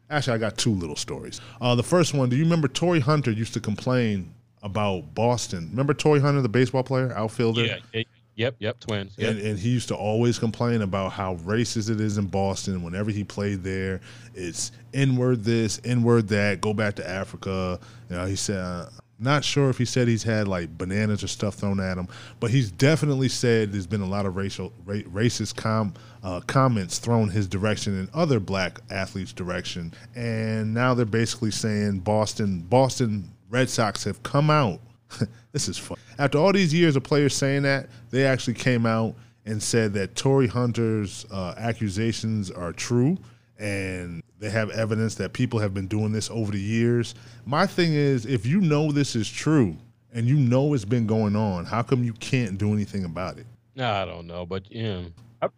actually, I got two little stories. Uh, the first one, do you remember Torrey Hunter used to complain about Boston? Remember Torrey Hunter, the baseball player, outfielder? Yeah. yeah, Yep. Yep. Twins. Yep. And, and he used to always complain about how racist it is in Boston. Whenever he played there, it's inward this, inward that. Go back to Africa. You know, he said, uh, not sure if he said he's had like bananas or stuff thrown at him, but he's definitely said there's been a lot of racial ra- racist com, uh, comments thrown his direction and other black athletes' direction. And now they're basically saying Boston, Boston Red Sox have come out. this is fun. After all these years of players saying that, they actually came out and said that Torii Hunter's uh, accusations are true and they have evidence that people have been doing this over the years. My thing is, if you know this is true and you know it's been going on, how come you can't do anything about it? No, I don't know, but yeah,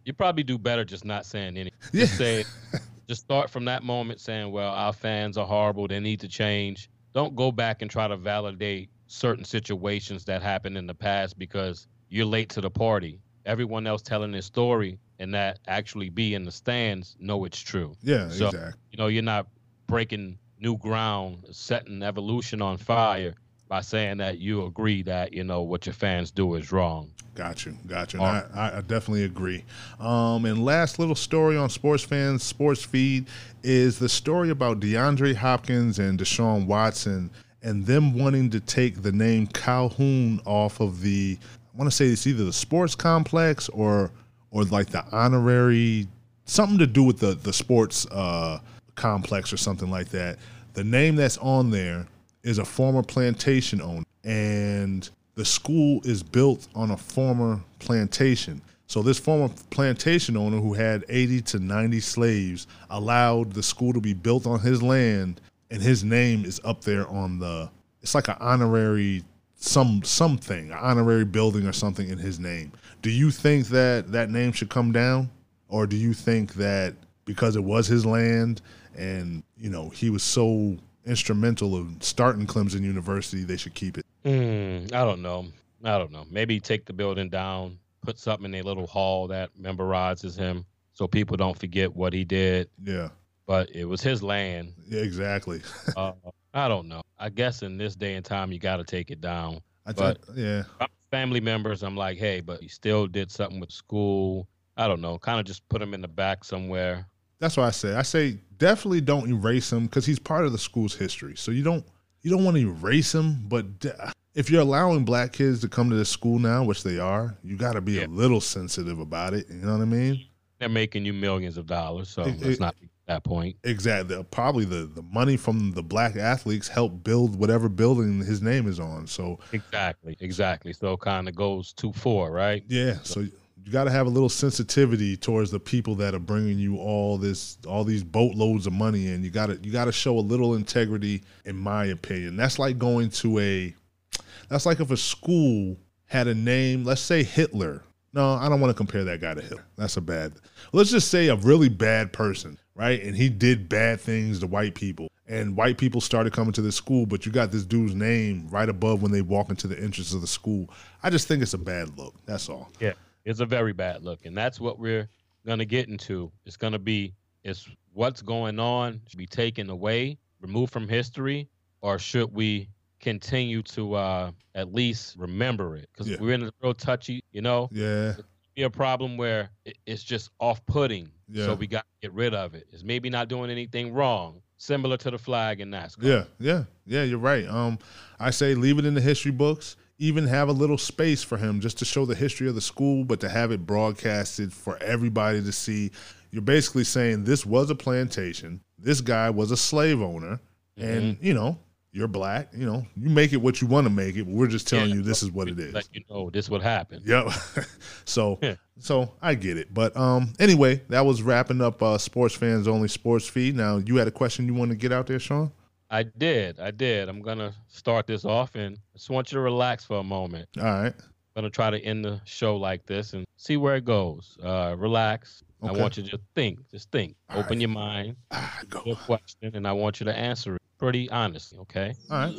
you probably do better just not saying anything. Just say, just start from that moment saying, "Well, our fans are horrible. They need to change." Don't go back and try to validate certain situations that happened in the past because you're late to the party. Everyone else telling their story and that actually be in the stands know it's true. Yeah, So, exactly. You know, you're not breaking new ground, setting evolution on fire by saying that you agree that you know what your fans do is wrong. Got you, got you. I, I definitely agree. Um, and last little story on Sports Fans Sports Feed is the story about DeAndre Hopkins and Deshaun Watson and them wanting to take the name Calhoun off of the. Want to say it's either the sports complex or or like the honorary something to do with the the sports uh, complex or something like that. The name that's on there is a former plantation owner, and the school is built on a former plantation. So this former plantation owner who had 80 to 90 slaves allowed the school to be built on his land and his name is up there on the it's like an honorary some something, honorary building or something in his name. Do you think that that name should come down or do you think that because it was his land and, you know, he was so instrumental in starting Clemson University, they should keep it? Mm, I don't know. I don't know. Maybe take the building down, put something in a little hall that memorizes him so people don't forget what he did. Yeah. But it was his land. Yeah, exactly. uh, I don't know. I guess in this day and time, you got to take it down. I thought, yeah. family members, I'm like, hey, but he still did something with school. I don't know. Kind of just put him in the back somewhere. That's what I say. I say definitely don't erase him because he's part of the school's history. So you don't you don't want to erase him, but de- if you're allowing black kids to come to this school now, which they are, you got to be a little sensitive about it. You know what I mean? They're making you millions of dollars, so It- let's it- not that point. Exactly. Uh, probably the the money from the black athletes helped build whatever building his name is on. So Exactly, exactly. So kind of goes two four, right? yeah, so you got to have a little sensitivity towards the people that are bringing you all this all these boatloads of money and you got to you got to show a little integrity in my opinion that's like going to a that's like if a school had a name let's say hitler no i don't want to compare that guy to hitler that's a bad let's just say a really bad person right? And he did bad things to white people. And white people started coming to the school, but you got this dude's name right above when they walk into the entrance of the school. I just think it's a bad look. That's all. Yeah, it's a very bad look, and that's what we're gonna get into. It's gonna be it's what's going on should be taken away, removed from history, or should we continue to uh, at least remember it? Because Yeah. we're in a real touchy, you know. Yeah. Be a problem where it's just off-putting, Yeah. so we got to get rid of it. It's maybe not doing anything wrong, similar to the flag in NASCAR. Yeah, yeah, yeah. You're right. Um, I say leave it in the history books. Even have a little space for him just to show the history of the school, but to have it broadcasted for everybody to see. You're basically saying this was a plantation. This guy was a slave owner, and you know you're black. You know you make it what you want to make it. But we're just telling Yeah, you this is what it is. Let you know this would happen. Yep. so so I get it. But um anyway, that was wrapping up uh sports fans only sports feed. Now you had a question you want to get out there, Shawn? I did. I did. I'm gonna start this off, and I just want you to relax for a moment. All right. I'm gonna try to end the show like this and see where it goes. Uh, relax. I want you to just think. Just think. Open your mind. Ah, go. Your question, and I want you to answer it pretty honestly. Okay. All right.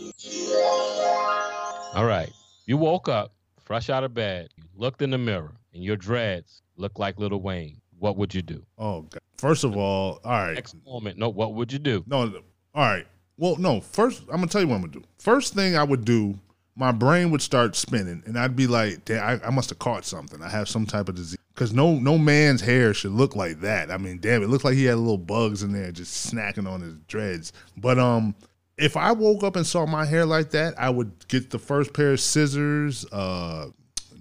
All right. You woke up fresh out of bed. You looked in the mirror, and your dreads look like Lil Wayne. What would you do? Oh, God. first of all, all right. Next moment. No. What would you do? No, all right. Well, no. First, I'm gonna tell you what I'm gonna do. First thing I would do, my brain would start spinning, and I'd be like, "Damn, I, I must have caught something. I have some type of disease." Because no, no man's hair should look like that. I mean, damn, it looks like he had little bugs in there just snacking on his dreads. But um, if I woke up and saw my hair like that, I would get the first pair of scissors, uh,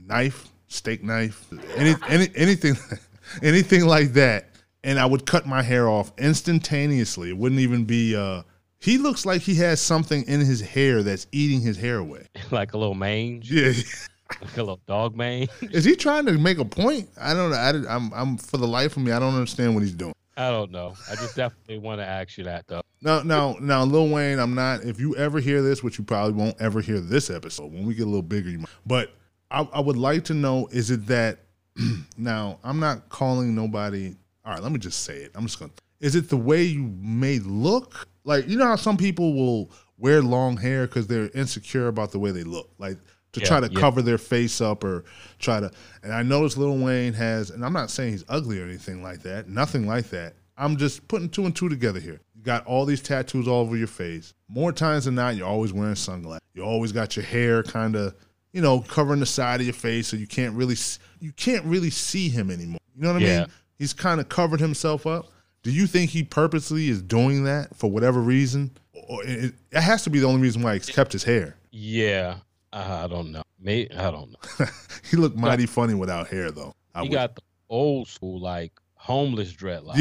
knife, steak knife, any, any anything, anything like that, and I would cut my hair off instantaneously. It wouldn't even be. Uh, he looks like he has something in his hair that's eating his hair away. like a little mange. Yeah. Like a little dog mange. Is he trying to make a point? I don't know. I, did- I'm, I'm for the life of me, I don't understand what he's doing. I don't know. I just definitely want to ask you that though. Now, now, now, Lil Wayne, I'm not. If you ever hear this, which you probably won't ever hear this episode, when we get a little bigger, you might. But I, I would like to know: is it that? now, I'm not calling nobody. All right, let me just say it. I'm just gonna. Is it the way you may look? Like you know how some people will wear long hair because they're insecure about the way they look, like to Yeah, try to yeah. cover their face up or try to. And I noticed Lil Wayne has, and I'm not saying he's ugly or anything like that. Nothing like that. I'm just putting two and two together here. You got all these tattoos all over your face. More times than not, you're always wearing sunglasses. You always got your hair kind of, you know, covering the side of your face, so you can't really you can't really see him anymore. You know what I Yeah. mean? He's kind of covered himself up. Do you think he purposely is doing that for whatever reason? Or it, it has to be the only reason why he's kept his hair. Yeah, I don't know. Maybe I don't know. He looked mighty funny without hair, though. I he would- got the old school like homeless dreadlocks.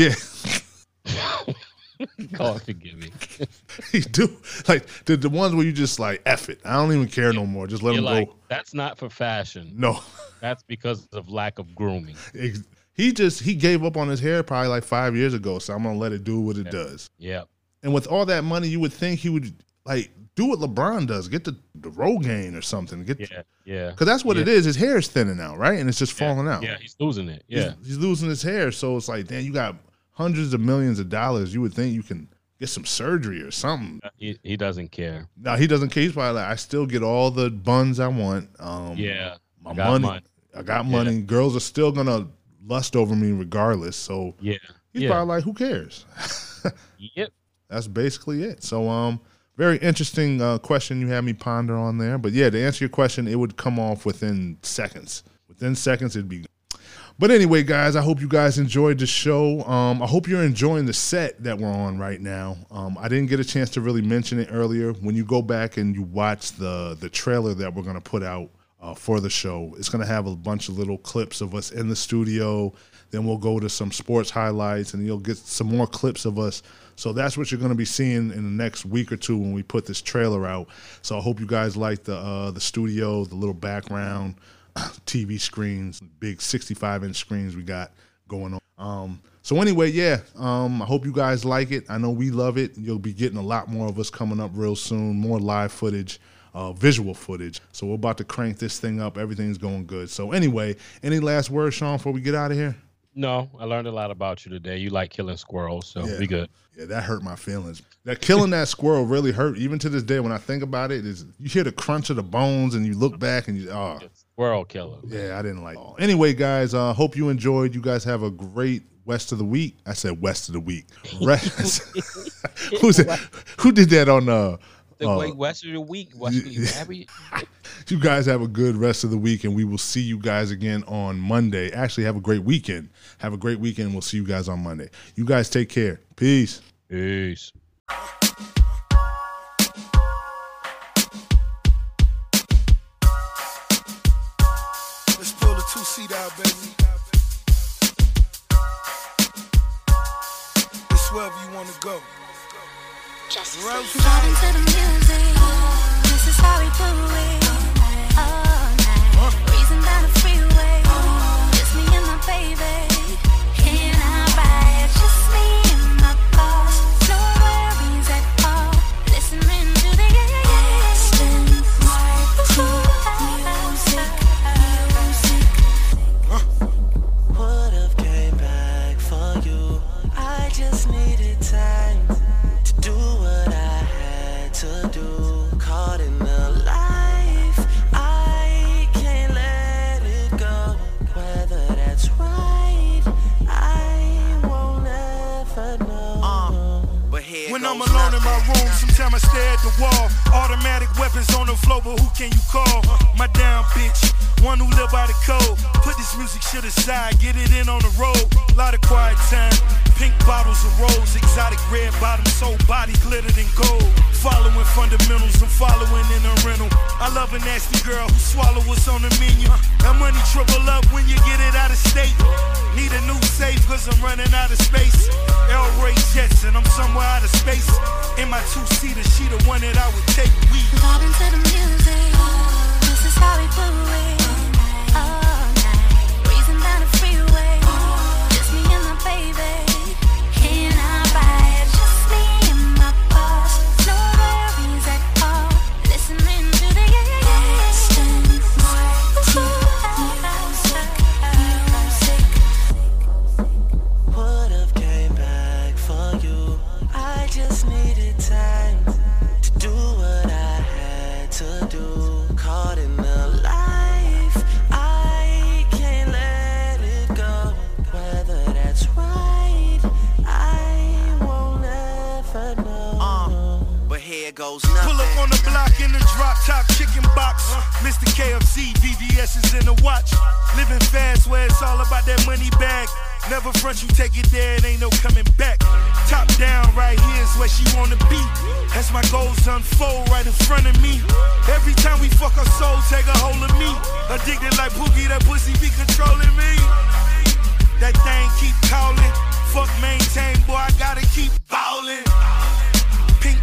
Yeah. God forgive me. he do like the, the ones where you just like F it. I don't even care no more. Just let You're him like, go. that's not for fashion. No. That's because of lack of grooming. He just he gave up on his hair probably like five years ago. So I'm gonna let it do what it does. Yeah. And with all that money, you would think he would like do what LeBron does, get the the Rogaine or something. Get Yeah. Yeah. because that's what it Yeah. is. His hair is thinning out, right? And it's just falling out. Yeah, he's losing it. Yeah. he's, losing his hair. So it's like, damn, you got hundreds of millions of dollars. You would think you can get some surgery or something. He, he doesn't care. No, he doesn't care. He's probably like, I still get all the buns I want. Um, Yeah, my I got money, money. I got Yeah. money. Girls are still gonna lust over me regardless. So Yeah. he's yeah. probably like, who cares? Yep. That's basically it. So um, very interesting uh, question you had me ponder on there. But yeah, to answer your question, it would come off within seconds. Within seconds, it'd be. But anyway, guys, I hope you guys enjoyed the show. Um, I hope you're enjoying the set that we're on right now. Um, I didn't get a chance to really mention it earlier. When you go back and you watch the the trailer that we're gonna put out uh, for the show, it's gonna have a bunch of little clips of us in the studio. Then we'll go to some sports highlights, and you'll get some more clips of us. So that's what you're gonna be seeing in the next week or two when we put this trailer out. So I hope you guys like the uh, the studio, the little background. TV screens, big 65 inch screens we got going on. Um, so anyway, yeah, um, I hope you guys like it. I know we love it. You'll be getting a lot more of us coming up real soon, more live footage, uh, visual footage. So we're about to crank this thing up. Everything's going good. So anyway, any last words, Shawn, before we get out of here? No, I learned a lot about you today. You like killing squirrels, so Yeah. we good. Yeah, that hurt my feelings. That killing that squirrel really hurt. Even to this day, when I think about it, is you hear the crunch of the bones and you look back and you oh Squirrel killer. yeah, I didn't like. It. Anyway, guys, uh, hope you enjoyed. You guys have a great West of the week. I said West of the week. Who's that? Who did that on uh, The uh, way West of the week, Wesley Abbey. you guys have a good rest of the week, and we will see you guys again on Monday. Actually, have a great weekend. Have a great weekend. We'll see you guys on Monday. You guys take care. Peace. Peace. Let's pull the two seat out, baby. It's wherever you wanna go. Just Rose Vibing to the music. This is how we do it. All night. Down the freeway. Just me and my baby. I stare at the wall. Automatic weapons on the floor, but who can you call? My down bitch, one who live by the code. Put this music shit aside, get it in on the road. Lot of quiet time, pink bottles of rose, exotic red bottoms, soul body glittered in gold. Following fundamentals, I'm following in a rental. I love a nasty girl who swallow what's on the menu. That money triple up when you get it out of state. Need a new safe cause I'm running out of space. El Ray and I'm somewhere out of space. In my two seater, she the one that I would take. We Vibing to the music. This is how we do it. Goes nothing. Pull up on the block in the drop top chicken box. Mr. KFC, VVS is in the watch. Living fast where it's all about that money bag. Never front you take it there, it ain't no coming back. Top down, right here's where she wanna be. As my goals unfold right in front of me. Every time we fuck our soul, take a hold of me. Addicted like Pookie, that pussy be controlling me. That thing keep calling. Fuck maintain, boy, I gotta keep ballin'.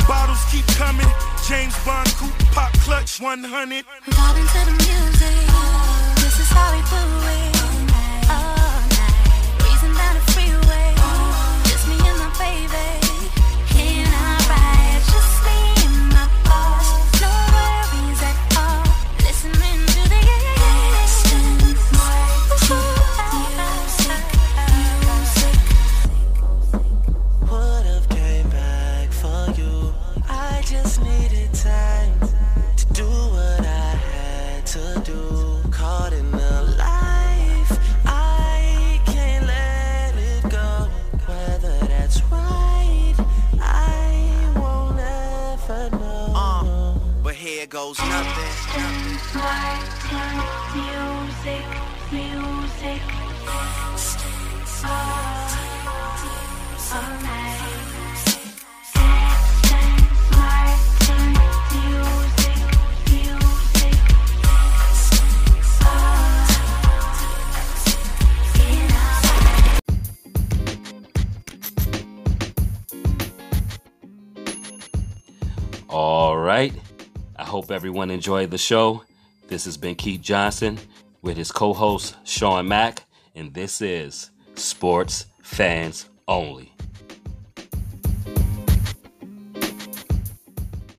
Bottles keep coming. James Bond coupe pop clutch 100. Vibing to the music. This is how we do it. Goes nothing. Music, music. All, all right. I hope everyone enjoyed the show. This has been Keith Johnson with his co host, Shawn Mac, and this is Sports Fans Only.